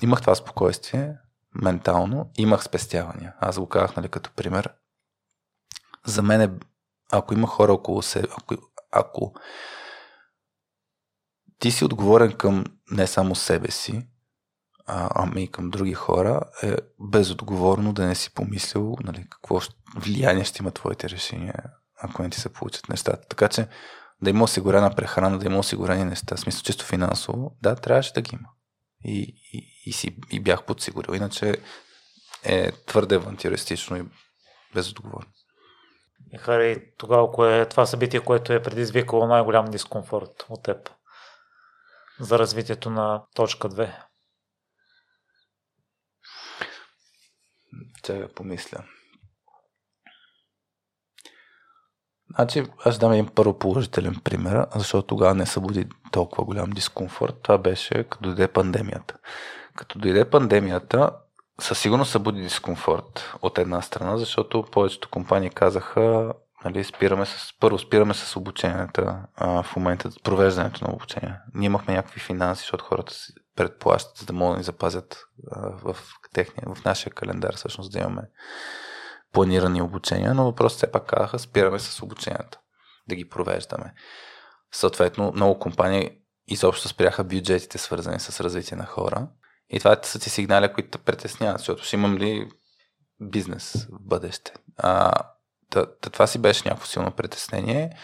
[SPEAKER 1] имах това спокойствие, ментално, имах спестявания. Аз го казах, нали, като пример. За мен е, ако има хора около себе, ако, ако ти си отговорен към не само себе си, а, ами и към други хора, е безотговорно да не си помислил нали, какво влияние ще има твоите решения, ако не ти се получат нещата. Така че да има осигурена прехрана, да има осигурени неща, смисъл чисто финансово, да, трябваше да ги има. И, и, и, си, и бях подсигурил. Иначе е твърде авантюристично и безотговорно.
[SPEAKER 2] И Хари, тогава кое е това събитие, което е предизвикало най-голям дискомфорт от теб за развитието на точка 2?
[SPEAKER 1] Чакай помисля. Значи, аз дам един първо положителен пример, защото тогава не събуди толкова голям дискомфорт. Това беше като дойде пандемията. Като дойде пандемията, със сигурност събуди дискомфорт от една страна, защото повечето компании казаха, нали, спираме с, първо спираме с обученията а, в момента, провеждането на обучение. Ние имахме някакви финанси, защото хората си предплащат, за да могат да ни запазят а, в, техния, в нашия календар, всъщност да имаме планирани обучения, но въпросът все пак казаха, спираме с обученията, да ги провеждаме. Съответно, много компании изобщо спряха бюджетите, свързани с развитие на хора. И това са ти сигнали, които те притесняват, защото ще имам ли бизнес в бъдеще. А, та, та, това си беше някакво силно притеснение.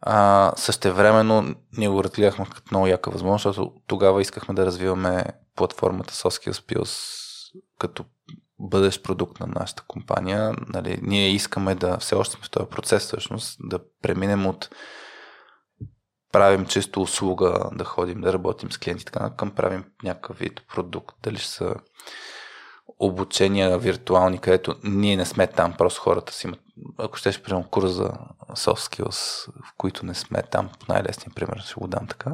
[SPEAKER 1] А, същевременно ние го разгледахме като много яка възможност, защото тогава искахме да развиваме платформата Soskill Skills като бъдещ продукт на нашата компания. Нали, ние искаме да, все още сме в този процес всъщност, да преминем от правим чисто услуга, да ходим, да работим с клиенти, така към правим някакъв вид продукт. Дали ще са обучения виртуални, където ние не сме там, просто хората си имат, ако ще примерно курс за soft skills, в които не сме там, най-лесният пример ще го дам така,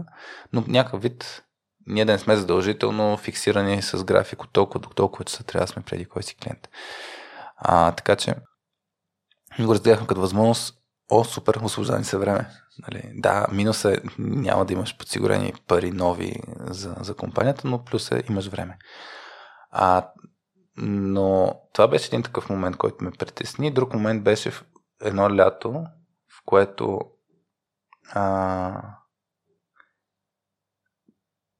[SPEAKER 1] но някакъв вид ние да не сме задължително фиксирани с график от толкова до толкова часа трябва да сме преди кой си клиент. А, така че го разгледахме като възможност О, супер, освобождани се време. Нали, да, минус е, няма да имаш подсигурени пари нови за, за компанията, но плюс е, имаш време. А, но това беше един такъв момент, който ме притесни. Друг момент беше в едно лято, в което а,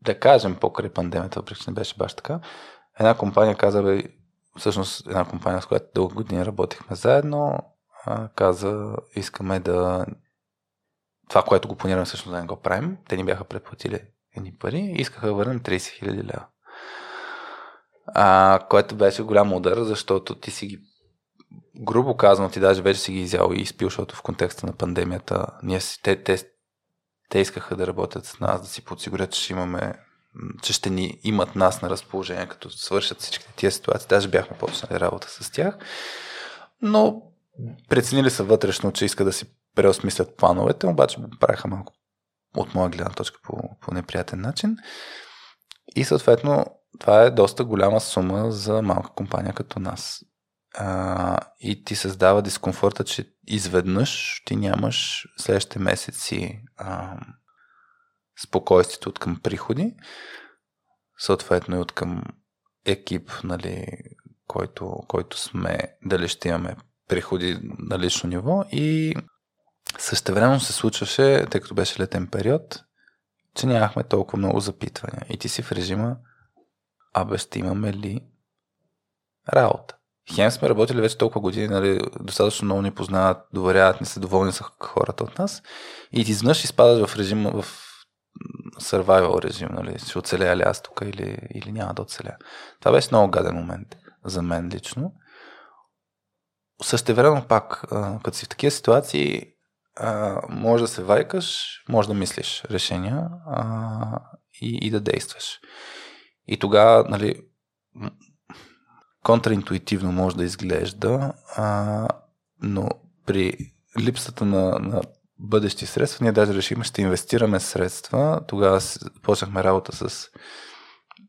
[SPEAKER 1] да кажем покрай пандемията, въпреки че не беше баш така, една компания каза, бе, всъщност една компания, с която дълго години работихме заедно, каза, искаме да това, което го планираме всъщност да не го правим. Те ни бяха предплатили едни пари и искаха да върнем 30 000 лева. А, което беше голям удар, защото ти си ги грубо казано, ти даже вече си ги изял и изпил, защото в контекста на пандемията ние си, те, те, те искаха да работят с нас, да си подсигурят, че ще имаме че ще ни имат нас на разположение, като свършат всички тия ситуации. Даже бяхме почнали работа с тях. Но преценили са вътрешно, че иска да си преосмислят плановете, обаче го правиха малко от моя гледна точка по, по неприятен начин. И съответно това е доста голяма сума за малка компания като нас. А, и ти създава дискомфорта, че изведнъж ти нямаш следващите месеци а, спокойствието от към приходи, съответно и от към екип, нали, който, който сме, дали ще имаме приходи на лично ниво и същевременно се случваше, тъй като беше летен период, че нямахме толкова много запитвания. И ти си в режима, абе ще имаме ли работа? Хем сме работили вече толкова години, нали, достатъчно много ни познават, доверяват ни се, доволни са хората от нас. И ти изведнъж изпадаш в режим, в survival режим, нали, ще оцеля ли аз тук или, или няма да оцеля. Това беше много гаден момент за мен лично. Същевременно пак, като си в такива ситуации, може да се вайкаш, може да мислиш решения и, и да действаш. И тогава, нали, контраинтуитивно може да изглежда, а, но при липсата на, на бъдещи средства, ние даже решихме, ще инвестираме средства. Тогава почнахме работа с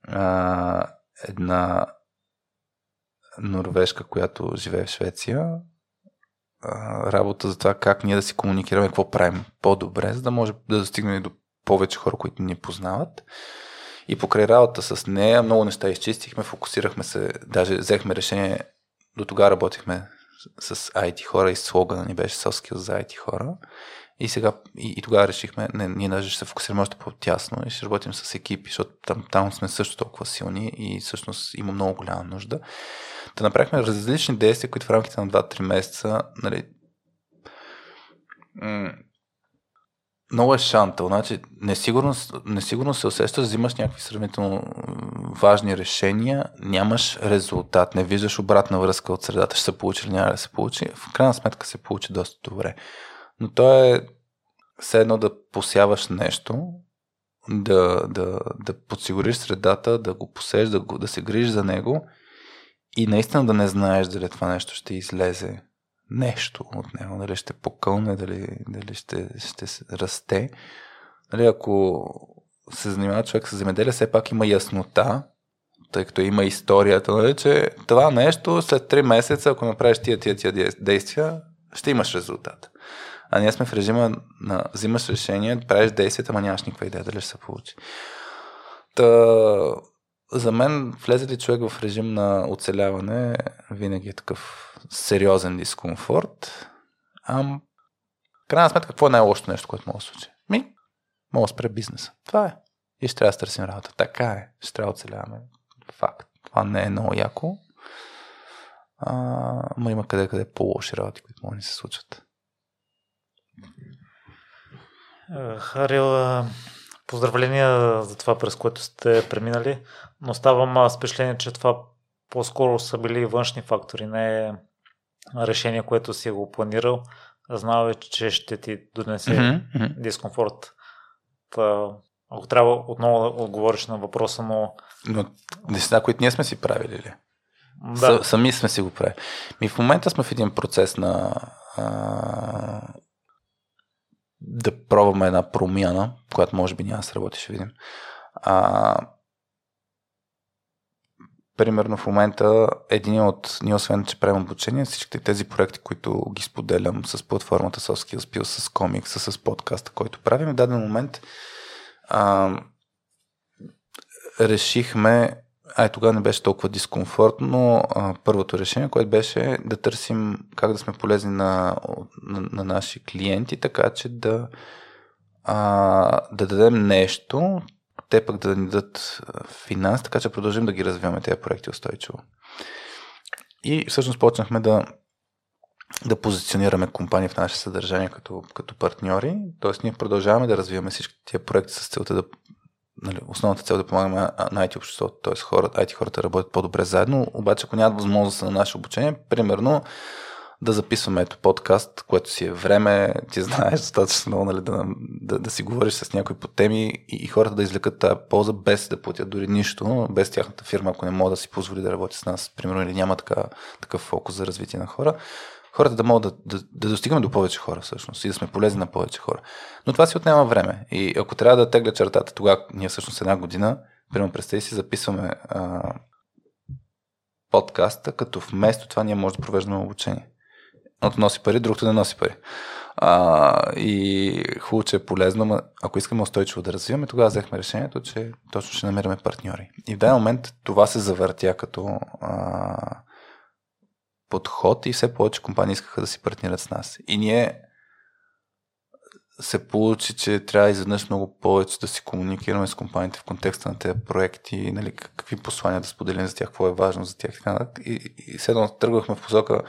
[SPEAKER 1] а, една норвежка, която живее в Швеция, работа за това как ние да си комуникираме, какво правим по-добре, за да може да достигнем до повече хора, които ни познават. И покрай работа с нея много неща изчистихме, фокусирахме се, даже взехме решение, до тогава работихме с IT хора и слогана ни беше Soft за IT хора. И сега, и, и тогава решихме, не, ние даже ще се фокусираме още по-тясно и ще работим с екипи, защото там, там сме също толкова силни и всъщност има много голяма нужда. Да направихме различни действия, които в рамките на 2-3 месеца, нали, много е шантъл. Значи, несигурно, несигурно се усещаш, взимаш някакви сравнително важни решения, нямаш резултат, не виждаш обратна връзка от средата, ще се получи или няма да се получи. В крайна сметка се получи доста добре. Но то е все едно да посяваш нещо, да, да, да подсигуриш средата, да го посееш, да, да се грижиш за него и наистина да не знаеш дали това нещо ще излезе нещо от него, дали ще покълне, дали, дали ще, ще расте. Дали, ако се занимава човек с земеделие, все пак има яснота, тъй като има историята, нали, че това нещо след 3 месеца, ако направиш тия, тия, тия действия, ще имаш резултат. А ние сме в режима на взимаш решение, правиш действията, ама нямаш никаква идея дали ще се получи. Та, за мен влезе ли човек в режим на оцеляване, винаги е такъв сериозен дискомфорт. Ам, крайна сметка, какво е най-лошото нещо, което може да случи? Ми, мога да спре бизнеса. Това е. И ще трябва да търсим работа. Така е. Ще трябва да оцеляваме. Факт. Това не е много яко. А, но има къде къде по-лоши работи, които могат да се случат.
[SPEAKER 2] Харил, поздравления за това, през което сте преминали, но ставам с впечатление, че това по-скоро са били външни фактори, не решение, което си го планирал, знал че ще ти донесе mm-hmm. дискомфорт. Та, ако трябва отново да отговориш на въпроса, но...
[SPEAKER 1] Но неща, които ние сме си правили ли?
[SPEAKER 2] Да.
[SPEAKER 1] Сами сме си го правили. Ми в момента сме в един процес на а, да пробваме една промяна, която може би няма да сработи, ще видим. А, примерно в момента един от, ние освен, че правим обучение, всичките тези проекти, които ги споделям с платформата Soft Skills, с комикса, с подкаста, който правим, в даден момент а, решихме, ай тогава не беше толкова дискомфортно, но а, първото решение, което беше да търсим как да сме полезни на, на, на наши клиенти, така че да, а, да дадем нещо, те пък да ни дадат финанс, така че продължим да ги развиваме тези проекти устойчиво. И всъщност почнахме да, да позиционираме компании в наше съдържание като, като партньори. Тоест ние продължаваме да развиваме всички тия проекти с целта да нали, основната цел е да помагаме на IT обществото, т.е. хората, IT хората работят по-добре заедно, обаче ако нямат възможност на наше обучение, примерно да записваме ето подкаст, което си е време, ти знаеш достатъчно нали, да, да, да си говориш с някои по теми и, и хората да извлекат тази полза без да платят дори нищо, без тяхната фирма, ако не могат да си позволи да работи с нас, примерно, или няма така, такъв фокус за развитие на хора, хората да могат да, да, да достигаме до повече хора всъщност и да сме полезни на повече хора. Но това си отнема време. И ако трябва да тегля чертата, тогава ние всъщност една година, примерно представи си, записваме а, подкаста, като вместо това ние може да провеждаме обучение. Едното носи пари, другото не носи пари. А, и хубаво, че е полезно, но ако искаме устойчиво да развиваме, тогава взехме решението, че точно ще намираме партньори. И в даден момент това се завъртя като а, подход и все повече компании искаха да си партнират с нас. И ние се получи, че трябва изведнъж много повече да си комуникираме с компаниите в контекста на тези проекти, нали, какви послания да споделим за тях, какво е важно за тях. И, и следно тръгвахме в посока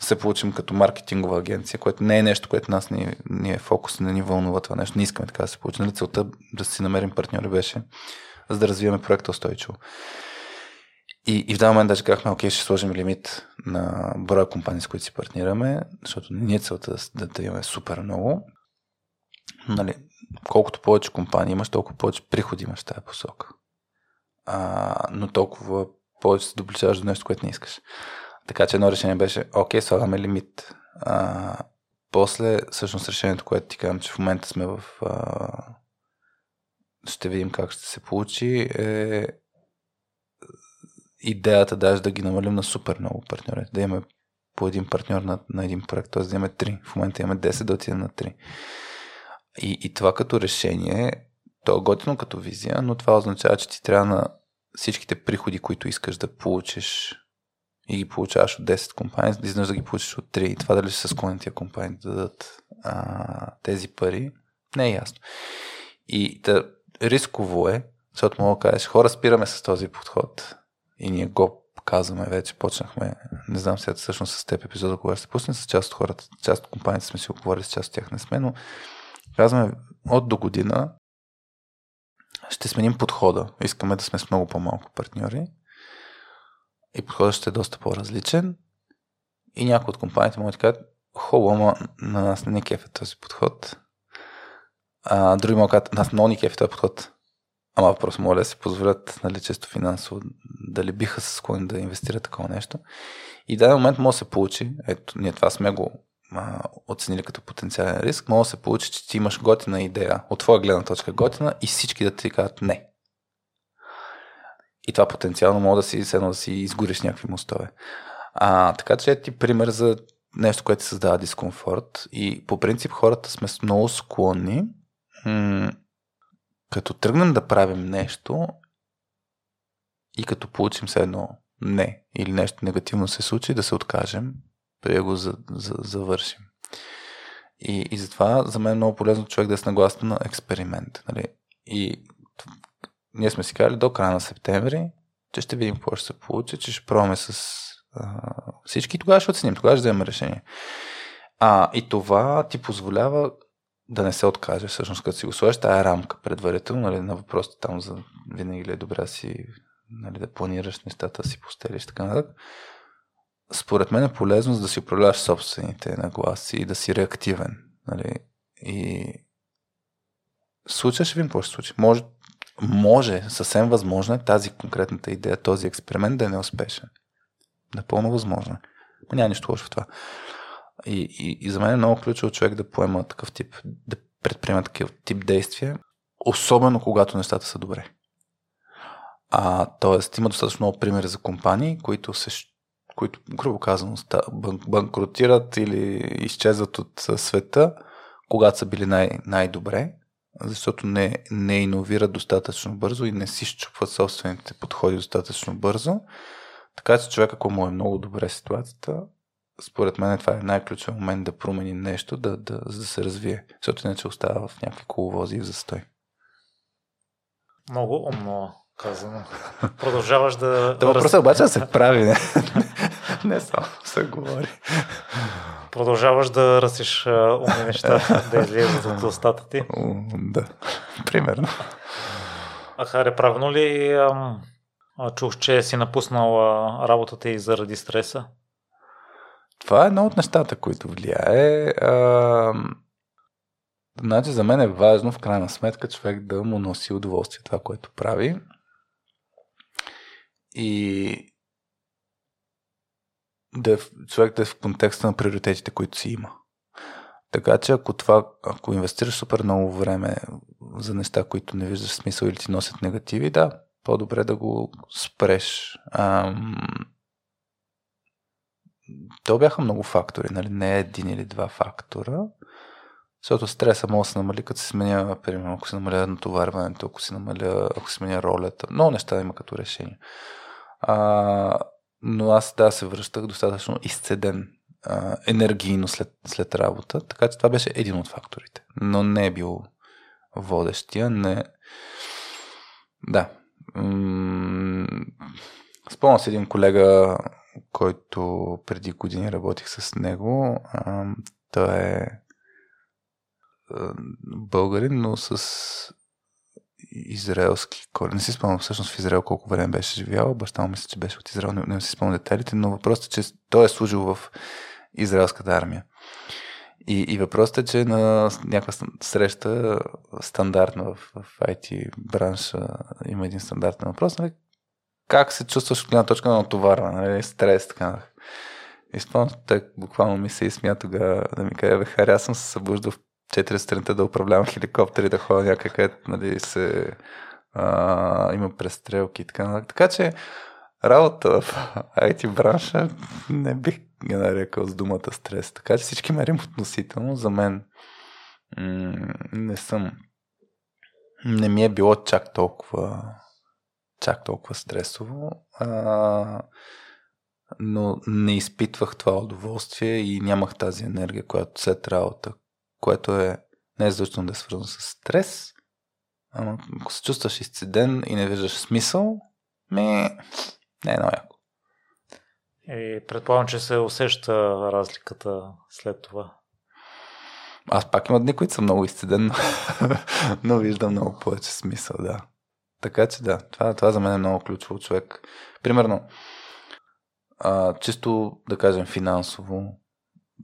[SPEAKER 1] да се получим като маркетингова агенция, което не е нещо, което нас ни, ни е фокус, не ни вълнува това нещо. Не искаме така да се получим. Нали, целта да си намерим партньори беше, за да развиваме проекта устойчиво. И, и в даден момент даже казахме, окей, ще сложим лимит на броя компании, с които си партнираме, защото не е целта да, да имаме супер много. Нали, колкото повече компании имаш, толкова повече приходи имаш в тази посока. А, но толкова повече се доближаваш до нещо, което не искаш. Така че едно решение беше, окей, слагаме лимит. А, после, всъщност, решението, което ти казвам, че в момента сме в... А, ще видим как ще се получи, е идеята даже да ги намалим на супер много партньори. Да имаме по един партньор на, на един проект, т.е. да имаме три. В момента имаме 10, да отидем на 3. И, и това като решение, то е готино като визия, но това означава, че ти трябва на всичките приходи, които искаш да получиш и ги получаваш от 10 компании, да изнъж да ги получиш от 3. И това дали ще са склонни тия компании да дадат а, тези пари, не е ясно. И да, рисково е, защото мога да кажеш, хора спираме с този подход и ние го казваме вече, почнахме, не знам сега всъщност с теб епизода, кога ще се пусне, с част от хората, част от компаниите сме си оговорили, с част от тях не сме, но казваме от до година ще сменим подхода. Искаме да сме с много по-малко партньори и подходът ще е доста по-различен. И някои от компаниите могат да кажат, хубаво, ама на нас не кефе този подход. А, други могат да кажат, нас много ни кефе този подход. Ама просто моля да си позволят, нали, често финансово, дали биха се склонни да инвестират такова нещо. И в даден момент може да се получи, ето, ние това сме го а, оценили като потенциален риск, може да се получи, че ти имаш готина идея, от твоя гледна точка готина и всички да ти кажат не. И това потенциално може да си, седно да си изгориш някакви мостове. А, така че е ти пример за нещо, което създава дискомфорт. И по принцип хората сме много склонни, м- като тръгнем да правим нещо и като получим се едно не или нещо негативно се случи, да се откажем, преди да го за, за, завършим. И, и затова за мен е много полезно човек да е с нагласта на експеримент. Нали? И ние сме си казали до края на септември, че ще видим какво ще се получи, че ще пробваме с а, всички и тогава ще оценим, тогава ще вземем решение. А, и това ти позволява да не се откаже, всъщност, като си го сложиш тази рамка предварително, нали, на въпросите там за винаги ли е добре си нали, да планираш нещата, си постелиш така нататък. Според мен е полезно за да си управляваш собствените нагласи и да си реактивен. Нали? И случая ще видим какво ще случи. Може, може, съвсем възможно е тази конкретната идея, този експеримент да е неуспешен. Напълно възможно е. Но няма нищо лошо в това. И, и, и за мен е много ключово човек да поема такъв тип, да предприема такъв тип действия, особено когато нещата са добре. А, тоест, има достатъчно много примери за компании, които, се, които грубо казано, банкротират или изчезват от света, когато са били най- най-добре, защото не, не иновират достатъчно бързо и не си щупват собствените подходи достатъчно бързо. Така че човек, ако му е много добре ситуацията, според мен това е най-ключов момент да промени нещо, да, да, за да се развие, защото иначе остава в някакви коловози и в застой.
[SPEAKER 2] Много умно казано. Продължаваш да...
[SPEAKER 1] Да, въпросът е обаче да се прави, не, не само се говори.
[SPEAKER 2] Продължаваш да ръсиш умни неща, да излезат от устата ти.
[SPEAKER 1] Да, примерно.
[SPEAKER 2] А Харе, правилно ли ам, чух, че си напуснал работата и заради стреса?
[SPEAKER 1] Това е едно от нещата, които влияе. А, значи за мен е важно в крайна сметка човек да му носи удоволствие това, което прави. И да е, човек да е в контекста на приоритетите, които си има. Така че ако това, ако инвестираш супер много време за неща, които не виждаш смисъл или ти носят негативи, да, по-добре да го спреш. Ам... То бяха много фактори, нали? Не един или два фактора. Защото стреса може да се намали, като се сменя, примерно, ако се намаля натоварването, ако се намаля, ако се сменя ролята. Много неща има като решение. А, но аз да се връщах достатъчно изцеден а, енергийно след, след работа, така че това беше един от факторите. Но не е бил водещия. Не... Да. М- спомням се един колега, който преди години работих с него. Той е българин, но с израелски корен. Не си спомням всъщност в Израел колко време беше живял. Баща му мисля, че беше от Израел. Не, не си спомням детайлите, но въпросът е, че той е служил в израелската армия. И, и въпросът е, че на някаква среща стандартна в, в IT бранша има един стандартен въпрос, нали? Как се чувстваш от гледна точка на натоварване, нали? стрес, така. И спомням, буквално ми се изсмя тогава да ми каже, бе, хари, аз съм се събуждал в 4 страните да управлявам хеликоптери, да ходя някъде, нали, се, а, има престрелки и така. Така че работа в IT бранша не бих ги нарекал с думата стрес. Така че всички мерим относително. За мен м- не съм не ми е било чак толкова чак толкова стресово, а, но не изпитвах това удоволствие и нямах тази енергия, която след работа, което е не е задължително да е свързано с стрес, ама ако се чувстваш изцеден и не виждаш смисъл, ми не е много яко.
[SPEAKER 2] И предполагам, че се усеща разликата след това.
[SPEAKER 1] Аз пак има дни, които съм много изцеден, но, но виждам много повече смисъл, да. Така че да, това, това за мен е много ключово човек. Примерно, а, чисто да кажем финансово,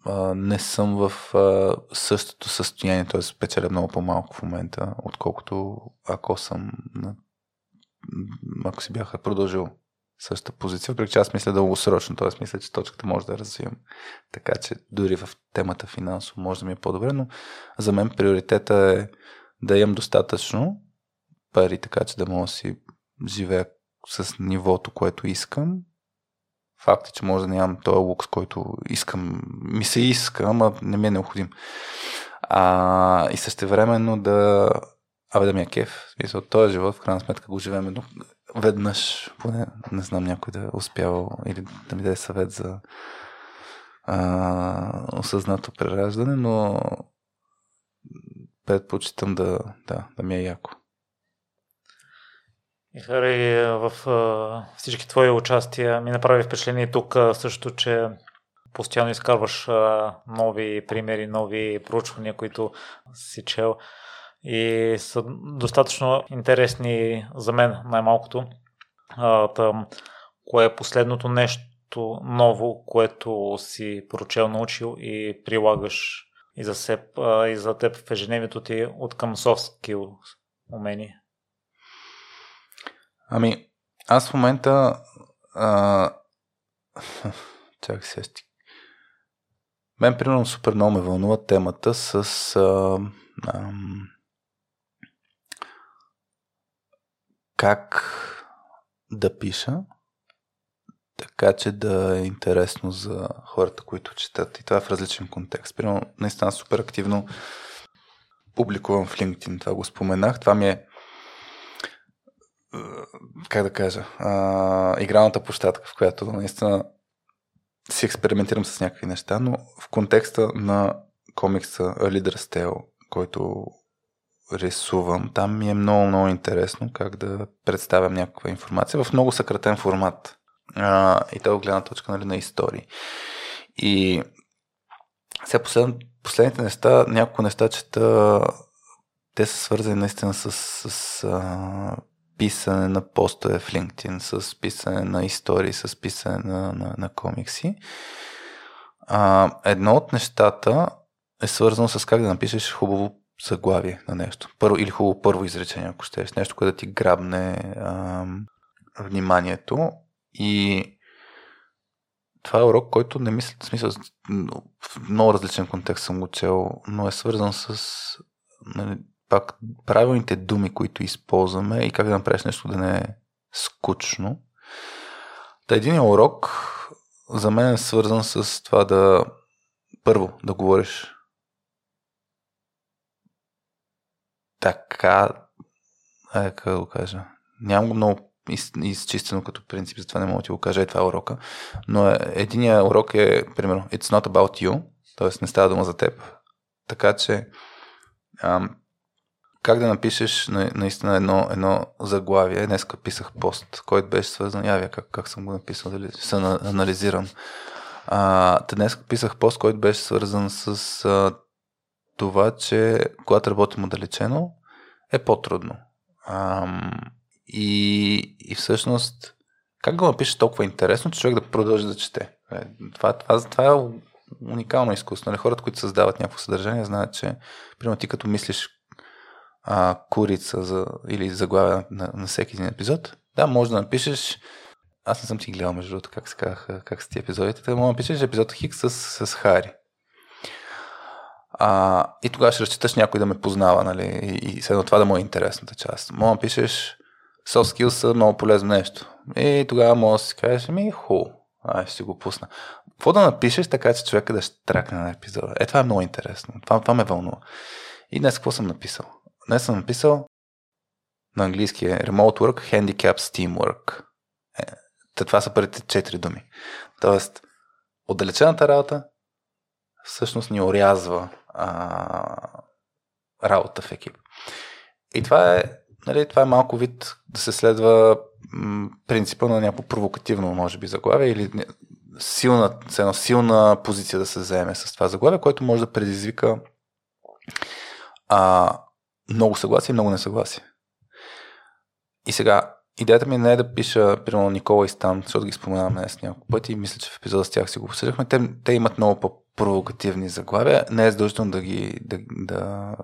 [SPEAKER 1] а, не съм в а, същото състояние, т.е. печеля много по-малко в момента, отколкото ако съм на... ако си бяха продължил същата позиция, въпреки че аз мисля дългосрочно, т.е. мисля, че точката може да развием. Така че дори в темата финансово може да ми е по-добре, но за мен приоритета е да имам достатъчно пари, така че да мога да си живея с нивото, което искам. Факт е, че може да нямам този лукс, който искам, ми се иска, ама не ми е необходим. А, и същевременно да Абе да ми е кеф. Смисъл, този живот в крайна сметка го живеем едно, веднъж, поне не знам някой да е успявал или да ми даде съвет за а, осъзнато прераждане, но предпочитам да, да, да ми е яко.
[SPEAKER 2] И Хари, в а, всички твои участия ми направи впечатление тук също, че постоянно изкарваш нови примери, нови проучвания, които си чел и са достатъчно интересни за мен най-малкото. Там, кое е последното нещо ново, което си прочел, научил и прилагаш и за, себ, а, и за теб в ежедневието ти от към soft skill умения?
[SPEAKER 1] Ами, аз в момента а... чакай се стик. Мен, примерно, супер много ме вълнува темата с а, а, как да пиша, така че да е интересно за хората, които четат. И това е в различен контекст. Примерно, наистина супер активно публикувам в LinkedIn, това го споменах. Това ми е как да кажа, а, игралната площадка, в която наистина си експериментирам с някакви неща, но в контекста на комикса Leader's Tale, който рисувам, там ми е много, много интересно как да представям някаква информация в много съкратен формат. А, и то е гледна точка нали, на истории. И сега послед, последните неща, няколко неща чета, те са свързани наистина с, с а, писане на постове в LinkedIn, с писане на истории, с писане на, на, на комикси. А, едно от нещата е свързано с как да напишеш хубаво заглавие на нещо. Първо, или хубаво първо изречение, ако щеш. Нещо, което да ти грабне а, вниманието. И това е урок, който не мисля, в смисъл, в много различен контекст съм го чел, но е свързан с нали, пак правилните думи, които използваме и как да направиш нещо да не е скучно. Та един урок за мен е свързан с това да първо да говориш така, е, как да го кажа, нямам го много из, изчистено като принцип, затова не мога да ти го кажа, е това е урока. Но е, единия урок е, примерно, it's not about you, т.е. не става дума за теб. Така че ам, как да напишеш наистина едно, едно заглавие. Днес писах пост, който беше свързан. Явя как, как съм го написал, дали се анализирам. А, днес писах пост, който беше свързан с а, това, че когато работим отдалечено, е по-трудно. А, и, и всъщност, как го напишеш толкова интересно, че човек да продължи да чете? Е, това, това, това е уникално изкуство. Нали? Хората, които създават някакво съдържание, знаят, че, примерно, ти като мислиш а, курица за, или заглавия на, на всеки един епизод, да, може да напишеш аз не съм ти гледал, между другото, как, казах, как са ти епизодите. Така може да напишеш епизод Хикс с, с Хари. А, и тогава ще разчиташ някой да ме познава, нали? И, и следно това да му е интересната част. Може да напишеш soft skills са много полезно нещо. И тогава може да си кажеш, ми ху, ай, ще го пусна. Какво да напишеш така, че човека да ще тракне на епизода? Е, това е много интересно. Това, това ме вълнува. И днес какво съм написал? Днес съм написал на английски е Remote Work, Handicaps Teamwork. Е, това са първите четири думи. Тоест, отдалечената работа всъщност ни орязва а, работа в екип. И това е, нали, това е малко вид да се следва принципа на някакво провокативно, може би, заглавие или силна, силна позиция да се заеме с това заглавие, което може да предизвика а, много съгласие и много несъгласие. И сега, идеята ми не е да пиша, примерно, Никола и Стан, защото ги споменаваме днес няколко пъти мисля, че в епизода с тях си го обсъждахме. Те, те имат много по-провокативни заглавия. Не е задължително да ги да, да,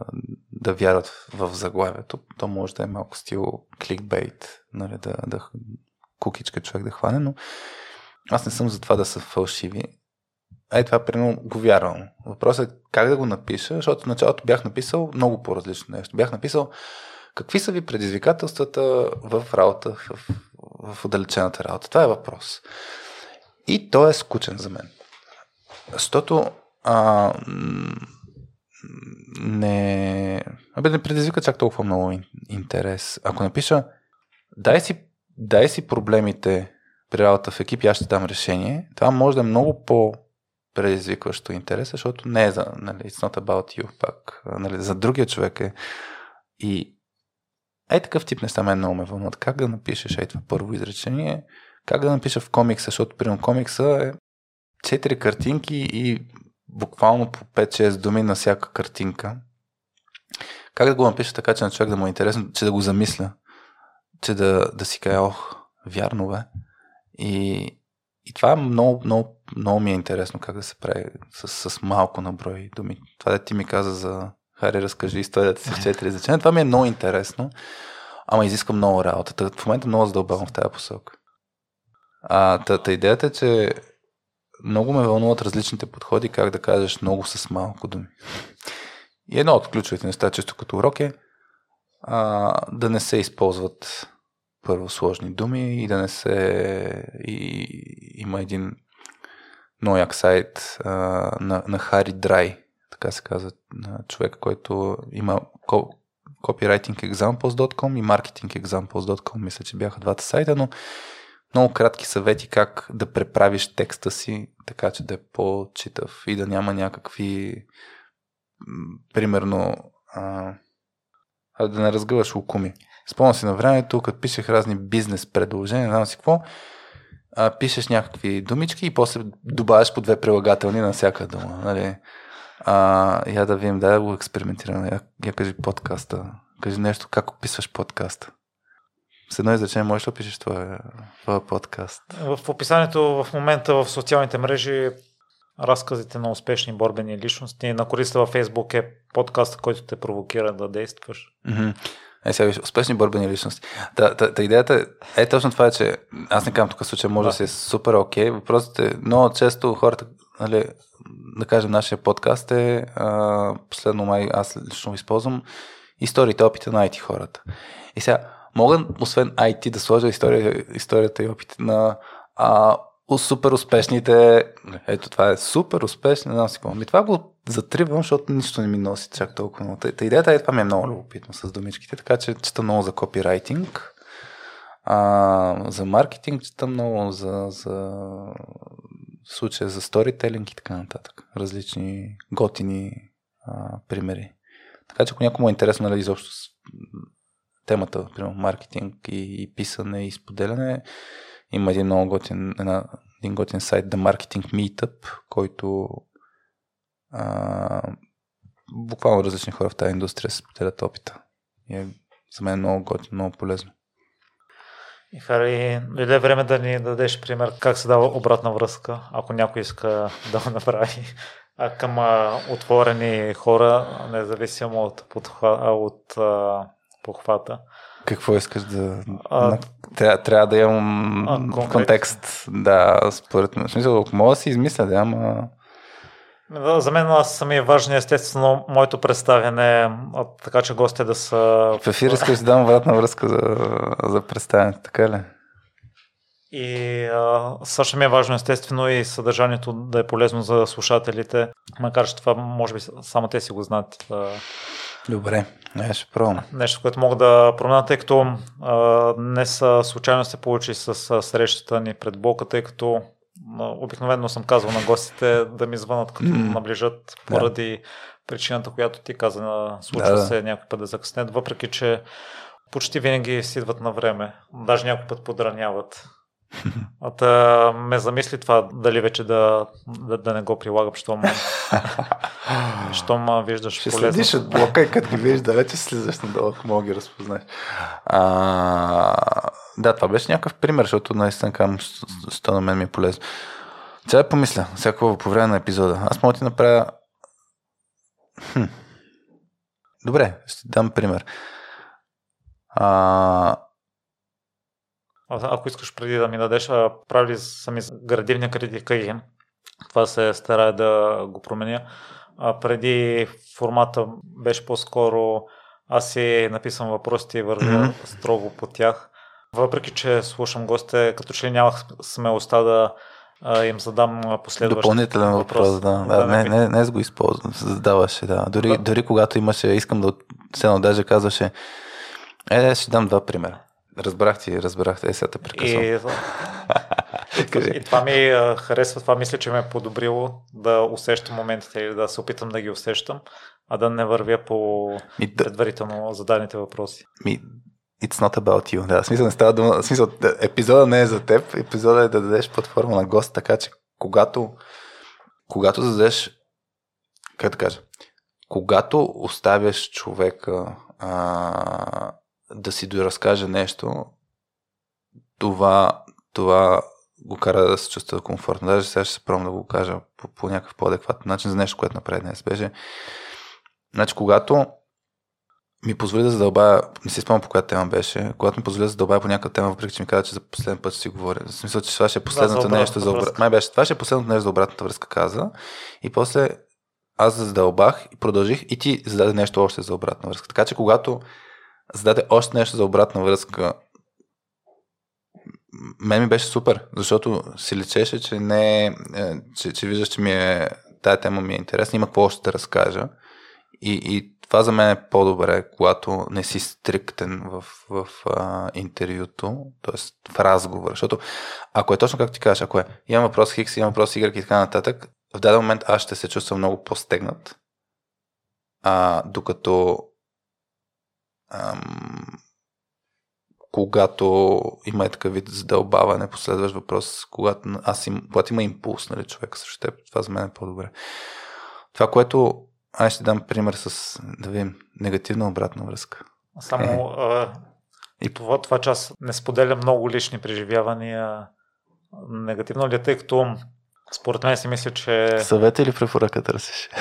[SPEAKER 1] да вярват в заглавието. То може да е малко стил кликбейт, нали, да, да кукичка човек да хване, но аз не съм за това да са фалшиви. Ей, това примерно го вярвам. Въпросът е как да го напиша, защото в началото бях написал много по-различно нещо. Бях написал какви са ви предизвикателствата в работа, в, в отдалечената работа. Това е въпрос. И то е скучен за мен. Защото а, не, абе, не предизвика чак толкова много интерес. Ако напиша, дай си, дай си проблемите при работа в екип, аз ще дам решение, това може да е много по- предизвикващо интерес, защото не е за, нали, it's not about you пак, нали, за другия човек е. И е такъв тип неща мен много ме вълнуват. Как да напишеш е това първо изречение, как да напиша в комикса, защото при комикса е четири картинки и буквално по 5-6 думи на всяка картинка. Как да го напиша така, че на човек да му е интересно, че да го замисля, че да, да си каже, ох, Вярно бе. И, и това е много, много, много ми е интересно как да се прави с, с малко наброй думи. Това да ти ми каза за Хари, разкажи историята си в четири изречения. Това ми е много интересно, ама изисква много работа. В момента много задълбавам в тази посока. А, та, идеята е, че много ме вълнуват различните подходи, как да кажеш много с малко думи. И едно от ключовите неща, често като урок е а, да не се използват първо сложни думи и да не се... И, има един много як сайт а, на, на Хари Драй, така се казва, на човек, който има copywritingexamples.com и marketingexamples.com, мисля, че бяха двата сайта, но много кратки съвети как да преправиш текста си, така че да е по-читав и да няма някакви примерно а, да не разгъваш лукуми. Спомням си на времето, като пишех разни бизнес предложения, не знам си какво, а, пишеш някакви думички и после добавяш по две прилагателни на всяка дума. Нали? А, я да видим, да го експериментираме. Я, я кажи подкаста. Кажи нещо, как описваш подкаста. С едно изречение можеш да опишеш твоя, твоя подкаст.
[SPEAKER 2] В описанието в момента в социалните мрежи разказите на успешни борбени личности. На користа във Фейсбук е подкаст, който те провокира да действаш.
[SPEAKER 1] Mm-hmm. Е, сега виж, успешни борбени личности. Та, та, та идеята е точно това, че аз не казвам тук случай, може да, си е супер окей. Въпросът е, много често хората, нали, да кажем, нашия подкаст е, а, последно май, аз лично използвам историите, опита на IT хората. И сега, мога, освен IT, да сложа история, историята и опита на а, супер успешните, ето това е супер успешно, не знам си какво. Ми това го затривам, защото нищо не ми носи чак толкова много. Та идеята е, това ми е много любопитно с думичките, така че чета много за копирайтинг, а, за маркетинг чета много, за, за случая за сторителинг и така нататък. Различни готини а, примери. Така че ако някому е интересно нали, изобщо темата, примерно маркетинг и, и писане и споделяне, има един много готин, една, един готин сайт The Marketing Meetup, който а, буквално различни хора в тази индустрия споделят опита. И е за мен много готин, много полезно.
[SPEAKER 2] И Хари, дойде време да ни дадеш пример как се дава обратна връзка, ако някой иска да го направи а към а, отворени хора, независимо от, подхва, от а, похвата.
[SPEAKER 1] Какво искаш да... А, трябва, трябва да имам а, контекст. Да, според мен. В смисъл, ако мога да си измисля, да, ама...
[SPEAKER 2] За мен аз е важно естествено моето представяне, така че гостите да са...
[SPEAKER 1] В ефир искаш да дам обратна връзка за, за представянето, така ли?
[SPEAKER 2] И а, също ми е важно естествено и съдържанието да е полезно за слушателите, макар че това може би само те си го знаят.
[SPEAKER 1] Добре, я ще пробвам.
[SPEAKER 2] Нещо, което мога да променя, тъй като а, днес случайно се получи с а, срещата ни пред блока, тъй като обикновено съм казвал на гостите да ми звънат като mm. наближат поради да. причината, която ти каза. Случва да, се някой път да закъснят, въпреки че почти винаги си идват на време. Даже някой път подраняват. Та ме замисли това, дали вече да, да, да не го прилагам, щом, щом виждаш
[SPEAKER 1] Ще полезно. следиш от блока и като ги видиш далече слизаш надолу, ако мога ги разпознаеш. А, да, това беше някакъв пример, защото наистина кам, що на мен ми е полезно. Сега помисля, всяко по време на епизода. Аз мога ти направя... Хм. Добре, ще дам пример. А,
[SPEAKER 2] ако искаш преди да ми дадеш, правили сами градивна критика и това се старая да го променя. А преди формата беше по-скоро аз си написам въпросите и вървя mm-hmm. строго по тях. Въпреки, че слушам гостите, като че ли нямах смелостта да а, им задам последващ
[SPEAKER 1] Допълнителен въпрос, въпрос да. да, да не, не, не, не го използвам, задаваше, да. Дори, да. дори когато имаше, искам да, се даже казваше, е, ще дам два примера. Разбрах ти, разбрах те, сега те прекъсвам. И,
[SPEAKER 2] и това ми харесва, това мисля, че ме е подобрило да усещам моментите или да се опитам да ги усещам, а да не вървя по ми, предварително зададените въпроси.
[SPEAKER 1] Ми, it's not about you. Да, смисъл не става дума. Смисъл, епизода не е за теб, епизода е да дадеш платформа на гост, така че когато, когато зададеш, как да кажа, когато оставяш човека а, да си доразкаже нещо, това, това го кара да се чувства комфортно. Даже сега ще се пробвам да го кажа по, по някакъв по-адекватен начин за нещо, което направи днес. Беше, значи, когато ми позволи да задълбая, не си спомням по коя тема беше, когато ми позволи да задълбая по някаква тема, въпреки че ми каза, че за последен път ще си говоря. В смисъл, че това ще е последното да, нещо за обратната Май беше, това ще е последното нещо за обратната връзка, каза. И после аз задълбах и продължих и ти зададе нещо още за обратна връзка. Така че когато зададе още нещо за обратна връзка, мен ми беше супер, защото си лечеше, че не е, че, че виждаш, че ми е, тая тема ми е интересна, има какво още да разкажа. И, и това за мен е по-добре, когато не си стриктен в, в а, интервюто, т.е. в разговор. Защото ако е точно както ти кажеш, ако е имам въпрос Хикс, имам въпрос Y и така нататък, в даден момент аз ще се чувствам много по-стегнат, а, докато ам, когато има е такъв вид задълбаване, последващ въпрос, когато, аз им, когато има импулс, нали, човек срещу теб, това за мен е по-добре. Това, което аз ще дам пример с, да видим, негативна обратна връзка.
[SPEAKER 2] Само е. а, и това, това, че аз не споделя много лични преживявания, негативно ли е, тъй като според мен си мисля, че...
[SPEAKER 1] Съвет или препоръка търсиш?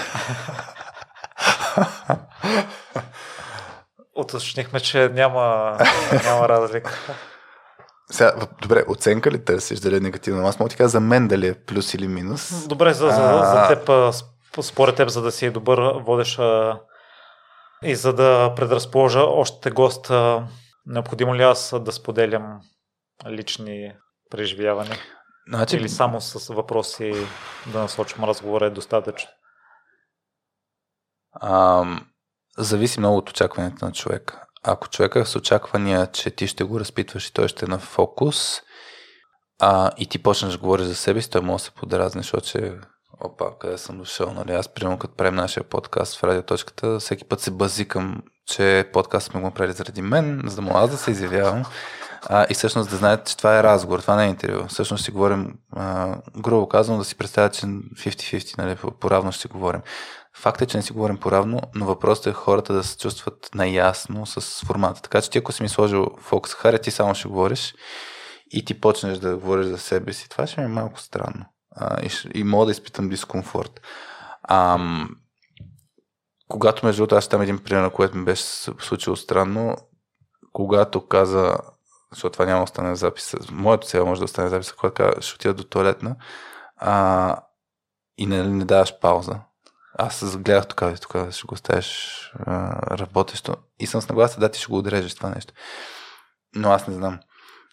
[SPEAKER 2] Уточнихме, че няма, няма разлика.
[SPEAKER 1] Сега, добре, оценка ли търсиш дали е негативно? Аз мога ти кажа за мен дали е плюс или минус.
[SPEAKER 2] Добре, за, за, за теб, според теб, за да си добър водеш и за да предразположа още гост, необходимо ли аз да споделям лични преживявания? Значи... Или само с въпроси да насочим разговора е достатъчно?
[SPEAKER 1] Ам, зависи много от очакването на човека. Ако човека е с очаквания, че ти ще го разпитваш и той ще е на фокус, а, и ти почнеш да говориш за себе си, той може да се подразни, защото че опа, къде съм дошъл, нали? Аз, примерно, като правим нашия подкаст в радиоточката, всеки път се базикам, че подкаст сме го направили заради мен, за да му аз да се изявявам. А, и всъщност да знаете, че това е разговор, това не е интервю. Всъщност си говорим, а, грубо казано, да си представят, че 50-50, нали, по-равно ще си говорим. Факт е, че не си говорим по-равно, но въпросът е хората да се чувстват наясно с формата. Така че ти, ако си ми сложил фокус харе, ти само ще говориш и ти почнеш да говориш за себе си. Това ще ми е малко странно. А, и, и мога да изпитам дискомфорт. Ам, когато между другото, аз там един пример, на което ми беше случило странно, когато каза, защото това няма да остане запис, моето цел може да остане запис, когато каза, ще отида до туалетна а, и не, не даваш пауза. Аз гледах тук, тук ще го оставиш работещо и съм с нагласа, да, ти ще го отрежеш това нещо. Но аз не знам.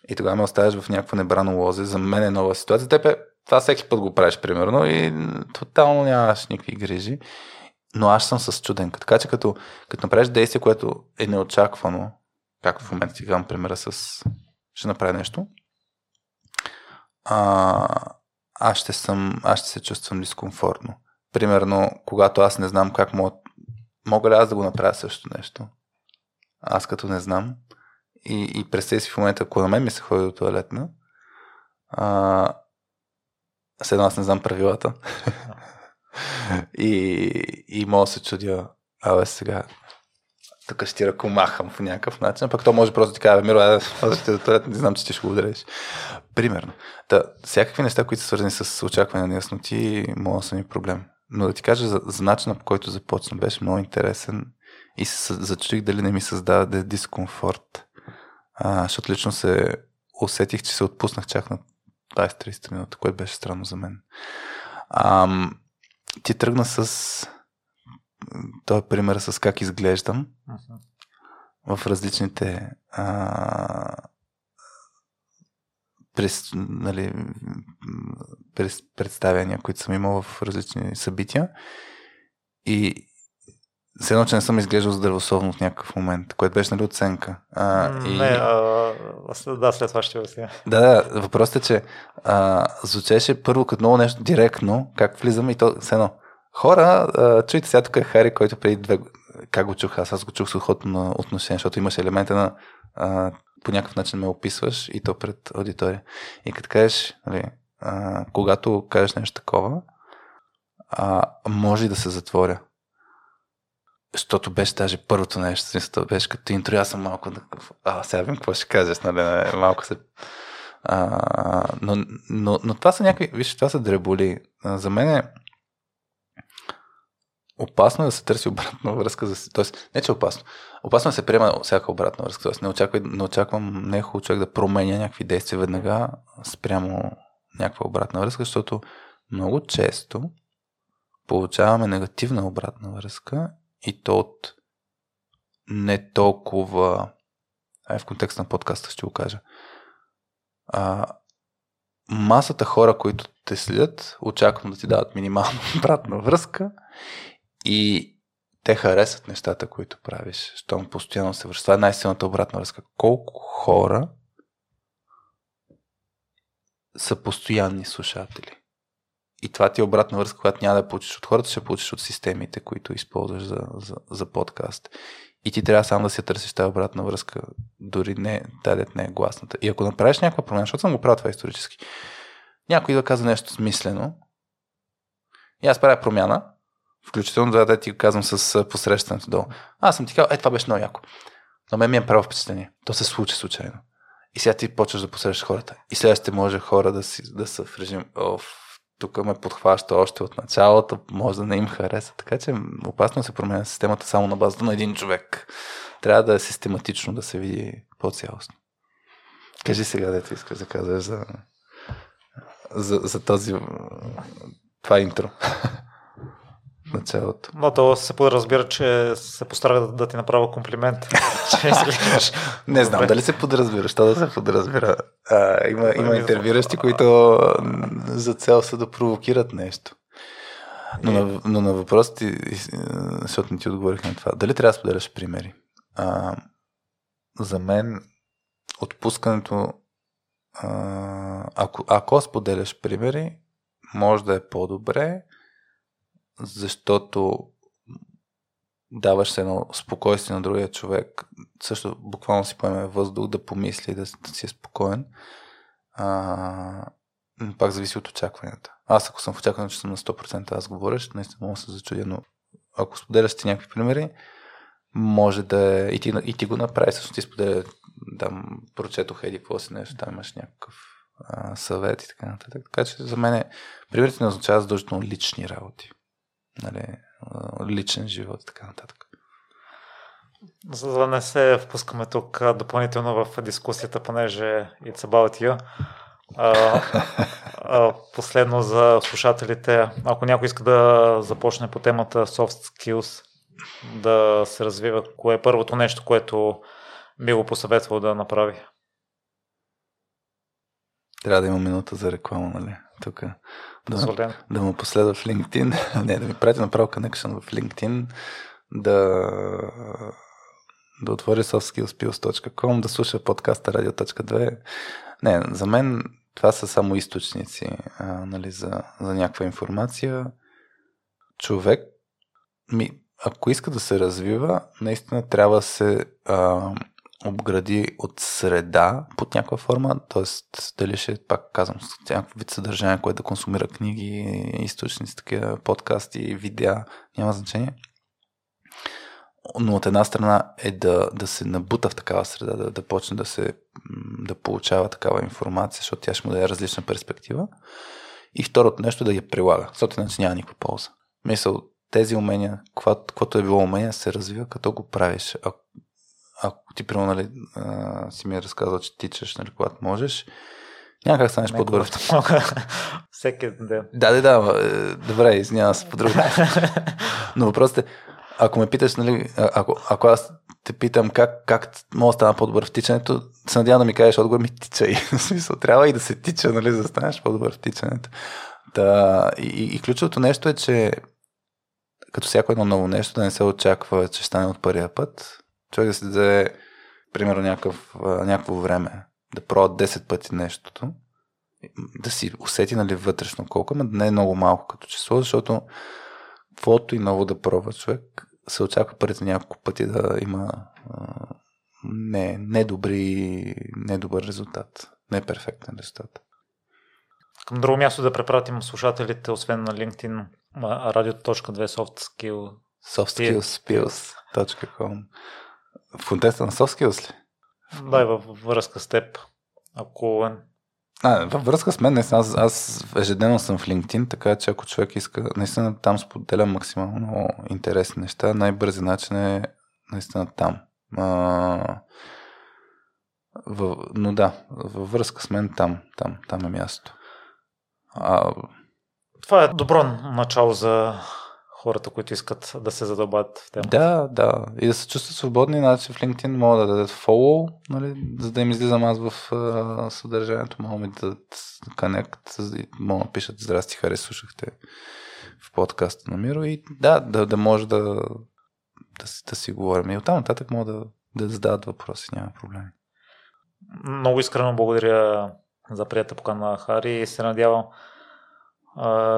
[SPEAKER 1] И тогава ме оставяш в някакво небрано лозе. За мен е нова ситуация. Тебе това всеки път го правиш, примерно, и тотално нямаш никакви грижи. Но аз съм с чуденка. Така че като, като направиш действие, което е неочаквано, както в момента ти казвам примера с ще направя нещо, а, аз, ще съм, аз ще се чувствам дискомфортно. Примерно, когато аз не знам как мога, мога ли аз да го направя също нещо. Аз като не знам. И, и представи си в момента, ако на мен ми се ходи до туалетна, а, Седно аз не знам правилата. и, и мога да се чудя, абе сега, тук ще ти ръкомахам по някакъв начин, пък то може просто да ти кажа, Миро, аз ще до туалет, не знам, че ти ще го удариш. Примерно. Та, всякакви неща, които са свързани с очакване на ясноти, могат да са ми проблем. Но да ти кажа за, за начина по който започна, беше много интересен и се зачудих дали не ми създаде дискомфорт. А, защото лично се усетих, че се отпуснах чак на 20-30 минути, което беше странно за мен. Ам, ти тръгна с този пример с как изглеждам uh-huh. в различните а, през, нали, представяния, които съм имал в различни събития. И, все едно, че не съм изглеждал здравословно в някакъв момент, което беше нали оценка.
[SPEAKER 2] А, и... Не, а, да, след това ще се.
[SPEAKER 1] Да, да, въпросът е, че а, звучеше първо като много нещо директно, как влизаме и то все едно. Хора, а, чуйте сега тук е Хари, който преди две как го чух аз? Аз го чух с охотно на отношение, защото имаше елемента на а, по някакъв начин ме описваш и то пред аудитория. И като кажеш, нали, а, когато кажеш нещо такова, а, може да се затворя. Защото беше даже първото нещо, смисъл, беше като интро, аз съм малко, а сега вим какво ще кажеш, нали, малко се А, но, но, но това са някакви, виж, това са дреболи. А, за мен е опасно е да се търси обратна връзка. За... Тоест, не че е опасно. Опасно е да се приема всяка обратна връзка. Тоест, не, очаквай, не очаквам не е хубаво човек да променя някакви действия веднага спрямо някаква обратна връзка, защото много често получаваме негативна обратна връзка и то от не толкова ай, в контекста на подкаста ще го кажа. А, масата хора, които те следят, очаквам да ти дадат минимална обратна връзка и те харесват нещата, които правиш, щом постоянно се връща. Това е най-силната обратна връзка. Колко хора са постоянни слушатели? И това ти е обратна връзка, която няма да получиш от хората, ще получиш от системите, които използваш за, за, за подкаст. И ти трябва сам да си търсиш тази обратна връзка, дори не, тази не е гласната. И ако направиш някаква промяна, защото съм го правил това исторически, някой да казва нещо смислено, и аз правя промяна, включително да, да ти казвам с посрещането долу. Аз съм ти казал, е, това беше много яко. Но мен ми е право впечатление. То се случи случайно. И сега ти почваш да посрещаш хората. И следващите може хора да, си, да са в режим, оф, тук ме подхваща още от началото, може да не им хареса. Така че опасно се променя системата само на базата на един човек. Трябва да е систематично да се види по-цялостно. Кажи сега, дето искаш да казваш за, за, за този това интро началото.
[SPEAKER 2] Но то се подразбира, че се постара да, да ти направя комплимент.
[SPEAKER 1] не знам Добре. дали се подразбира, що да се подразбира. А, има, има интервюращи, които за цел са да провокират нещо. Но, на, но на въпросите, защото не ти отговорих на това, дали трябва да споделяш примери? А, за мен отпускането, а, ако, ако споделяш примери, може да е по-добре, защото даваш едно спокойствие на другия човек, също буквално си поеме въздух да помисли, да, да си е спокоен. А, пак зависи от очакванията. Аз ако съм в очакване, че съм на 100% аз говориш, наистина мога да се зачудя, но ако споделяш ти някакви примери, може да е, и ти, и ти го направи, също ти споделя, там, прочетох еди, какво си нещо, там имаш някакъв а, съвет и така нататък. Така че за мен примерите не означава задължително лични работи нали, личен живот и така нататък.
[SPEAKER 2] За да не се впускаме тук допълнително в дискусията, понеже it's about you. А, а, последно за слушателите, ако някой иска да започне по темата soft skills, да се развива, кое е първото нещо, което би го посъветвал да направи?
[SPEAKER 1] Трябва да има минута за реклама, нали? Тук да, да му последва в LinkedIn, не, да ми прати направо connection в LinkedIn, да, да отвори softskillspills.com, да слуша подкаста Radio.2. Не, за мен това са само източници а, нали, за, за някаква информация. Човек, ми, ако иска да се развива, наистина трябва да се а, обгради от среда под някаква форма, т.е. дали ще, пак казвам, с някакъв вид съдържание, което да консумира книги, източници, такива подкасти, видеа, няма значение. Но от една страна е да, да се набута в такава среда, да, да почне да се да получава такава информация, защото тя ще му даде различна перспектива. И второто нещо да я прилага, защото иначе няма никаква полза. Мисъл, тези умения, каквото е било умение, се развива като го правиш. Ако ако ти, примерно, нали, а, си ми е разказал, че тичаш, нали, когато можеш, няма как станеш по-добър в.
[SPEAKER 2] Всеки ден.
[SPEAKER 1] Да, да, да. Е, добре, извинявам се по друг Но въпросът е, ако ме питаш, нали, ако, ако аз те питам как, как мога да стана по-добър в тичането, се надявам да ми кажеш отговор ми тичай. в смисъл, трябва и да се тича, нали, за да станеш по-добър в тичането. Да, и, и ключовото нещо е, че като всяко едно ново нещо, да не се очаква, че ще стане от първия път, човек да си даде, примерно, някакъв, някакво време, да пробва 10 пъти нещото, да си усети, нали, вътрешно колко, но не е много малко като число, защото каквото и ново да пробва човек, се очаква първите няколко пъти да има не, недобри, недобър резултат. Не перфектен резултат.
[SPEAKER 2] Към друго място да препратим слушателите, освен на LinkedIn, radio.2 soft skill
[SPEAKER 1] softskillspills.com в контекста на soft skills ли?
[SPEAKER 2] Да, във връзка с теб. Ако
[SPEAKER 1] А, във връзка с мен, наистина, аз, аз ежедневно съм в LinkedIn, така че ако човек иска, наистина там споделям максимално интересни неща. Най-бързи начин е наистина там. А, в, но да, във връзка с мен там, там, там е място. А...
[SPEAKER 2] Това е добро начало за хората, които искат да се задълбат в темата.
[SPEAKER 1] Да, да. И да се чувстват свободни, значи в LinkedIn могат да дадат follow, нали, за да им излизам аз в uh, съдържанието, могат ми да дадат connect, могат да пишат здрасти, харе, слушахте в подкаста на Миро и да, да, да може да, да, да си говорим. И оттам нататък могат да, да задават въпроси, няма проблеми.
[SPEAKER 2] Много искрено благодаря за прията покана на Хари и се надявам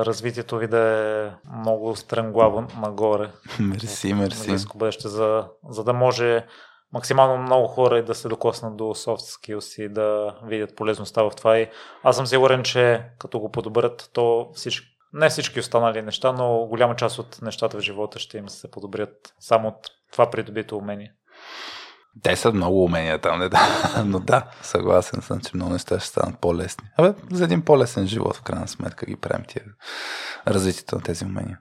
[SPEAKER 2] развитието ви да е много стремглаво нагоре.
[SPEAKER 1] Мерси, мерси.
[SPEAKER 2] Близко бъдеще, за, за да може максимално много хора и да се докоснат до soft skills и да видят полезността в това. И аз съм сигурен, че като го подобрят, то всички, не всички останали неща, но голяма част от нещата в живота ще им се подобрят само от това придобито умение.
[SPEAKER 1] Те са много умения там, не, да. но да, съгласен съм, че много неща ще станат по-лесни. Абе, за един по-лесен живот, в крайна сметка, ги правим тия развитието на тези умения.